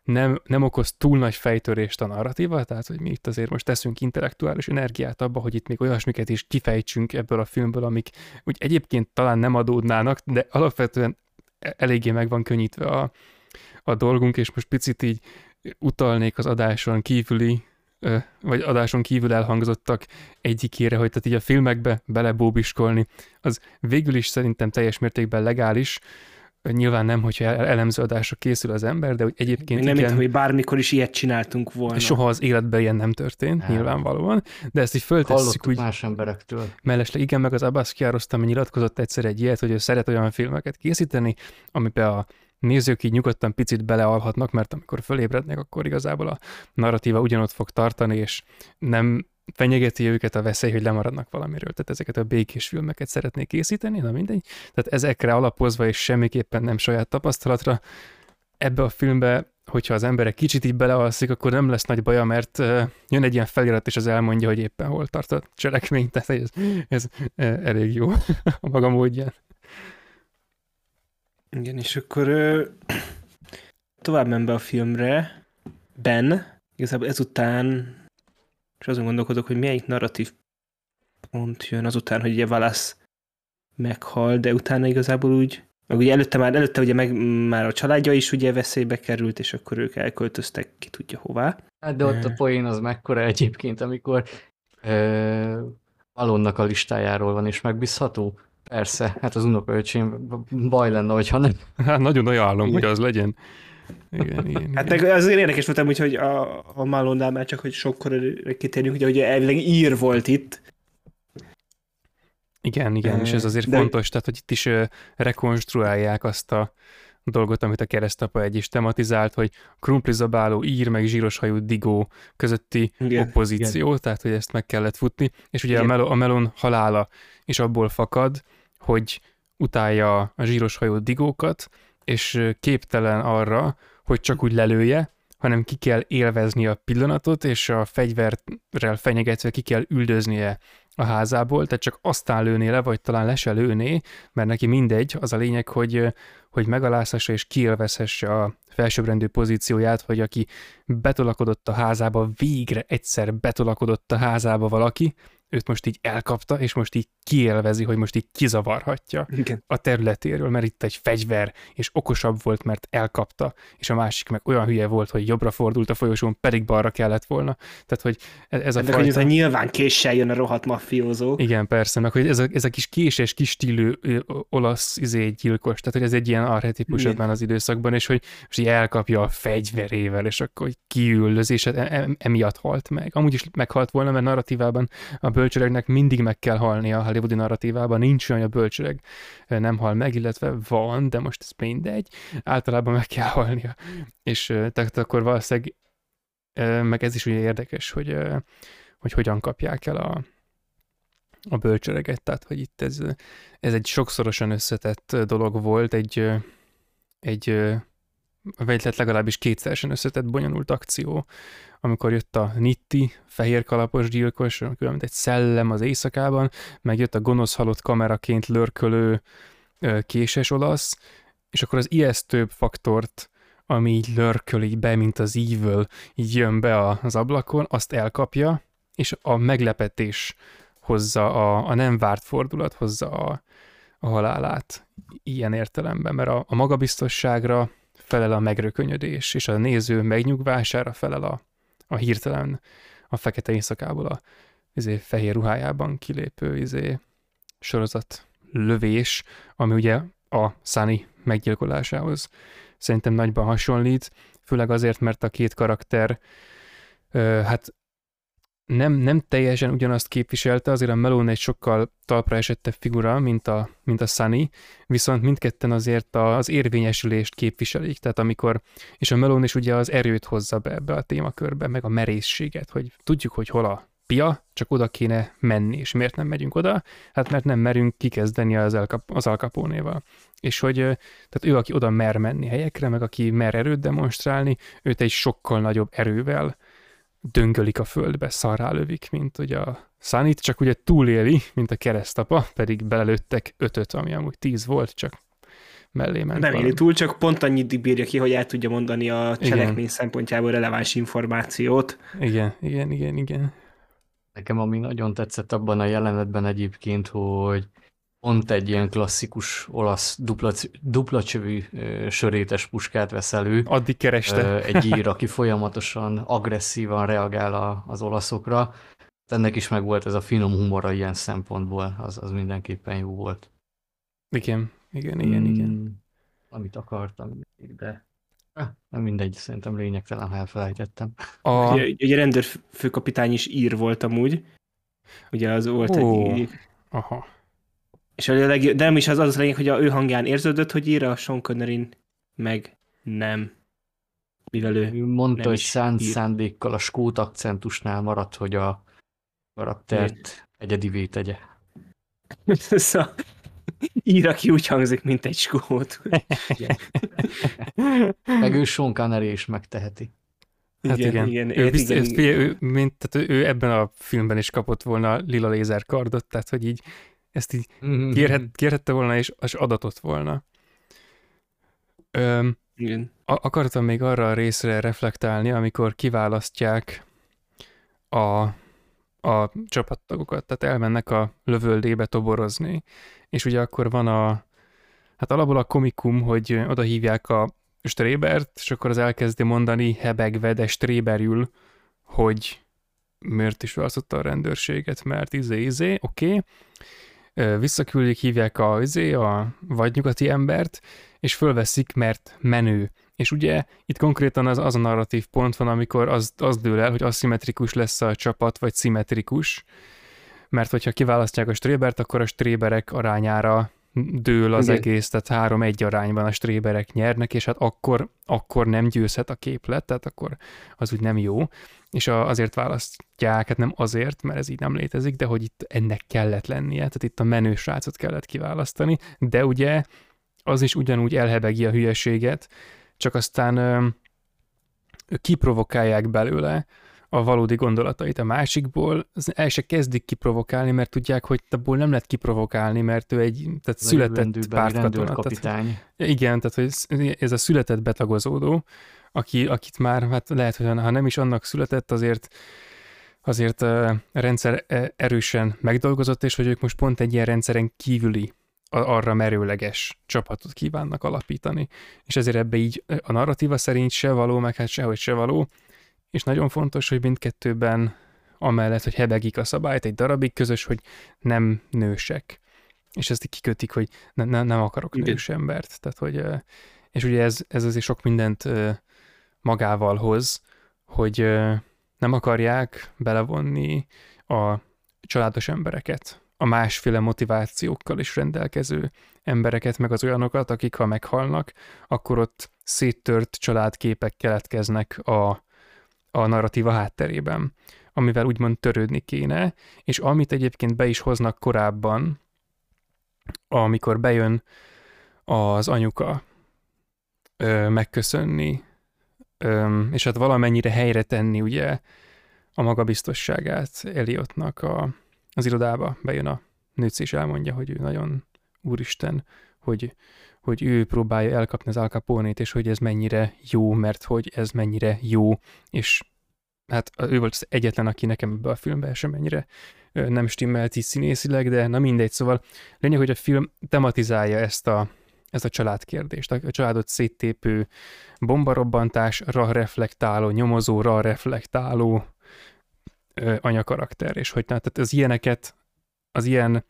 nem, nem okoz túl nagy fejtörést a narratíva, tehát hogy mi itt azért most teszünk intellektuális energiát abba, hogy itt még olyasmiket is kifejtsünk ebből a filmből, amik úgy egyébként talán nem adódnának, de alapvetően e-, eléggé meg van könnyítve a, a dolgunk, és most picit így utalnék az adáson kívüli vagy adáson kívül elhangzottak egyikére, hogy tehát így a filmekbe belebóbiskolni, az végül is szerintem teljes mértékben legális, Nyilván nem, hogyha elemző adásra készül az ember, de hogy egyébként Még nem igen, hogy bármikor is ilyet csináltunk volna. Soha az életben ilyen nem történt, nem. nyilvánvalóan, de ezt így föltesszük úgy. más emberektől. Mellesleg igen, meg az Abbas Kiarostami nyilatkozott egyszer egy ilyet, hogy ő szeret olyan filmeket készíteni, amiben a nézők így nyugodtan picit belealhatnak, mert amikor fölébrednek, akkor igazából a narratíva ugyanott fog tartani, és nem fenyegeti őket a veszély, hogy lemaradnak valamiről. Tehát ezeket a békés filmeket szeretnék készíteni, na mindegy. Tehát ezekre alapozva és semmiképpen nem saját tapasztalatra. Ebbe a filmbe, hogyha az emberek kicsit így belealszik, akkor nem lesz nagy baja, mert jön egy ilyen felirat, és az elmondja, hogy éppen hol tart a cselekmény, tehát ez, ez elég jó a maga módján. Igen, és akkor tovább menve a filmre, Ben, igazából ezután, és azon gondolkodok, hogy melyik narratív pont jön azután, hogy ugye Wallace meghal, de utána igazából úgy, meg ugye előtte már, előtte ugye meg már a családja is ugye veszélybe került, és akkor ők elköltöztek ki tudja hová. Hát de ott a poén az mekkora egyébként, amikor ö, Alonnak a listájáról van, és megbízható. Persze, hát az unokaöcsém baj lenne, hogyha nem. Hát nagyon ajánlom, igen. hogy az legyen. Igen, igen, hát igen. azért érdekes voltam, hogy, hogy a, a Malonnál már csak, hogy sokkor kitérjünk, ugye, hogy elvileg ír volt itt. Igen, igen, és ez azért De... fontos, tehát hogy itt is rekonstruálják azt a dolgot, amit a keresztapa egy is tematizált, hogy krumplizabáló ír meg zsíroshajú digó közötti igen, opozíció, igen. tehát hogy ezt meg kellett futni, és ugye a, mel- a melon halála is abból fakad, hogy utálja a zsíroshajú digókat, és képtelen arra, hogy csak úgy lelője, hanem ki kell élvezni a pillanatot, és a fegyverrel fenyegetve ki kell üldöznie a házából, tehát csak aztán lőné le, vagy talán le se lőné, mert neki mindegy, az a lényeg, hogy, hogy megalázhassa és kielvezhesse a felsőbbrendű pozícióját, hogy aki betolakodott a házába, végre egyszer betolakodott a házába valaki, őt most így elkapta, és most így kielvezi, hogy most így kizavarhatja Igen. a területéről, mert itt egy fegyver, és okosabb volt, mert elkapta, és a másik meg olyan hülye volt, hogy jobbra fordult a folyosón, pedig balra kellett volna. Tehát, hogy ez, ez a De fajta... hogy nyilván késsel jön a rohadt maffiózó. Igen, persze, meg hogy ez a, ez a kis késes, kis stílű olasz izé, gyilkos, tehát hogy ez egy ilyen arhetipus ebben az időszakban, és hogy most így elkapja a fegyverével, és akkor kiüldöz, és e, emiatt halt meg. Amúgy is meghalt volna, mert narratívában a bölcsöregnek mindig meg kell halnia a hollywoodi narratívában, nincs olyan, hogy a bölcsöreg nem hal meg, illetve van, de most ez mindegy, általában meg kell halnia. És tehát akkor valószínűleg meg ez is ugye érdekes, hogy, hogy hogyan kapják el a, a bölcsöreget, tehát hogy itt ez, ez egy sokszorosan összetett dolog volt, egy, egy vagy legalábbis kétszeresen összetett, bonyolult akció, amikor jött a Nitti, fehér kalapos gyilkos, amikor mint egy szellem az éjszakában, meg jött a gonosz halott kameraként lörkölő késes olasz, és akkor az ijesztőbb faktort, ami így lörköl be, mint az evil, így jön be az ablakon, azt elkapja, és a meglepetés hozza, a, a nem várt fordulat hozza a, a halálát ilyen értelemben, mert a, a magabiztosságra felel a megrökönyödés, és a néző megnyugvására felel a, a hirtelen a fekete éjszakából a izé, fehér ruhájában kilépő izé, sorozat lövés, ami ugye a Sunny meggyilkolásához szerintem nagyban hasonlít, főleg azért, mert a két karakter hát nem, nem teljesen ugyanazt képviselte, azért a Melon egy sokkal talpra esettebb figura, mint a, mint a Sunny, viszont mindketten azért az érvényesülést képviselik, tehát amikor, és a Melon is ugye az erőt hozza be ebbe a témakörbe, meg a merészséget, hogy tudjuk, hogy hol a pia, csak oda kéne menni, és miért nem megyünk oda? Hát mert nem merünk kikezdeni az, elkap, az alkapónéval. És hogy, tehát ő, aki oda mer menni helyekre, meg aki mer erőt demonstrálni, őt egy sokkal nagyobb erővel döngölik a földbe, szarrá lövik, mint ugye a Sanit, csak ugye túléli, mint a keresztapa, pedig belelőttek ötöt, ami amúgy tíz volt, csak mellé ment. Nem éli túl, csak pont annyit bírja ki, hogy el tudja mondani a cselekmény igen. szempontjából releváns információt. Igen, igen, igen, igen. Nekem ami nagyon tetszett abban a jelenetben egyébként, hogy pont egy ilyen klasszikus olasz dupla, dupla csövű sörétes puskát vesz elő. Addig kereste. Egy ír, aki folyamatosan agresszívan reagál a, az olaszokra. Ennek is meg volt ez a finom humora ilyen szempontból, az, az mindenképpen jó volt. Igen, igen, igen, hmm, igen. Amit akartam, de ah, nem mindegy, szerintem lényegtelen, ha elfelejtettem. A... Ugye, ugye rendőrfőkapitány is ír volt amúgy. Ugye az volt oh. egy... Aha. És a legjobb, de nem is az az lényeg, hogy a ő hangján érződött, hogy ír a Sean Connery meg nem. Mivel ő, ő mondta, hogy szánt szándékkal a skót akcentusnál maradt, hogy a karaktert egyedivé tegye. szóval ír, aki úgy hangzik, mint egy skót. meg ő Sean Connery is megteheti. Hát igen, igen. igen. Ő, biztos, igen. Ő, mint, tehát ő ebben a filmben is kapott volna lila lézerkardot, tehát hogy így ezt így mm-hmm. kérhet, kérhette volna, és, és adatott volna. Öm, Igen. A- akartam még arra a részre reflektálni, amikor kiválasztják a, a csapattagokat, tehát elmennek a lövöldébe toborozni, és ugye akkor van a, hát alapból a komikum, hogy oda hívják a Strébert, és akkor az elkezdi mondani hebegve, de Stréberül, hogy miért is választotta a rendőrséget, mert izé, izé, oké. Okay visszaküldik, hívják a, izé, a vagy nyugati embert, és fölveszik, mert menő. És ugye itt konkrétan az, az a narratív pont van, amikor az, az dől el, hogy aszimmetrikus lesz a csapat, vagy szimmetrikus, mert hogyha kiválasztják a strébert, akkor a stréberek arányára dől az Igen. egész, tehát három-egy arányban a stréberek nyernek, és hát akkor, akkor nem győzhet a képlet, tehát akkor az úgy nem jó, és a, azért választják, hát nem azért, mert ez így nem létezik, de hogy itt ennek kellett lennie, tehát itt a menő srácot kellett kiválasztani, de ugye az is ugyanúgy elhebegi a hülyeséget, csak aztán ö, kiprovokálják belőle, a valódi gondolatait a másikból, el se kezdik kiprovokálni, mert tudják, hogy abból nem lehet kiprovokálni, mert ő egy tehát született pártkatona. Tehát, igen, tehát hogy ez a született betagozódó, aki, akit már, hát lehet, hogy ha nem is annak született, azért azért a rendszer erősen megdolgozott, és hogy ők most pont egy ilyen rendszeren kívüli arra merőleges csapatot kívánnak alapítani. És ezért ebbe így a narratíva szerint se való, meg hát sehogy se való, és nagyon fontos, hogy mindkettőben amellett, hogy hebegik a szabályt, egy darabig közös, hogy nem nősek. És ezt kikötik, hogy ne, ne, nem akarok Igen. nős embert. Tehát, hogy, és ugye ez, ez azért sok mindent magával hoz, hogy nem akarják belevonni a családos embereket, a másféle motivációkkal is rendelkező embereket, meg az olyanokat, akik ha meghalnak, akkor ott széttört családképek keletkeznek a, a narratíva hátterében, amivel úgymond törődni kéne, és amit egyébként be is hoznak korábban, amikor bejön az anyuka ö, megköszönni, és hát valamennyire helyre tenni ugye a magabiztosságát Eliotnak a, az irodába, bejön a nőc és elmondja, hogy ő nagyon úristen, hogy hogy ő próbálja elkapni az Al és hogy ez mennyire jó, mert hogy ez mennyire jó, és hát ő volt az egyetlen, aki nekem ebbe a filmbe sem mennyire nem stimmelt így színészileg, de na mindegy, szóval lényeg, hogy a film tematizálja ezt a, ezt a családkérdést, a családot széttépő bombarobbantásra reflektáló, nyomozóra reflektáló ö, anyakarakter, és hogy tehát az ilyeneket, az ilyen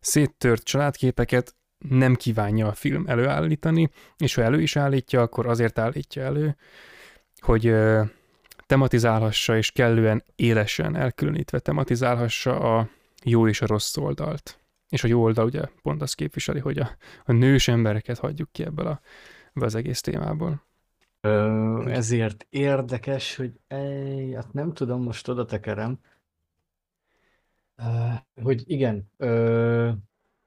széttört családképeket nem kívánja a film előállítani, és ha elő is állítja, akkor azért állítja elő, hogy tematizálhassa, és kellően élesen elkülönítve tematizálhassa a jó és a rossz oldalt. És a jó oldal ugye pont azt képviseli, hogy a, a nős embereket hagyjuk ki ebből, a, ebből az egész témából. Ö, ezért érdekes, hogy ej, hát nem tudom, most oda tekerem, hogy igen, ö,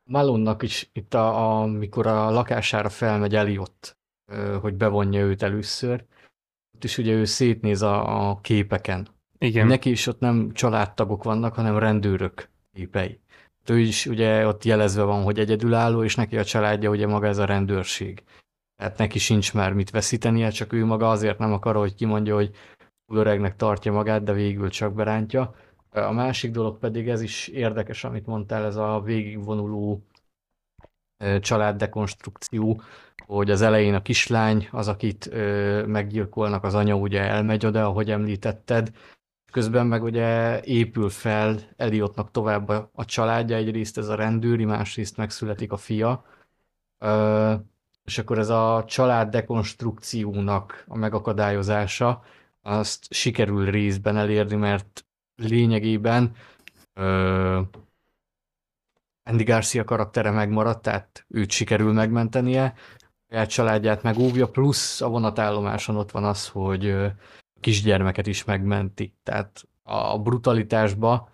Malonnak is itt, a, amikor a lakására felmegy Eliott, ö, hogy bevonja őt először, ott is ugye ő szétnéz a, a képeken. Igen, Neki is ott nem családtagok vannak, hanem rendőrök képei. Ő is ugye ott jelezve van, hogy egyedülálló, és neki a családja ugye maga ez a rendőrség. Tehát neki sincs már mit veszítenie, csak ő maga azért nem akar, hogy kimondja, hogy öregnek tartja magát, de végül csak berántja. A másik dolog pedig ez is érdekes, amit mondtál, ez a végigvonuló családdekonstrukció, hogy az elején a kislány, az, akit meggyilkolnak, az anya ugye elmegy oda, ahogy említetted, közben meg ugye épül fel Eliottnak tovább a, a családja, egyrészt ez a rendőri, másrészt megszületik a fia, Ö, és akkor ez a család dekonstrukciónak a megakadályozása, azt sikerül részben elérni, mert lényegében ö, Andy Garcia karaktere megmaradt, tehát őt sikerül megmentenie, a családját megóvja, plusz a vonatállomáson ott van az, hogy kisgyermeket is megmenti. Tehát a brutalitásba,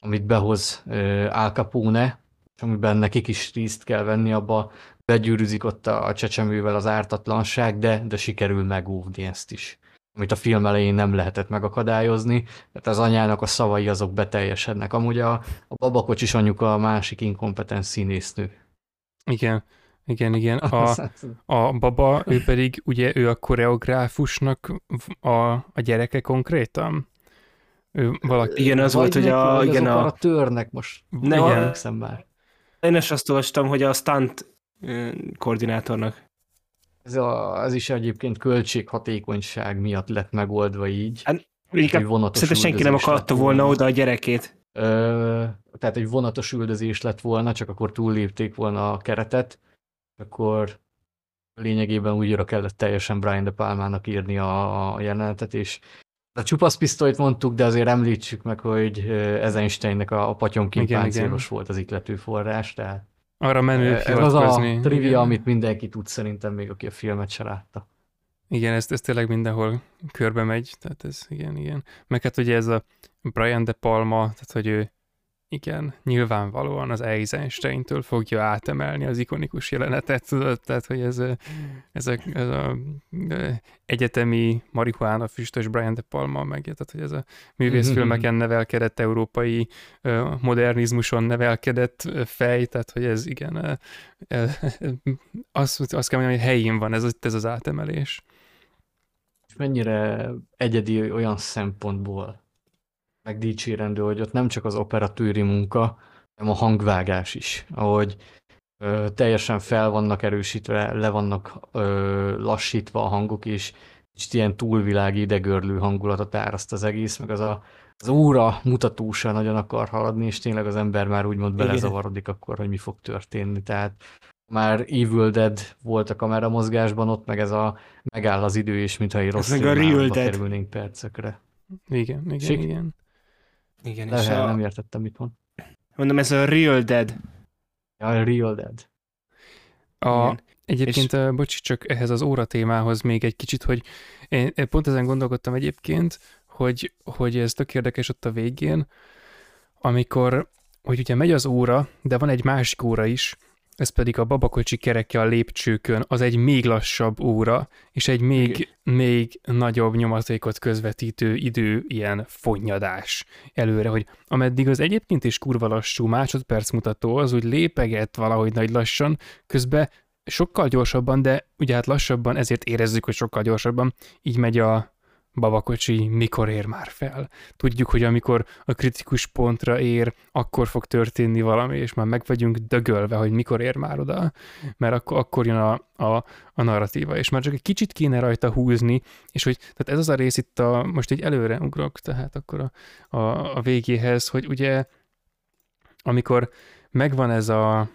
amit behoz Al Capone, és amiben nekik is részt kell venni, abba begyűrűzik ott a, csecsemővel az ártatlanság, de, de sikerül megóvni ezt is. Amit a film elején nem lehetett megakadályozni, tehát az anyának a szavai azok beteljesednek. Amúgy a, a babakocsis anyuka a másik inkompetens színésznő. igen, igen, igen. A, a baba, ő pedig, ugye ő a koreográfusnak a, a gyereke konkrétan? Ő valaki, Igen, az volt, hogy a- igen, a- arra törnek most. Nem, Nem a- emlékszem már. Én is azt olvastam, hogy a stunt koordinátornak. Ez, a, ez is egyébként költséghatékonyság miatt lett megoldva így. Hát, szerintem senki nem akarta volna oda a gyerekét. Ö, tehát egy vonatos üldözés lett volna, csak akkor túllépték volna a keretet, akkor lényegében újra kellett teljesen Brian De Palmának írni a, a jelenetet, és a csupasz pisztolyt mondtuk, de azért említsük meg, hogy Eisensteinnek a, a patyomkin Igen, páncélos volt az iklető forrás, tehát arra menő ez az a trivia, igen. amit mindenki tud szerintem, még aki a filmet se látta. Igen, ez, ez tényleg mindenhol körbe megy, tehát ez igen, igen. Meg hát ugye ez a Brian De Palma, tehát hogy ő igen, nyilvánvalóan az Eisenstein-től fogja átemelni az ikonikus jelenetet, tudod, tehát hogy ez, ez a, ez a egyetemi marihuána füstös Brian De Palma meg, tehát hogy ez a művészfilmeken nevelkedett, európai modernizmuson nevelkedett fej, tehát hogy ez igen, azt, azt kell mondani, hogy helyén van ez, ez az átemelés. És mennyire egyedi olyan szempontból megdicsérendő, hogy ott nem csak az operatőri munka, hanem a hangvágás is, ahogy ö, teljesen fel vannak erősítve, le vannak ö, lassítva a hangok, és kicsit ilyen túlvilági idegörlő hangulatot áraszt az egész, meg az a az óra mutatósa nagyon akar haladni, és tényleg az ember már úgymond belezavarodik akkor, hogy mi fog történni. Tehát már Evil Dead volt a kamera mozgásban, ott meg ez a megáll az idő, és mintha egy rossz meg a Real Dead. kerülnénk percekre. Igen, igen, Sik- igen. Igen, De és a, nem értettem, mit mond. mondom, ez a Real Dead. Ja, Real Dead. A, Igen. Egyébként, és... bocsi, csak ehhez az óra témához még egy kicsit, hogy én én pont ezen gondolkodtam egyébként, hogy, hogy ez tök érdekes ott a végén, amikor, hogy ugye megy az óra, de van egy másik óra is, ez pedig a babakocsi kereke a lépcsőkön, az egy még lassabb óra, és egy még, még nagyobb nyomatékot közvetítő idő, ilyen fonnyadás előre, hogy ameddig az egyébként is kurva lassú másodperc mutató, az úgy lépeget valahogy nagy lassan, közben sokkal gyorsabban, de ugye hát lassabban, ezért érezzük, hogy sokkal gyorsabban, így megy a babakocsi mikor ér már fel. Tudjuk, hogy amikor a kritikus pontra ér, akkor fog történni valami, és már meg vagyunk dögölve, hogy mikor ér már oda, mert akkor, akkor jön a, a, a narratíva, és már csak egy kicsit kéne rajta húzni, és hogy tehát ez az a rész itt a, most egy előre ugrok, tehát akkor a, a, a végéhez, hogy ugye amikor megvan ez a,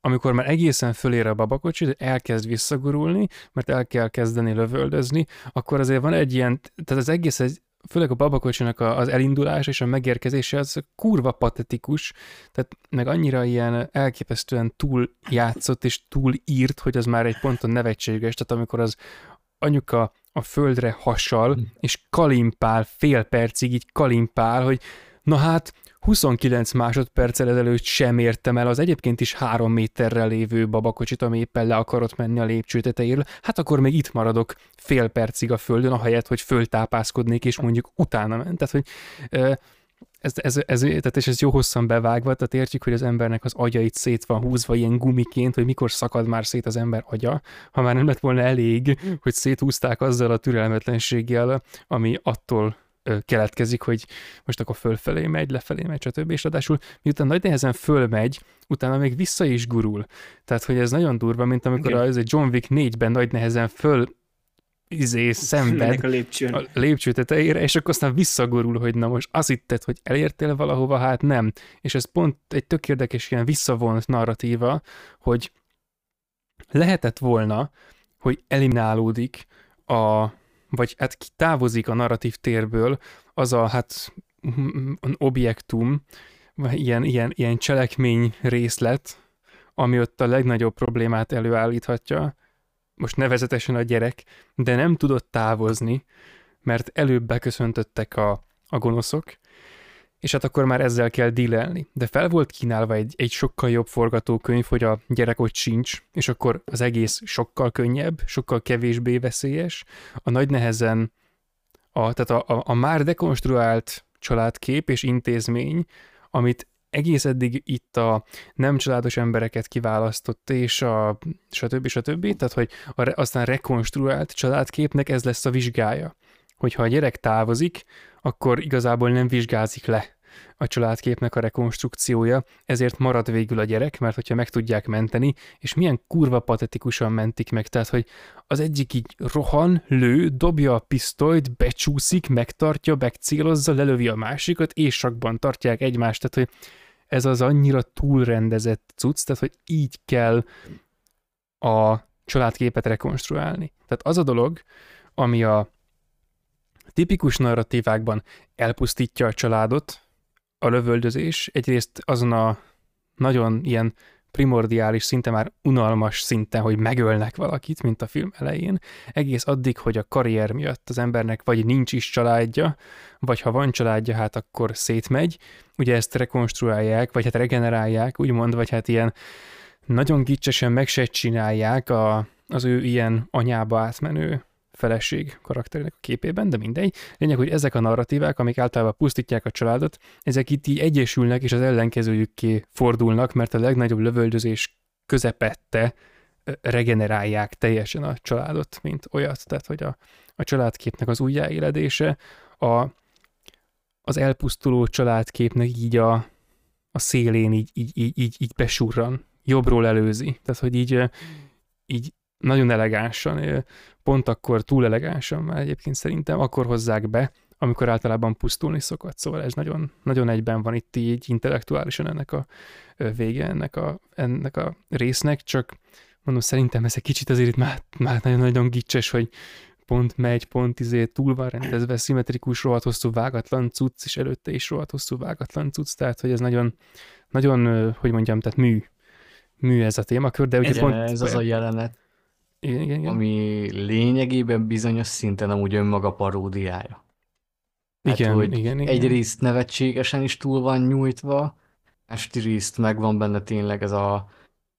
amikor már egészen fölér a babakocsi, de elkezd visszagurulni, mert el kell kezdeni lövöldözni, akkor azért van egy ilyen, tehát az egész, egy, főleg a babakocsinak az elindulás és a megérkezése az kurva patetikus, tehát meg annyira ilyen elképesztően túl játszott és túl írt, hogy az már egy ponton nevetséges, tehát amikor az anyuka a földre hasal, hm. és kalimpál fél percig, így kalimpál, hogy na hát 29 másodperccel ezelőtt sem értem el az egyébként is három méterrel lévő babakocsit, ami éppen le akarott menni a lépcső tetejéről, hát akkor még itt maradok fél percig a földön, ahelyett, hogy föltápászkodnék, és mondjuk utána ment. Tehát, hogy ez, ez, ez, tehát és ez jó hosszan bevágva, tehát értjük, hogy az embernek az agya itt szét van húzva ilyen gumiként, hogy mikor szakad már szét az ember agya, ha már nem lett volna elég, hogy széthúzták azzal a türelmetlenséggel, ami attól keletkezik, hogy most akkor fölfelé megy, lefelé megy, stb. És ráadásul miután nagy nehezen fölmegy, utána még vissza is gurul. Tehát, hogy ez nagyon durva, mint amikor okay. az egy John Wick 4-ben nagy nehezen föl izé, szenved a lépcsőn. a lépcső tetejére, és akkor aztán visszagurul, hogy na most azt hitted, hogy elértél valahova, hát nem. És ez pont egy tök érdekes ilyen visszavont narratíva, hogy lehetett volna, hogy eliminálódik a, vagy hát távozik a narratív térből az a hát objektum, vagy ilyen, ilyen, ilyen cselekmény részlet, ami ott a legnagyobb problémát előállíthatja, most nevezetesen a gyerek, de nem tudott távozni, mert előbb beköszöntöttek a, a gonoszok, és hát akkor már ezzel kell dílelni. De fel volt kínálva egy, egy sokkal jobb forgatókönyv, hogy a gyerek ott sincs, és akkor az egész sokkal könnyebb, sokkal kevésbé veszélyes. A nagy nehezen, a, tehát a, a, a már dekonstruált családkép és intézmény, amit egész eddig itt a nem családos embereket kiválasztott, és a stb. stb. Tehát, hogy a, aztán rekonstruált családképnek ez lesz a vizsgája. Hogyha a gyerek távozik, akkor igazából nem vizsgázik le a családképnek a rekonstrukciója, ezért marad végül a gyerek, mert hogyha meg tudják menteni, és milyen kurva patetikusan mentik meg, tehát hogy az egyik így rohan, lő, dobja a pisztolyt, becsúszik, megtartja, megcélozza, lelövi a másikat, és sakban tartják egymást, tehát hogy ez az annyira túlrendezett cucc, tehát hogy így kell a családképet rekonstruálni. Tehát az a dolog, ami a tipikus narratívákban elpusztítja a családot, a lövöldözés, egyrészt azon a nagyon ilyen primordiális, szinte már unalmas szinten, hogy megölnek valakit, mint a film elején, egész addig, hogy a karrier miatt az embernek vagy nincs is családja, vagy ha van családja, hát akkor szétmegy. Ugye ezt rekonstruálják, vagy hát regenerálják, úgymond, vagy hát ilyen nagyon gicsesen meg se csinálják a, az ő ilyen anyába átmenő feleség karakterének a képében, de mindegy. Lényeg, hogy ezek a narratívák, amik általában pusztítják a családot, ezek itt így egyesülnek és az ellenkezőjükké fordulnak, mert a legnagyobb lövöldözés közepette regenerálják teljesen a családot, mint olyat. Tehát, hogy a, a családképnek az újjáéledése, a, az elpusztuló családképnek így a, a szélén így, így, így, így, így besurran, jobbról előzi. Tehát, hogy így, így nagyon elegánsan, pont akkor túl elegánsan már egyébként szerintem, akkor hozzák be, amikor általában pusztulni szokott, szóval ez nagyon, nagyon egyben van itt így intellektuálisan ennek a vége, ennek a, ennek a résznek, csak mondom, szerintem ez egy kicsit azért itt már, már nagyon-nagyon gicses, hogy pont megy, pont izé túl van rendezve, szimmetrikus, rohadt hosszú vágatlan cucc, és előtte is rohadt hosszú vágatlan cucc, tehát hogy ez nagyon, nagyon, hogy mondjam, tehát mű, mű ez a témakör, de ugye ez, pont... Ez az a jelenet, igen, igen, igen. Ami lényegében bizonyos szinten amúgy önmaga paródiája. Hát, igen, hogy igen, igen. Egyrészt nevetségesen is túl van nyújtva, másrészt megvan benne tényleg ez a,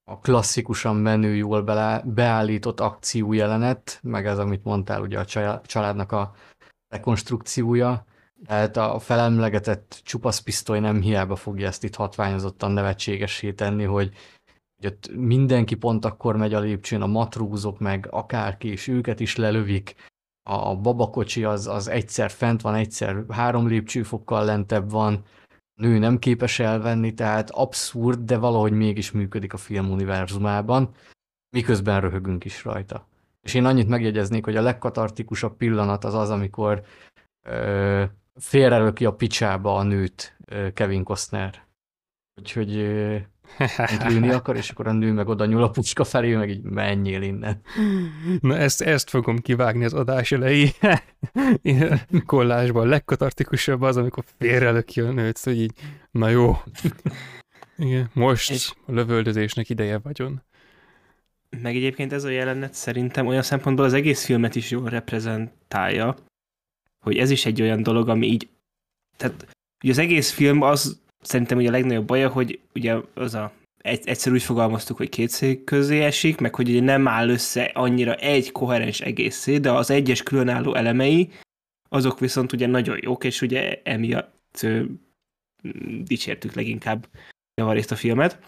a klasszikusan menő, jól bele, beállított akció jelenet, meg ez, amit mondtál, ugye a családnak a rekonstrukciója. Tehát a felemlegetett csupaszpisztoly nem hiába fogja ezt itt hatványozottan nevetségessé tenni, hogy hogy mindenki pont akkor megy a lépcsőn, a matrózok meg akárki, és őket is lelövik, a babakocsi az, az egyszer fent van, egyszer három lépcsőfokkal lentebb van, nő nem képes elvenni, tehát abszurd, de valahogy mégis működik a film univerzumában, miközben röhögünk is rajta. És én annyit megjegyeznék, hogy a legkatartikusabb pillanat az az, amikor félrelöki a picsába a nőt ö, Kevin Costner. Úgyhogy ö, lőni akar, és akkor a nő meg oda nyúl a pucska felé, meg így menjél innen. Na ezt, ezt fogom kivágni az adás elejé kollásban. A legkatartikusabb az, amikor félrelöki a nőt, hogy így, na jó. Igen, most és... a lövöldözésnek ideje vagyon. Meg egyébként ez a jelenet szerintem olyan szempontból az egész filmet is jól reprezentálja, hogy ez is egy olyan dolog, ami így, tehát ugye az egész film az szerintem ugye a legnagyobb baja, hogy ugye az a egyszer úgy fogalmaztuk, hogy két szék közé esik, meg hogy ugye nem áll össze annyira egy koherens egészé, de az egyes különálló elemei, azok viszont ugye nagyon jók, és ugye emiatt ö, dicsértük leginkább javarészt a filmet.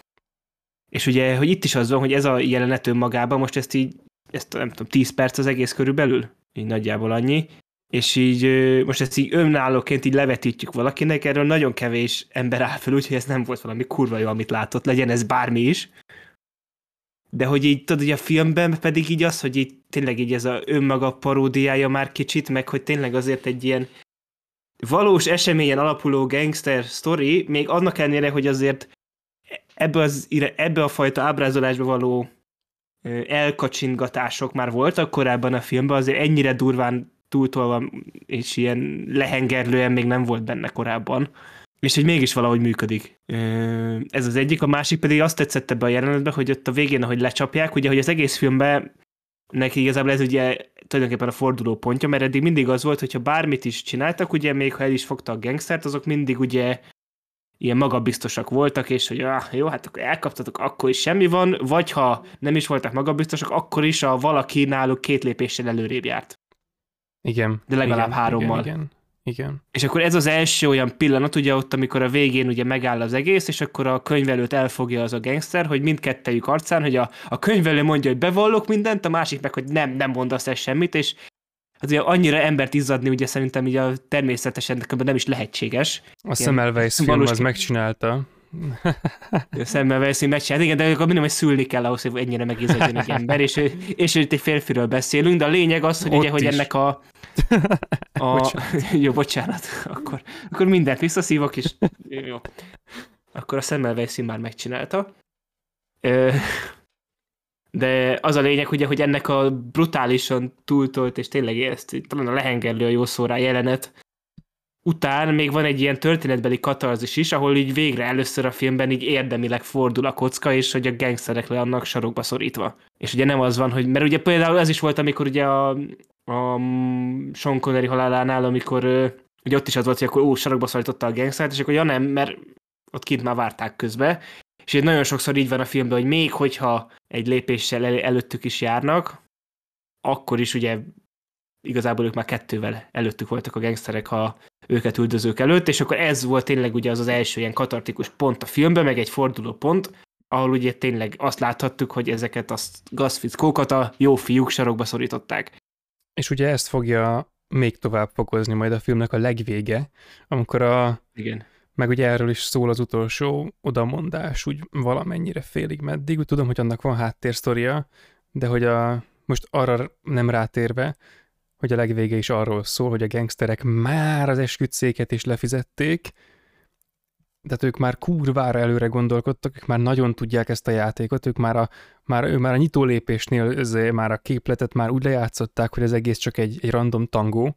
És ugye, hogy itt is az van, hogy ez a jelenet önmagában, most ezt így, ezt nem tudom, 10 perc az egész körülbelül, így nagyjából annyi, és így most ezt így önállóként így levetítjük valakinek, erről nagyon kevés ember áll fel, úgyhogy ez nem volt valami kurva jó, amit látott, legyen ez bármi is. De hogy így, tudod, hogy a filmben pedig így az, hogy így tényleg így ez a önmaga paródiája már kicsit, meg hogy tényleg azért egy ilyen valós eseményen alapuló gangster story, még annak ellenére, hogy azért ebbe, az, ebbe a fajta ábrázolásba való elkacsingatások már voltak korábban a filmben, azért ennyire durván túltolva és ilyen lehengerlően még nem volt benne korábban. És hogy mégis valahogy működik. Ez az egyik, a másik pedig azt tetszett ebbe a jelenetbe, hogy ott a végén, ahogy lecsapják, ugye, hogy az egész filmben neki igazából ez ugye tulajdonképpen a forduló pontja, mert eddig mindig az volt, hogyha bármit is csináltak, ugye még ha el is fogta a gangstert, azok mindig ugye ilyen magabiztosak voltak, és hogy ah, jó, hát akkor elkaptatok, akkor is semmi van, vagy ha nem is voltak magabiztosak, akkor is a valaki náluk két lépéssel előrébb járt. Igen. De legalább igen, hárommal. Igen, igen. Igen. És akkor ez az első olyan pillanat, ugye ott, amikor a végén ugye megáll az egész, és akkor a könyvelőt elfogja az a gangster, hogy mindkettejük arcán, hogy a, a könyvelő mondja, hogy bevallok mindent, a másik meg, hogy nem, nem mondasz el semmit, és az ugye annyira embert izzadni, ugye szerintem így a természetesen nem is lehetséges. A Semmelweis film valós... az megcsinálta. A Semmelweis film megcsinálta, igen, de akkor minimum, hogy szülni kell ahhoz, hogy ennyire megizzadjon egy ember, és, és itt egy férfiről beszélünk, de a lényeg az, hogy, ugye, hogy ennek a, a... bocsánat. jó, bocsánat, akkor, akkor mindent visszaszívok, és jó. Akkor a Semmelweis már megcsinálta. De az a lényeg, ugye, hogy ennek a brutálisan túltolt, és tényleg ezt talán a lehengerlő a jó szórá jelenet, után még van egy ilyen történetbeli katarzis is, ahol így végre először a filmben így érdemileg fordul a kocka, és hogy a gangsterek le annak sarokba szorítva. És ugye nem az van, hogy, mert ugye például ez is volt, amikor ugye a, a Sean Connery halálánál, amikor ugye ott is az volt, hogy akkor ó, sarokba szorította a gangstert, és akkor ja nem, mert ott kint már várták közbe, és így nagyon sokszor így van a filmben, hogy még hogyha egy lépéssel el, előttük is járnak, akkor is ugye igazából ők már kettővel előttük voltak a gangsterek a őket üldözők előtt, és akkor ez volt tényleg ugye az az első ilyen katartikus pont a filmben, meg egy forduló pont, ahol ugye tényleg azt láthattuk, hogy ezeket a gazfickókat a jó fiúk sarokba szorították. És ugye ezt fogja még tovább fokozni majd a filmnek a legvége, amikor a Igen meg ugye erről is szól az utolsó odamondás, úgy valamennyire félig meddig. Úgy tudom, hogy annak van háttérsztoria, de hogy a, most arra nem rátérve, hogy a legvége is arról szól, hogy a gangsterek már az esküdszéket is lefizették, tehát ők már kurvára előre gondolkodtak, ők már nagyon tudják ezt a játékot, ők már a, már, ő már a nyitó lépésnél már a képletet már úgy lejátszották, hogy ez egész csak egy, egy random tangó,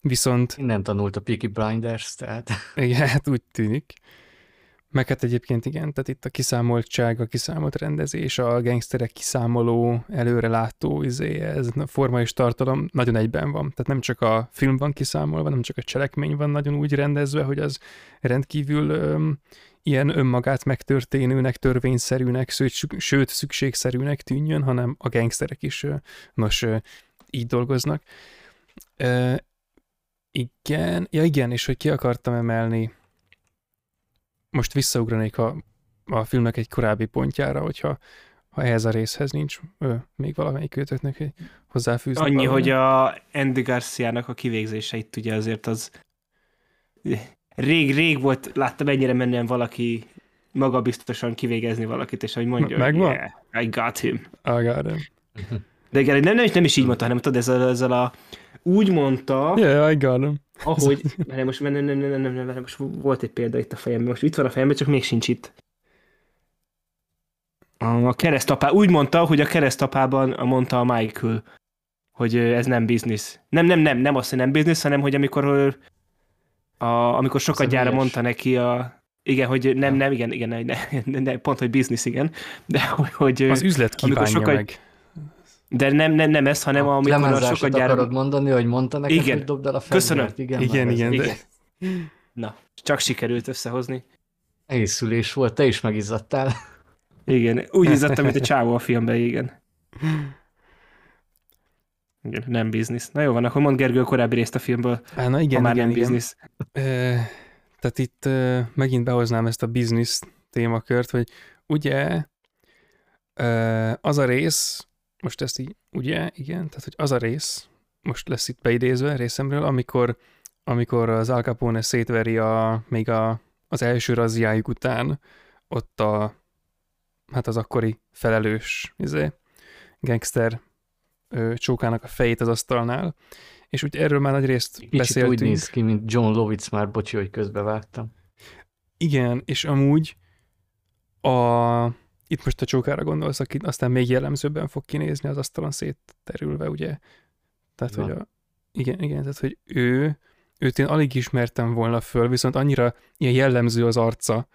Viszont... Innen tanult a Peaky Blinders, tehát... Igen, hát úgy tűnik. Meg hát egyébként igen, tehát itt a kiszámoltság, a kiszámolt rendezés, a gangsterek kiszámoló, előrelátó, izé, ez a forma és tartalom nagyon egyben van. Tehát nem csak a film van kiszámolva, nem csak a cselekmény van nagyon úgy rendezve, hogy az rendkívül öm, ilyen önmagát megtörténőnek, törvényszerűnek, sőt szükségszerűnek tűnjön, hanem a gangsterek is nos így dolgoznak. Igen, ja igen, és hogy ki akartam emelni, most visszaugranék a, a filmnek egy korábbi pontjára, hogyha ha ehhez a részhez nincs ö, még valamelyik őtöknek egy hozzáfűzni. Annyi, valami. hogy a Andy Garciának a kivégzése itt ugye azért az rég, rég volt, láttam ennyire menően valaki magabiztosan kivégezni valakit, és hogy mondja, Megvan? yeah, I got him. I got him. De igen, nem, nem, nem is így mondta, hanem tudod, ezzel, ezzel a úgy mondta, Yeah, I got him. Ahogy, mert most, nem, nem, nem, nem, nem, nem, nem, most volt egy példa itt a fejemben, most itt van a fejemben, csak még sincs itt. A keresztapá, úgy mondta, hogy a keresztapában mondta a Michael, hogy ez nem biznisz. Nem, nem, nem, nem azt, hogy nem biznisz, hanem hogy amikor, a, amikor sokat gyára mondta neki a, igen, hogy nem, nem, igen, igen, ne, ne, ne, pont, hogy biznisz, igen, de hogy, Az üzlet amikor kívánja sokat- meg. De nem, nem, nem ez, hanem amikor a sokat gyára... akarod mondani, hogy mondta neked, Igen. hogy dobd el a Köszönöm. fegyvert? Igen, Igen, igen, de- Igen. Na, csak sikerült összehozni. Észülés volt, te is megizzadtál. Igen, úgy izzadtam, mint a csávó a filmben, igen. Igen, nem biznisz. Na jó van, akkor mondd Gergő a korábbi részt a filmből, Á, na ha igen, már igen, nem igen. biznisz. Ö, tehát itt ö, megint behoznám ezt a biznisz témakört, hogy ugye ö, az a rész, most ezt így, ugye, igen, tehát hogy az a rész, most lesz itt beidézve részemről, amikor, amikor az Al Capone szétveri a, még a, az első razziájuk után ott a, hát az akkori felelős, izé, gangster ö, csókának a fejét az asztalnál, és úgy erről már nagy részt Kicsit beszéltünk. úgy néz ki, mint John Lovitz már, bocsi, hogy közbevágtam. Igen, és amúgy a... Itt most a csókára gondolsz, aki aztán még jellemzőbben fog kinézni az asztalon szétterülve, ugye? Tehát, Ja. hogy a... Igen, igen, tehát, hogy ő, őt én alig ismertem volna föl, viszont annyira ilyen jellemző az arca,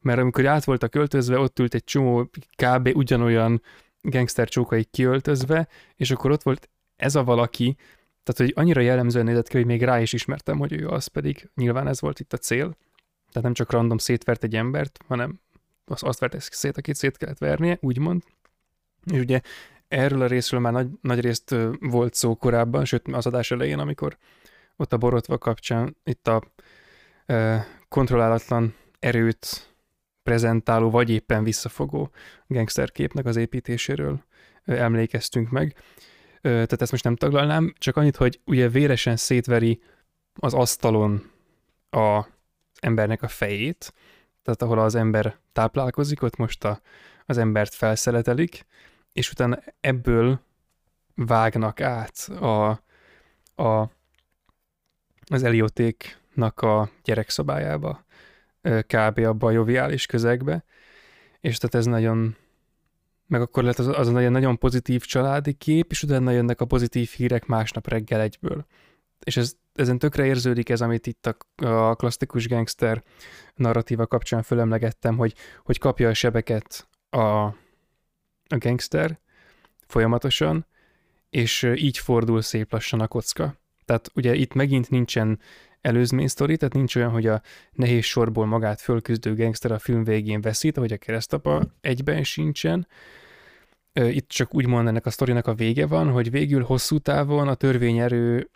mert amikor át voltak költözve, ott ült egy csomó kb. ugyanolyan gangster csókai kiöltözve, és akkor ott volt ez a valaki, tehát, hogy annyira jellemzően nézett ki, hogy még rá is ismertem, hogy ő az, pedig nyilván ez volt itt a cél. Tehát nem csak random szétvert egy embert, hanem azt, azt vert szét, akit szét kellett vernie, úgymond. És ugye erről a részről már nagy, nagy részt volt szó korábban, sőt az adás elején, amikor ott a borotva kapcsán itt a ö, kontrollálatlan erőt prezentáló, vagy éppen visszafogó gangsterképnek az építéséről emlékeztünk meg. Tehát ezt most nem taglalnám, csak annyit, hogy ugye véresen szétveri az asztalon a embernek a fejét, tehát ahol az ember táplálkozik, ott most a, az embert felszeletelik, és utána ebből vágnak át a, a, az eliotéknak a gyerekszobájába, kb. abba a joviális közegbe, és tehát ez nagyon meg akkor lett az, az nagyon, nagyon pozitív családi kép, és utána jönnek a pozitív hírek másnap reggel egyből. És ez, ezen tökre érződik ez, amit itt a, a klasszikus gangster narratíva kapcsán fölemlegettem, hogy, hogy kapja a sebeket a, a gangster folyamatosan, és így fordul szép lassan a kocka. Tehát ugye itt megint nincsen előzmény sztori, tehát nincs olyan, hogy a nehéz sorból magát fölküzdő gangster a film végén veszít, ahogy a keresztapa egyben sincsen. Itt csak úgymond ennek a sztorinak a vége van, hogy végül hosszú távon a törvényerő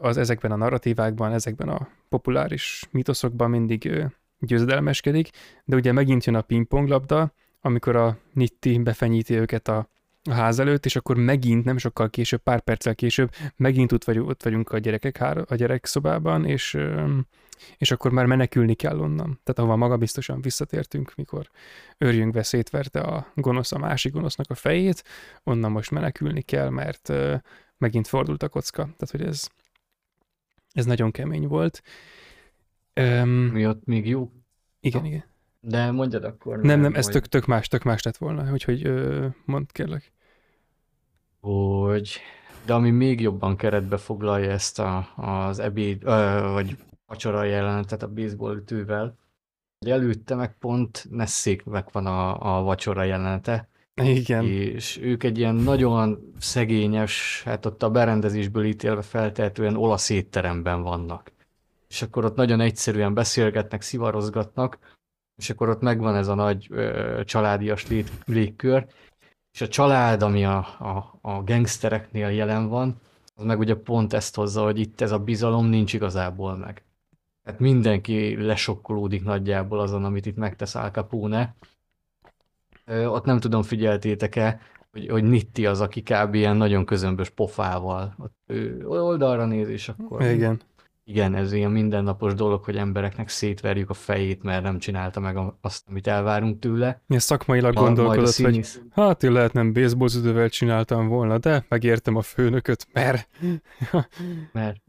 az ezekben a narratívákban, ezekben a populáris mitoszokban mindig győzedelmeskedik, de ugye megint jön a pingponglabda, amikor a Nitti befenyíti őket a, ház előtt, és akkor megint, nem sokkal később, pár perccel később, megint ott vagyunk, ott vagyunk a gyerekek a gyerekszobában, és, és akkor már menekülni kell onnan. Tehát ahova magabiztosan visszatértünk, mikor őrjünkbe szétverte a gonosz a másik gonosznak a fejét, onnan most menekülni kell, mert megint fordult a kocka. Tehát, hogy ez, ez nagyon kemény volt. Um, Mi ott még jó. igen, igen. De mondjad akkor. Nem, nem, ez tök, tök más, tök más lett volna, úgyhogy ö, mondd kérlek. hogy de ami még jobban keretbe foglalja ezt a, az ebéd, ö, vagy vacsora jelenetet a baseball ütővel, előtte meg pont Nesséknek van a, a vacsora jelenete, Igen, és ők egy ilyen nagyon szegényes, hát ott a berendezésből ítélve feltehetően olasz étteremben vannak. És akkor ott nagyon egyszerűen beszélgetnek, szivarozgatnak, és akkor ott megvan ez a nagy ö, családias lét, légkör, és a család, ami a, a, a gangstereknél jelen van, az meg ugye pont ezt hozza, hogy itt ez a bizalom nincs igazából meg. Tehát mindenki lesokkolódik nagyjából azon, amit itt megtesz Al Capone, ott nem tudom, figyeltétek-e, hogy, hogy Nitti az, aki kb. ilyen nagyon közömbös pofával. Ott ő oldalra néz, és akkor... Igen. Igen, ez ilyen mindennapos dolog, hogy embereknek szétverjük a fejét, mert nem csinálta meg azt, amit elvárunk tőle. Ilyen szakmailag Ma- gondolkodott, hogy színész- hát én lehet nem baseballütővel csináltam volna, de megértem a főnököt, mert mert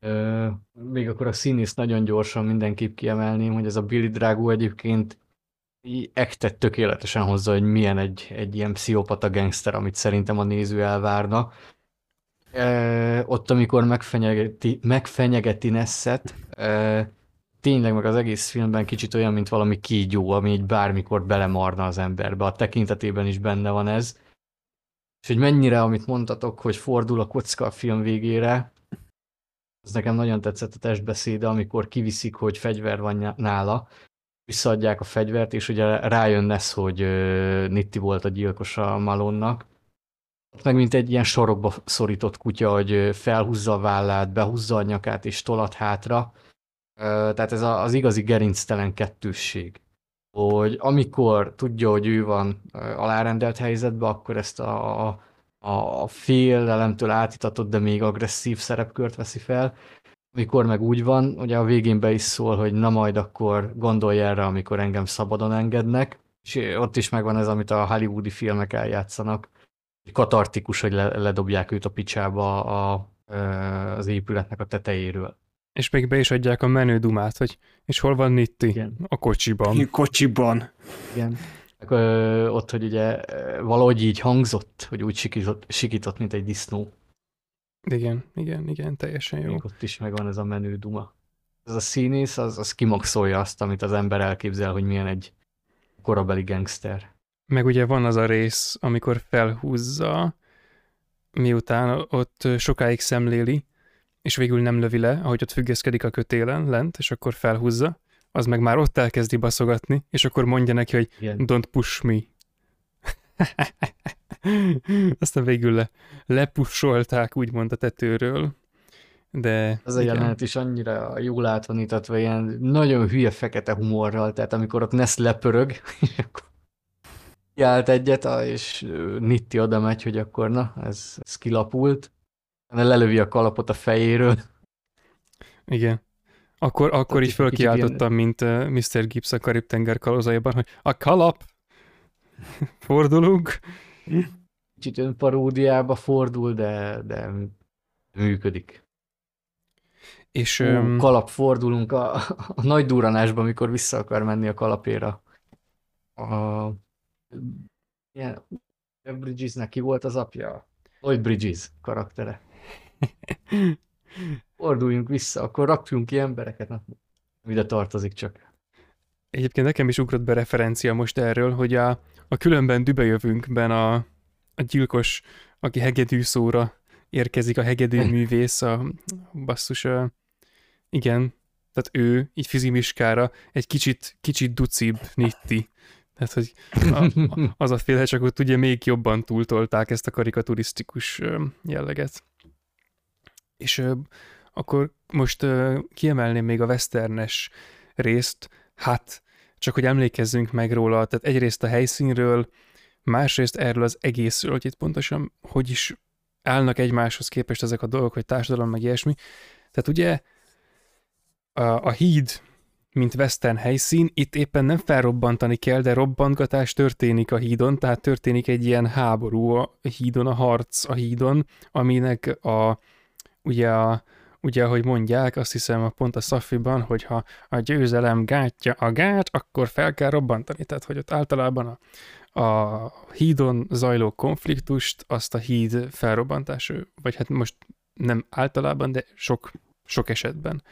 ö, még akkor a színész nagyon gyorsan mindenképp kiemelném, hogy ez a Billy Drago egyébként ektet tökéletesen hozza, hogy milyen egy, egy ilyen pszichopata gangster, amit szerintem a néző elvárna. E, ott, amikor megfenyegeti, megfenyegeti Nesset, e, tényleg meg az egész filmben kicsit olyan, mint valami kígyó, ami így bármikor belemarna az emberbe. A tekintetében is benne van ez. És hogy mennyire, amit mondtatok, hogy fordul a kocka a film végére, az nekem nagyon tetszett a testbeszéde, amikor kiviszik, hogy fegyver van nála, visszaadják a fegyvert, és ugye rájön Ness, hogy Nitti volt a gyilkos a Malonnak. Meg mint egy ilyen sorokba szorított kutya, hogy felhúzza a vállát, behúzza a nyakát és tolat hátra. Tehát ez az igazi gerinctelen kettősség. Hogy amikor tudja, hogy ő van alárendelt helyzetben, akkor ezt a, a, a félelemtől átitatott, de még agresszív szerepkört veszi fel. Amikor meg úgy van, ugye a végén be is szól, hogy na majd akkor gondolj erre, amikor engem szabadon engednek, és ott is megvan ez, amit a hollywoodi filmek eljátszanak, hogy katartikus, hogy le, ledobják őt a picsába a, az épületnek a tetejéről. és még be is adják a menő dumát, hogy és hol van Nitti? Igen. A kocsiban. Kocsiban. Igen. Akkor, ö, ott, hogy ugye valahogy így hangzott, hogy úgy sikított, sikított mint egy disznó. Igen, igen, igen, teljesen jó. Még ott is megvan ez a menő duma. Ez a színész, az, az kimaxolja azt, amit az ember elképzel, hogy milyen egy korabeli gangster. Meg ugye van az a rész, amikor felhúzza, miután ott sokáig szemléli, és végül nem lövi le, ahogy ott függeszkedik a kötélen lent, és akkor felhúzza, az meg már ott elkezdi baszogatni, és akkor mondja neki, hogy Igen. don't push me. Aztán végül le, lepussolták úgymond a tetőről, de Ez a igen. jelenet is annyira jól át van itatva, ilyen nagyon hülye fekete humorral, tehát amikor ott Ness lepörög, és akkor kiállt egyet, és Nitti oda megy, hogy akkor na, ez, ez kilapult, de lelövi a kalapot a fejéről. Igen. Akkor, akkor is fölkiáltottam, mint uh, Mr. Gibbs a Karib-tenger kalózaiban, hogy a kalap! Fordulunk! Kicsit ön paródiába fordul, de, de működik. És um, kalap fordulunk a, a nagy duranásba, amikor vissza akar menni a kalapéra. A, ilyen, Bridgesnek ki volt az apja? Lloyd Bridges karaktere. Forduljunk vissza, akkor rakjunk ki embereket. Na, ide tartozik csak. egyébként nekem is ugrott be referencia most erről, hogy a, a különben dübejövünkben a, a gyilkos, aki hegedű szóra érkezik, a hegedű művész, a basszus, a, igen, tehát ő, így fizimiskára, egy kicsit, kicsit ducibb nitti. Tehát, hogy a, a, az a féle, csak ott ugye még jobban túltolták ezt a karikaturisztikus jelleget. És ö, akkor most ö, kiemelném még a westernes részt, hát csak hogy emlékezzünk meg róla, tehát egyrészt a helyszínről, másrészt erről az egészről, hogy itt pontosan hogy is állnak egymáshoz képest ezek a dolgok, hogy társadalom, meg ilyesmi. Tehát ugye a, a híd, mint western helyszín, itt éppen nem felrobbantani kell, de robbantgatás történik a hídon, tehát történik egy ilyen háború a hídon, a harc a hídon, aminek a, ugye a, ugye, ahogy mondják, azt hiszem a pont a Szafiban, hogy ha a győzelem gátja a gát, akkor fel kell robbantani. Tehát, hogy ott általában a, a hídon zajló konfliktust, azt a híd felrobbantás, vagy hát most nem általában, de sok, sok esetben.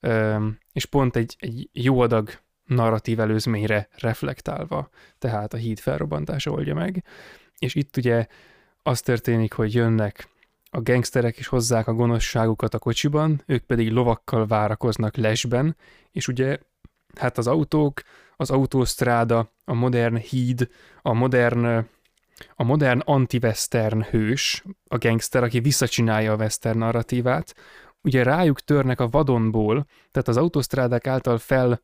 Üm, és pont egy, egy jó adag narratív előzményre reflektálva, tehát a híd felrobbantása oldja meg. És itt ugye az történik, hogy jönnek a gengszterek is hozzák a gonoszságukat a kocsiban, ők pedig lovakkal várakoznak lesben, és ugye hát az autók, az autósztráda, a modern híd, a modern, a modern anti-western hős, a gangster, aki visszacsinálja a western narratívát, ugye rájuk törnek a vadonból, tehát az autósztrádák által fel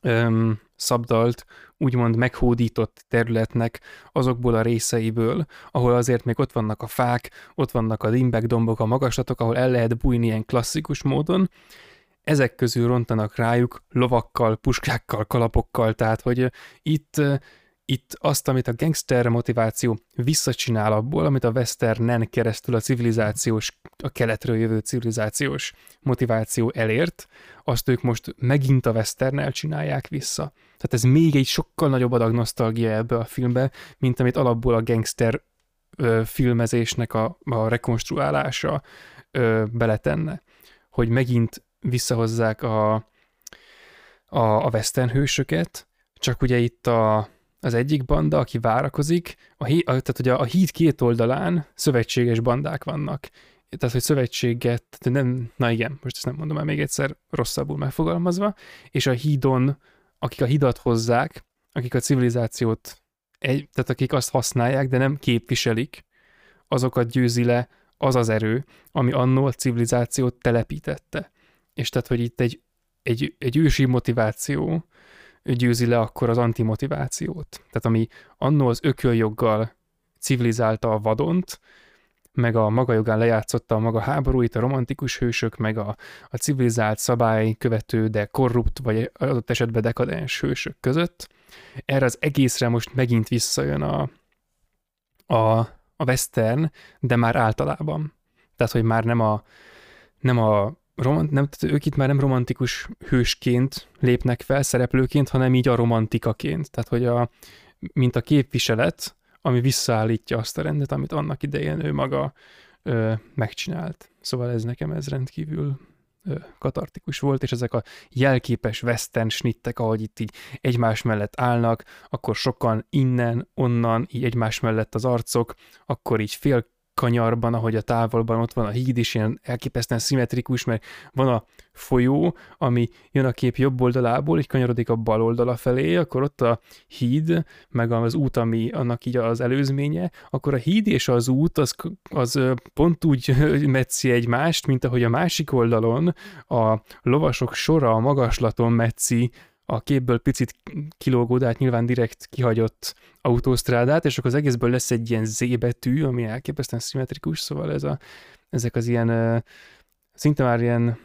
öm, szabdalt, úgymond meghódított területnek azokból a részeiből, ahol azért még ott vannak a fák, ott vannak a dimbek, dombok, a magaslatok, ahol el lehet bújni ilyen klasszikus módon, ezek közül rontanak rájuk lovakkal, puskákkal, kalapokkal, tehát hogy itt itt azt, amit a gangster motiváció visszacsinál abból, amit a westernen keresztül a civilizációs, a keletről jövő civilizációs motiváció elért, azt ők most megint a westernnel csinálják vissza. Tehát ez még egy sokkal nagyobb adag nosztalgia ebbe a filmbe, mint amit alapból a gangster ö, filmezésnek a, a rekonstruálása ö, beletenne. Hogy megint visszahozzák a, a, a western hősöket, csak ugye itt a, az egyik banda, aki várakozik, a, hí, a, tehát ugye a híd két oldalán szövetséges bandák vannak. Tehát, hogy szövetséget, nem, na igen, most ezt nem mondom el még egyszer rosszabbul megfogalmazva, és a hídon, akik a hidat hozzák, akik a civilizációt, egy, tehát akik azt használják, de nem képviselik, azokat győzi le az az erő, ami annó a civilizációt telepítette. És tehát, hogy itt egy, egy, egy ősi motiváció, győzi le akkor az antimotivációt. Tehát ami annó az ököljoggal civilizálta a vadont, meg a maga jogán lejátszotta a maga háborúit, a romantikus hősök, meg a, a civilizált szabály követő, de korrupt, vagy adott esetben dekadens hősök között. Erre az egészre most megint visszajön a, a, a western, de már általában. Tehát, hogy már nem a, nem a romant, nem, tehát ők itt már nem romantikus hősként lépnek fel, szereplőként, hanem így a romantikaként. Tehát, hogy a, mint a képviselet, ami visszaállítja azt a rendet, amit annak idején ő maga ö, megcsinált. Szóval ez nekem ez rendkívül ö, katartikus volt, és ezek a jelképes western snittek, ahogy itt így egymás mellett állnak, akkor sokan innen, onnan, így egymás mellett az arcok, akkor így fél kanyarban, ahogy a távolban ott van a híd is, ilyen elképesztően szimmetrikus, mert van a folyó, ami jön a kép jobb oldalából, így kanyarodik a bal oldala felé, akkor ott a híd, meg az út, ami annak így az előzménye, akkor a híd és az út az, az pont úgy metszi egymást, mint ahogy a másik oldalon a lovasok sora a magaslaton metszi a képből picit kilógó, de hát nyilván direkt kihagyott autósztrádát, és akkor az egészből lesz egy ilyen Z betű, ami elképesztően szimmetrikus, szóval ez a, ezek az ilyen szinte már ilyen,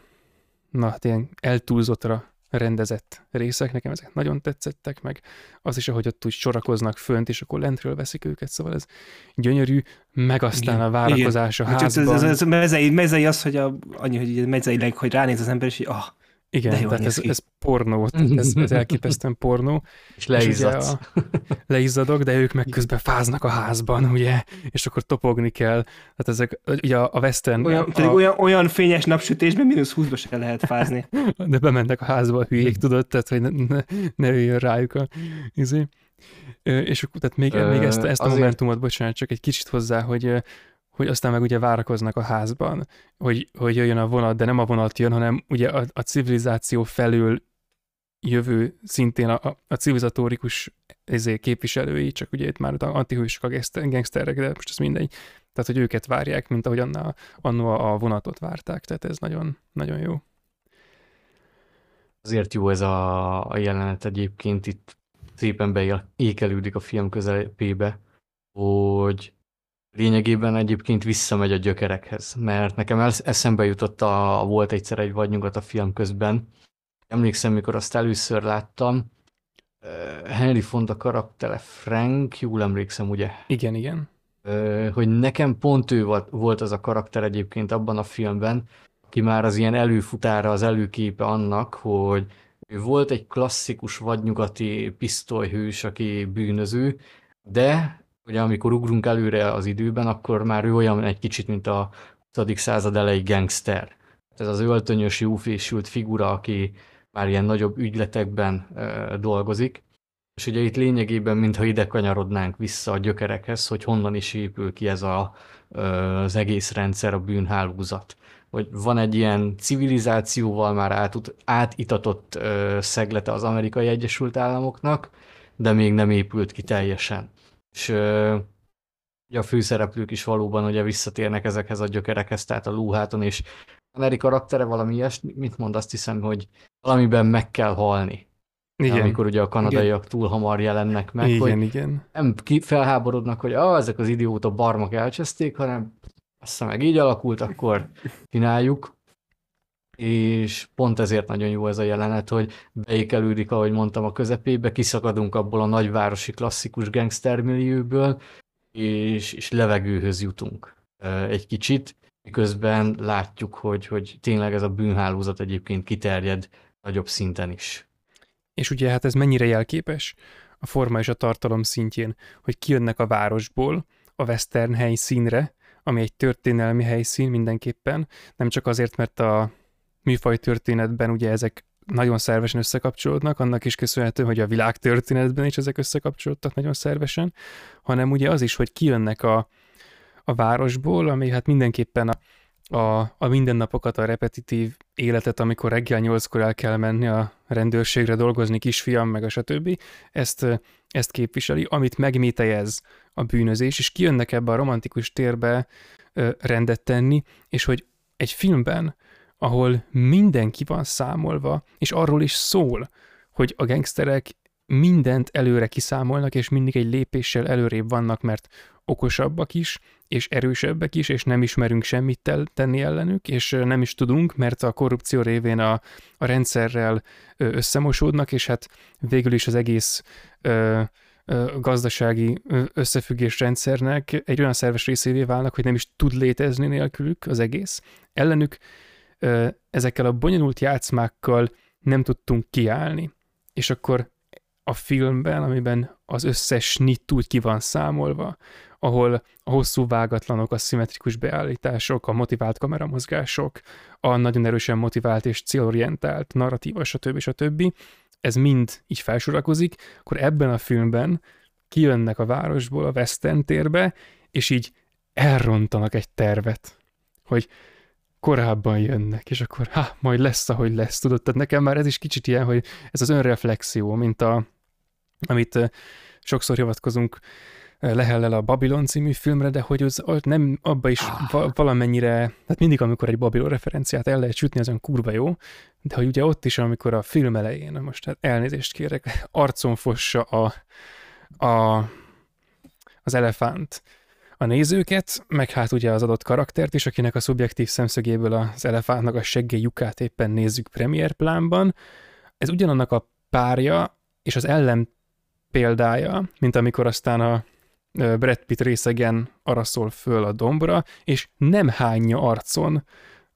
na, hát ilyen eltúlzottra rendezett részek, nekem ezek nagyon tetszettek, meg az is, ahogy ott úgy sorakoznak fönt, és akkor lentről veszik őket, szóval ez gyönyörű, meg aztán igen, a várakozás igen. a házban. Ez, ez, ez mezei, mezei az, hogy a, annyi, hogy mezeileg, hogy ránéz az ember, és hogy ah, igen, De tehát ez, ez pornó, ez, ez elképesztően pornó. És leizzadsz. És a, leizzadok, de ők meg közben fáznak a házban, ugye, és akkor topogni kell. Tehát ezek, ugye a western... Olyan, a, olyan, olyan fényes napsütésben mínusz 20 se lehet fázni. De bemennek a házba a hülyék, tudod, tehát hogy ne, ne, ne üljön rájuk a izé. És akkor, tehát még, még ezt, ezt a momentumot, bocsánat, csak egy kicsit hozzá, hogy hogy aztán meg ugye várakoznak a házban, hogy, hogy jöjjön a vonat, de nem a vonat jön, hanem ugye a, a civilizáció felül jövő szintén a, a civilizatórikus ezért képviselői, csak ugye itt már antihősök, a gangsterek, de most ez mindegy. Tehát, hogy őket várják, mint ahogy annál, annó a vonatot várták, tehát ez nagyon, nagyon jó. Azért jó ez a, a jelenet egyébként, itt szépen beékelődik a film közelépébe, hogy lényegében egyébként visszamegy a gyökerekhez, mert nekem eszembe jutott a, volt egyszer egy vadnyugat a film közben. Emlékszem, mikor azt először láttam, Henry Fonda karaktere Frank, jól emlékszem, ugye? Igen, igen. Hogy nekem pont ő volt, volt az a karakter egyébként abban a filmben, aki már az ilyen előfutára, az előképe annak, hogy ő volt egy klasszikus vadnyugati pisztolyhős, aki bűnöző, de ugye amikor ugrunk előre az időben, akkor már ő olyan egy kicsit, mint a 20. század elejé gangster. Ez az öltönyös, jófésült figura, aki már ilyen nagyobb ügyletekben e, dolgozik, és ugye itt lényegében, mintha ide kanyarodnánk vissza a gyökerekhez, hogy honnan is épül ki ez a, az egész rendszer, a bűnhálózat. Hogy van egy ilyen civilizációval már át, átitatott szeglete az amerikai Egyesült Államoknak, de még nem épült ki teljesen és ugye a főszereplők is valóban ugye visszatérnek ezekhez a gyökerekhez, tehát a lúháton, és Neri karaktere valami ilyesmi, mit mond, azt hiszem, hogy valamiben meg kell halni. Igen. amikor ugye a kanadaiak túl hamar jelennek meg, igen, hogy igen. nem felháborodnak, hogy ah, ezek az idióta barmak elcseszték, hanem azt meg így alakult, akkor csináljuk. És pont ezért nagyon jó ez a jelenet, hogy beékelődik, ahogy mondtam, a közepébe, kiszakadunk abból a nagyvárosi klasszikus gangstermillióből, és, és levegőhöz jutunk egy kicsit, miközben látjuk, hogy, hogy tényleg ez a bűnhálózat egyébként kiterjed nagyobb szinten is. És ugye hát ez mennyire jelképes a forma és a tartalom szintjén, hogy kijönnek a városból a western helyszínre, ami egy történelmi helyszín mindenképpen, nem csak azért, mert a műfaj történetben ugye ezek nagyon szervesen összekapcsolódnak, annak is köszönhető, hogy a világ történetben is ezek összekapcsolódtak nagyon szervesen, hanem ugye az is, hogy kijönnek a, a városból, ami hát mindenképpen a, a, a mindennapokat, a repetitív életet, amikor reggel nyolckor el kell menni a rendőrségre dolgozni, kisfiam, meg a stb. Ezt, ezt képviseli, amit megmétejez a bűnözés, és kijönnek ebbe a romantikus térbe ö, rendet tenni, és hogy egy filmben, ahol mindenki van számolva, és arról is szól, hogy a gangsterek mindent előre kiszámolnak, és mindig egy lépéssel előrébb vannak, mert okosabbak is, és erősebbek is, és nem ismerünk semmit tenni ellenük, és nem is tudunk, mert a korrupció révén a, a rendszerrel összemosódnak, és hát végül is az egész ö, ö, gazdasági összefüggés rendszernek egy olyan szerves részévé válnak, hogy nem is tud létezni nélkülük az egész. Ellenük ezekkel a bonyolult játszmákkal nem tudtunk kiállni. És akkor a filmben, amiben az összes nit úgy ki van számolva, ahol a hosszú vágatlanok, a szimmetrikus beállítások, a motivált kameramozgások, a nagyon erősen motivált és célorientált narratíva, stb. stb. Ez mind így felsorakozik, akkor ebben a filmben kijönnek a városból a Western térbe, és így elrontanak egy tervet, hogy korábban jönnek, és akkor ha, majd lesz, ahogy lesz, tudod? Tehát nekem már ez is kicsit ilyen, hogy ez az önreflexió, mint a, amit sokszor hivatkozunk lehellel a Babylon című filmre, de hogy az nem abba is ah. valamennyire, tehát mindig, amikor egy Babylon referenciát el lehet sütni, az olyan kurva jó, de hogy ugye ott is, amikor a film elején, most hát elnézést kérek, arcon fossa a, a, az elefánt a nézőket, meg hát ugye az adott karaktert is, akinek a szubjektív szemszögéből az elefántnak a seggé lyukát éppen nézzük premier plánban. Ez ugyanannak a párja és az ellen példája, mint amikor aztán a Brad Pitt részegen arra szól föl a dombra, és nem hányja arcon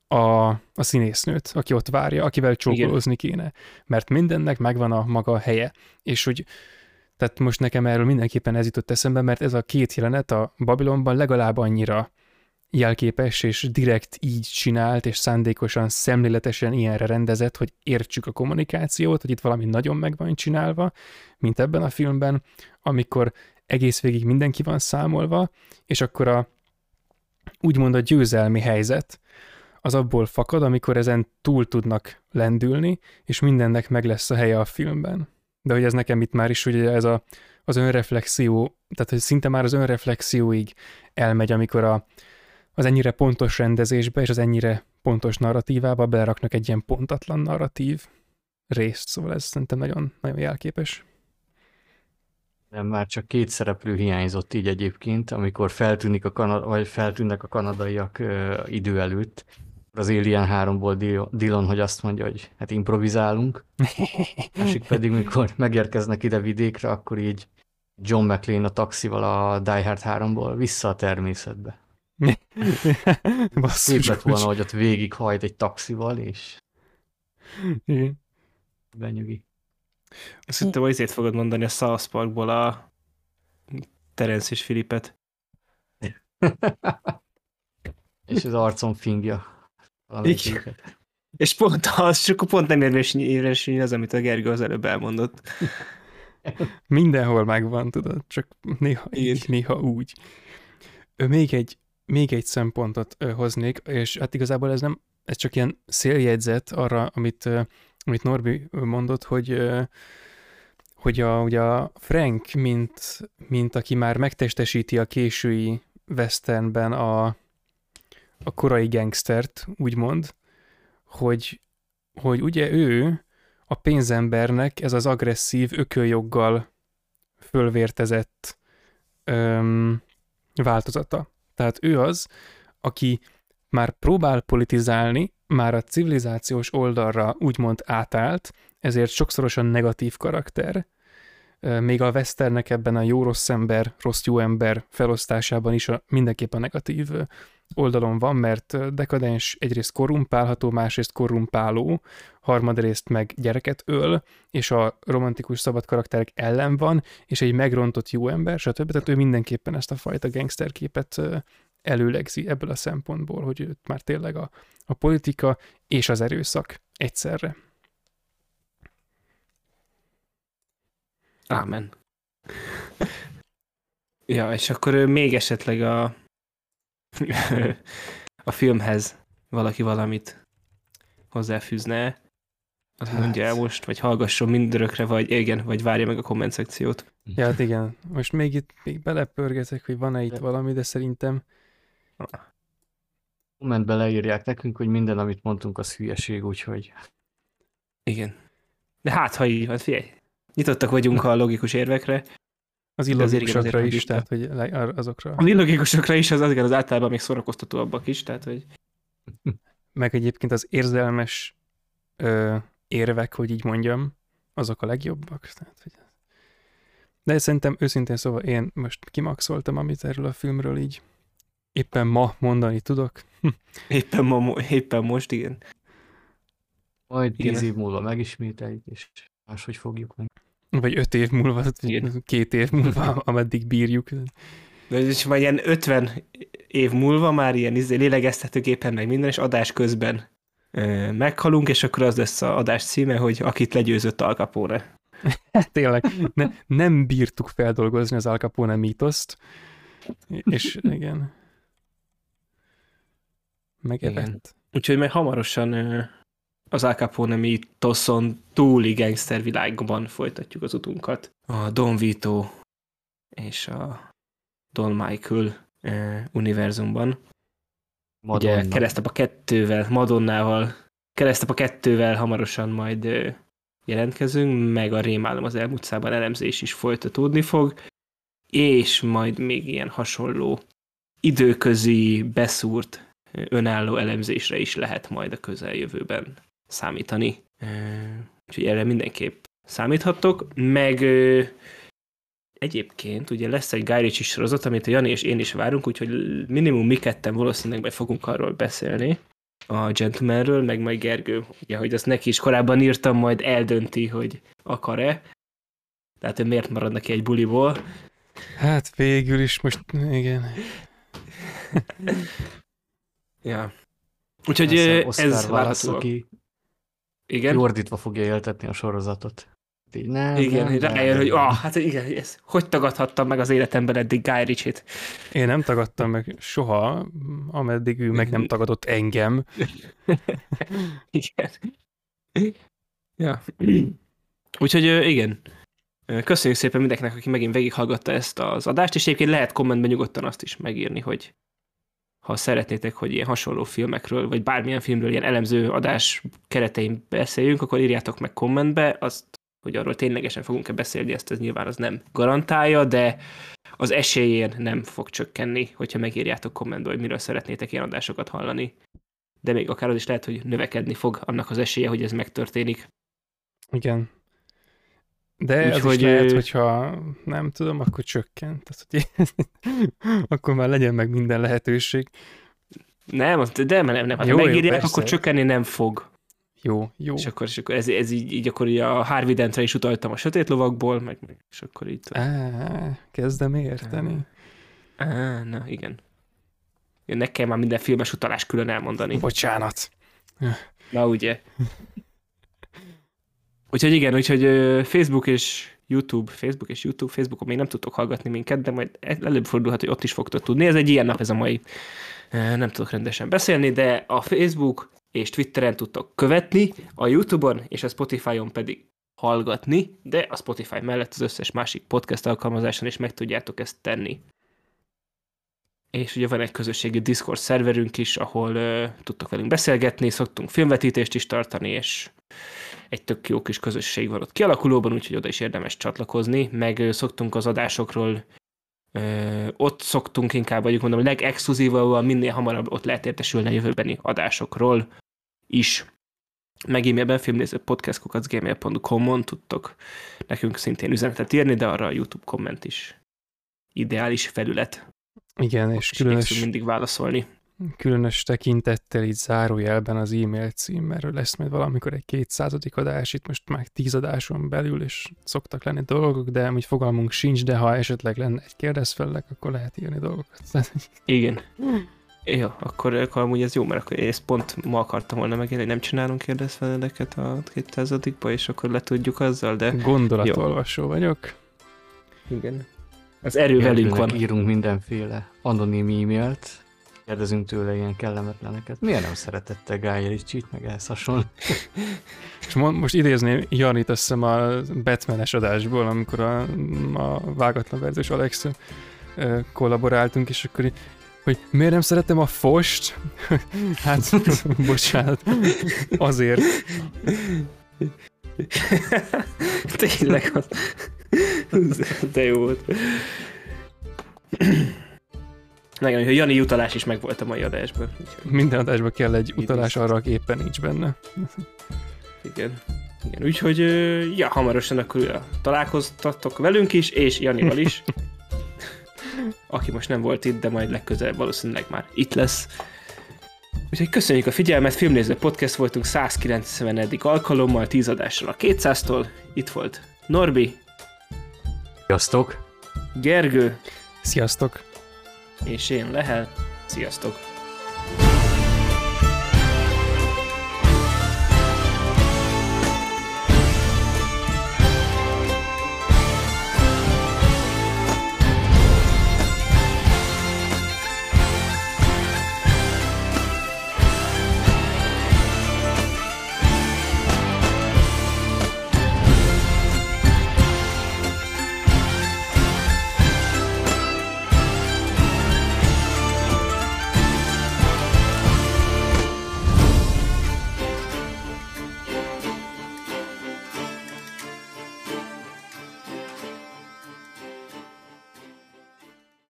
a, a színésznőt, aki ott várja, akivel csókolózni kéne. Mert mindennek megvan a maga helye. És hogy tehát most nekem erről mindenképpen ez jutott eszembe, mert ez a két jelenet a Babylonban legalább annyira jelképes és direkt így csinált, és szándékosan, szemléletesen ilyenre rendezett, hogy értsük a kommunikációt, hogy itt valami nagyon meg van csinálva, mint ebben a filmben, amikor egész végig mindenki van számolva, és akkor a úgymond a győzelmi helyzet az abból fakad, amikor ezen túl tudnak lendülni, és mindennek meg lesz a helye a filmben. De hogy ez nekem itt már is ugye ez a, az önreflexió, tehát hogy szinte már az önreflexióig elmegy, amikor a, az ennyire pontos rendezésbe és az ennyire pontos narratívába beleraknak egy ilyen pontatlan narratív részt, szóval ez szerintem nagyon, nagyon jelképes. Nem, már csak két szereplő hiányzott így egyébként, amikor feltűnik a kanad- vagy feltűnnek a kanadaiak ö, idő előtt. Az Alien 3-ból Dillon, hogy azt mondja, hogy hát improvizálunk. Másik pedig, mikor megérkeznek ide vidékre, akkor így John McLean a taxival a Die Hard 3-ból vissza a természetbe. Szép lett volna, hogy ott végighajt egy taxival, és Igen. benyugi. Azt hittem, hogy ezért fogod mondani a South Parkból a Terence és Filipet. és az arcom fingja. És pont az, csak pont nem érvényesül az, amit a Gergő az előbb elmondott. Mindenhol megvan, tudod, csak néha így, néha úgy. Még egy, még egy szempontot hoznék, és hát igazából ez nem, ez csak ilyen széljegyzet arra, amit amit Norbi mondott, hogy hogy a, ugye a Frank, mint, mint aki már megtestesíti a késői westernben a, a korai gangstert, úgymond, hogy, hogy ugye ő a pénzembernek ez az agresszív ököljoggal fölvértezett öm, változata. Tehát ő az, aki már próbál politizálni, már a civilizációs oldalra úgymond átállt, ezért sokszorosan negatív karakter, még a Westernek ebben a jó-rossz ember, rossz-jó ember felosztásában is a, mindenképp a negatív oldalon van, mert dekadens egyrészt korrumpálható, másrészt korrumpáló, harmadrészt meg gyereket öl, és a romantikus szabad karakterek ellen van, és egy megrontott jó ember, stb. Tehát ő mindenképpen ezt a fajta gangsterképet előlegzi ebből a szempontból, hogy őt már tényleg a, a politika és az erőszak egyszerre. Ámen. ja, és akkor még esetleg a, a filmhez valaki valamit hozzáfűzne, az hát. mondja el most, vagy hallgasson mindörökre, vagy igen, vagy várja meg a komment szekciót. Ja, hát igen. Most még itt még belepörgetek, hogy van-e itt valami, de szerintem... Kommentbe leírják nekünk, hogy minden, amit mondtunk, az hülyeség, úgyhogy... Igen. De hát, ha így van, figyelj, Nyitottak vagyunk a logikus érvekre. Az illogikusokra is, tehát hogy azokra. Az illogikusokra is, az, az általában még szórakoztatóabbak is, tehát hogy... Meg egyébként az érzelmes ö, érvek, hogy így mondjam, azok a legjobbak. Tehát, hogy... De szerintem őszintén szóval én most kimaxoltam, amit erről a filmről így éppen ma mondani tudok. éppen, ma, éppen most, igen. Majd tíz év múlva megismételjük, és máshogy fogjuk meg. Vagy öt év múlva, Igen. két év múlva, ameddig bírjuk. De és majd ilyen 50 év múlva már ilyen izé, lélegeztetőgépen meg minden, és adás közben ö, meghalunk, és akkor az lesz a adás címe, hogy akit legyőzött Al Capone. Tényleg, ne, nem bírtuk feldolgozni az Al Capone mítoszt, és igen. Megevett. Úgyhogy meg hamarosan az Al Capone mítoszon túli gangster világban folytatjuk az utunkat. A Don Vito és a Don Michael eh, univerzumban. Madonna. Ugye keresztap a kettővel, Madonnával, keresztap a kettővel hamarosan majd eh, jelentkezünk, meg a Rémálom az elmúltszában elemzés is folytatódni fog, és majd még ilyen hasonló időközi, beszúrt, önálló elemzésre is lehet majd a közeljövőben számítani. Úgyhogy erre mindenképp számíthattok, meg egyébként ugye lesz egy Guy Ritchie sorozat, amit a Jani és én is várunk, úgyhogy minimum mi ketten valószínűleg be fogunk arról beszélni, a Gentlemanről, meg majd Gergő, ugye, hogy azt neki is korábban írtam, majd eldönti, hogy akar-e. Tehát, hogy miért marad neki egy buliból. Hát végül is most, igen. ja. Úgyhogy ez várható. Aki igen. Jordítva fogja éltetni a sorozatot. Így, nem, igen, nem, nem, rájön, hogy ah, hát igen, ez, hogy tagadhattam meg az életemben eddig Guy Ritchie-t? Én nem tagadtam meg soha, ameddig ő meg nem tagadott engem. igen. Ja. Úgyhogy igen, köszönjük szépen mindenkinek, aki megint végighallgatta ezt az adást, és egyébként lehet kommentben nyugodtan azt is megírni, hogy ha szeretnétek, hogy ilyen hasonló filmekről, vagy bármilyen filmről ilyen elemző adás keretein beszéljünk, akkor írjátok meg kommentbe, azt, hogy arról ténylegesen fogunk-e beszélni, ezt ez nyilván az nem garantálja, de az esélyén nem fog csökkenni, hogyha megírjátok kommentbe, hogy miről szeretnétek ilyen adásokat hallani. De még akár az is lehet, hogy növekedni fog annak az esélye, hogy ez megtörténik. Igen. De Úgy, az hogy is lehet, hogyha nem tudom, akkor csökkent. Tehát, hogy akkor már legyen meg minden lehetőség. Nem, de nem, nem. Ha jó, megírják, jó, akkor csökkenni nem fog. Jó, jó. És akkor, és akkor ez, ez így, így akkor így a Harvey Dentre is utaltam a sötét lovakból, meg, meg és akkor így... Á, kezdem érteni. Á, na, igen. Nekem már minden filmes utalás külön elmondani. Bocsánat. Na, ugye. Úgyhogy igen, úgyhogy Facebook és YouTube, Facebook és YouTube, Facebookon még nem tudtok hallgatni minket, de majd előbb fordulhat, hogy ott is fogtok tudni. Ez egy ilyen nap, ez a mai. Nem tudok rendesen beszélni, de a Facebook és Twitteren tudtok követni, a YouTube-on és a Spotify-on pedig hallgatni, de a Spotify mellett az összes másik podcast alkalmazáson is meg tudjátok ezt tenni. És ugye van egy közösségi Discord szerverünk is, ahol uh, tudtok velünk beszélgetni, szoktunk filmvetítést is tartani, és egy tök jó kis közösség van ott kialakulóban, úgyhogy oda is érdemes csatlakozni, meg szoktunk az adásokról Ö, ott szoktunk inkább, vagyunk mondom, legexkluzívabban minél hamarabb ott lehet értesülni a jövőbeni adásokról is. Meg e-mailben filmnéző podcastkukacgmail.com-on tudtok nekünk szintén üzenetet írni, de arra a YouTube komment is ideális felület. Igen, és És különös, mindig válaszolni. Különös tekintettel így zárójelben az e-mail cím, mert lesz majd valamikor egy kétszázadik adás, itt most már tíz adáson belül, és szoktak lenni dolgok, de amúgy fogalmunk sincs, de ha esetleg lenne egy kérdezfelelek, akkor lehet írni dolgokat. Igen. Jó, akkor, akkor amúgy ez jó, mert akkor én ezt pont ma akartam volna megérni, hogy nem csinálunk kérdezfeleleket a 200 és akkor letudjuk azzal, de Gondolatolvasó vagyok. igen. Az erő velünk van. Írunk mindenféle anonim e-mailt, kérdezünk tőle ilyen kellemetleneket. Miért nem szeretette Guy Ritchie-t, meg ehhez hasonló? És mo- most idézném Janit azt hiszem a Batman-es adásból, amikor a, a vágatlan verziós Alex kollaboráltunk, és akkor így, hogy miért nem szeretem a fost? hát, bocsánat, azért. Tényleg az. De jó volt. Nagyon jó, Jani utalás is megvolt a mai adásban. Úgyhogy, Minden adásban kell egy utalás arra, aki éppen nincs benne. igen. Igen, úgyhogy ja, hamarosan akkor találkoztatok velünk is, és Janival is. Aki most nem volt itt, de majd legközelebb valószínűleg már itt lesz. Úgyhogy köszönjük a figyelmet, Filmnéző Podcast voltunk 190. alkalommal, 10 adással a 200-tól. Itt volt Norbi, Sziasztok! Gergő Sziasztok! És én Lehel. Sziasztok!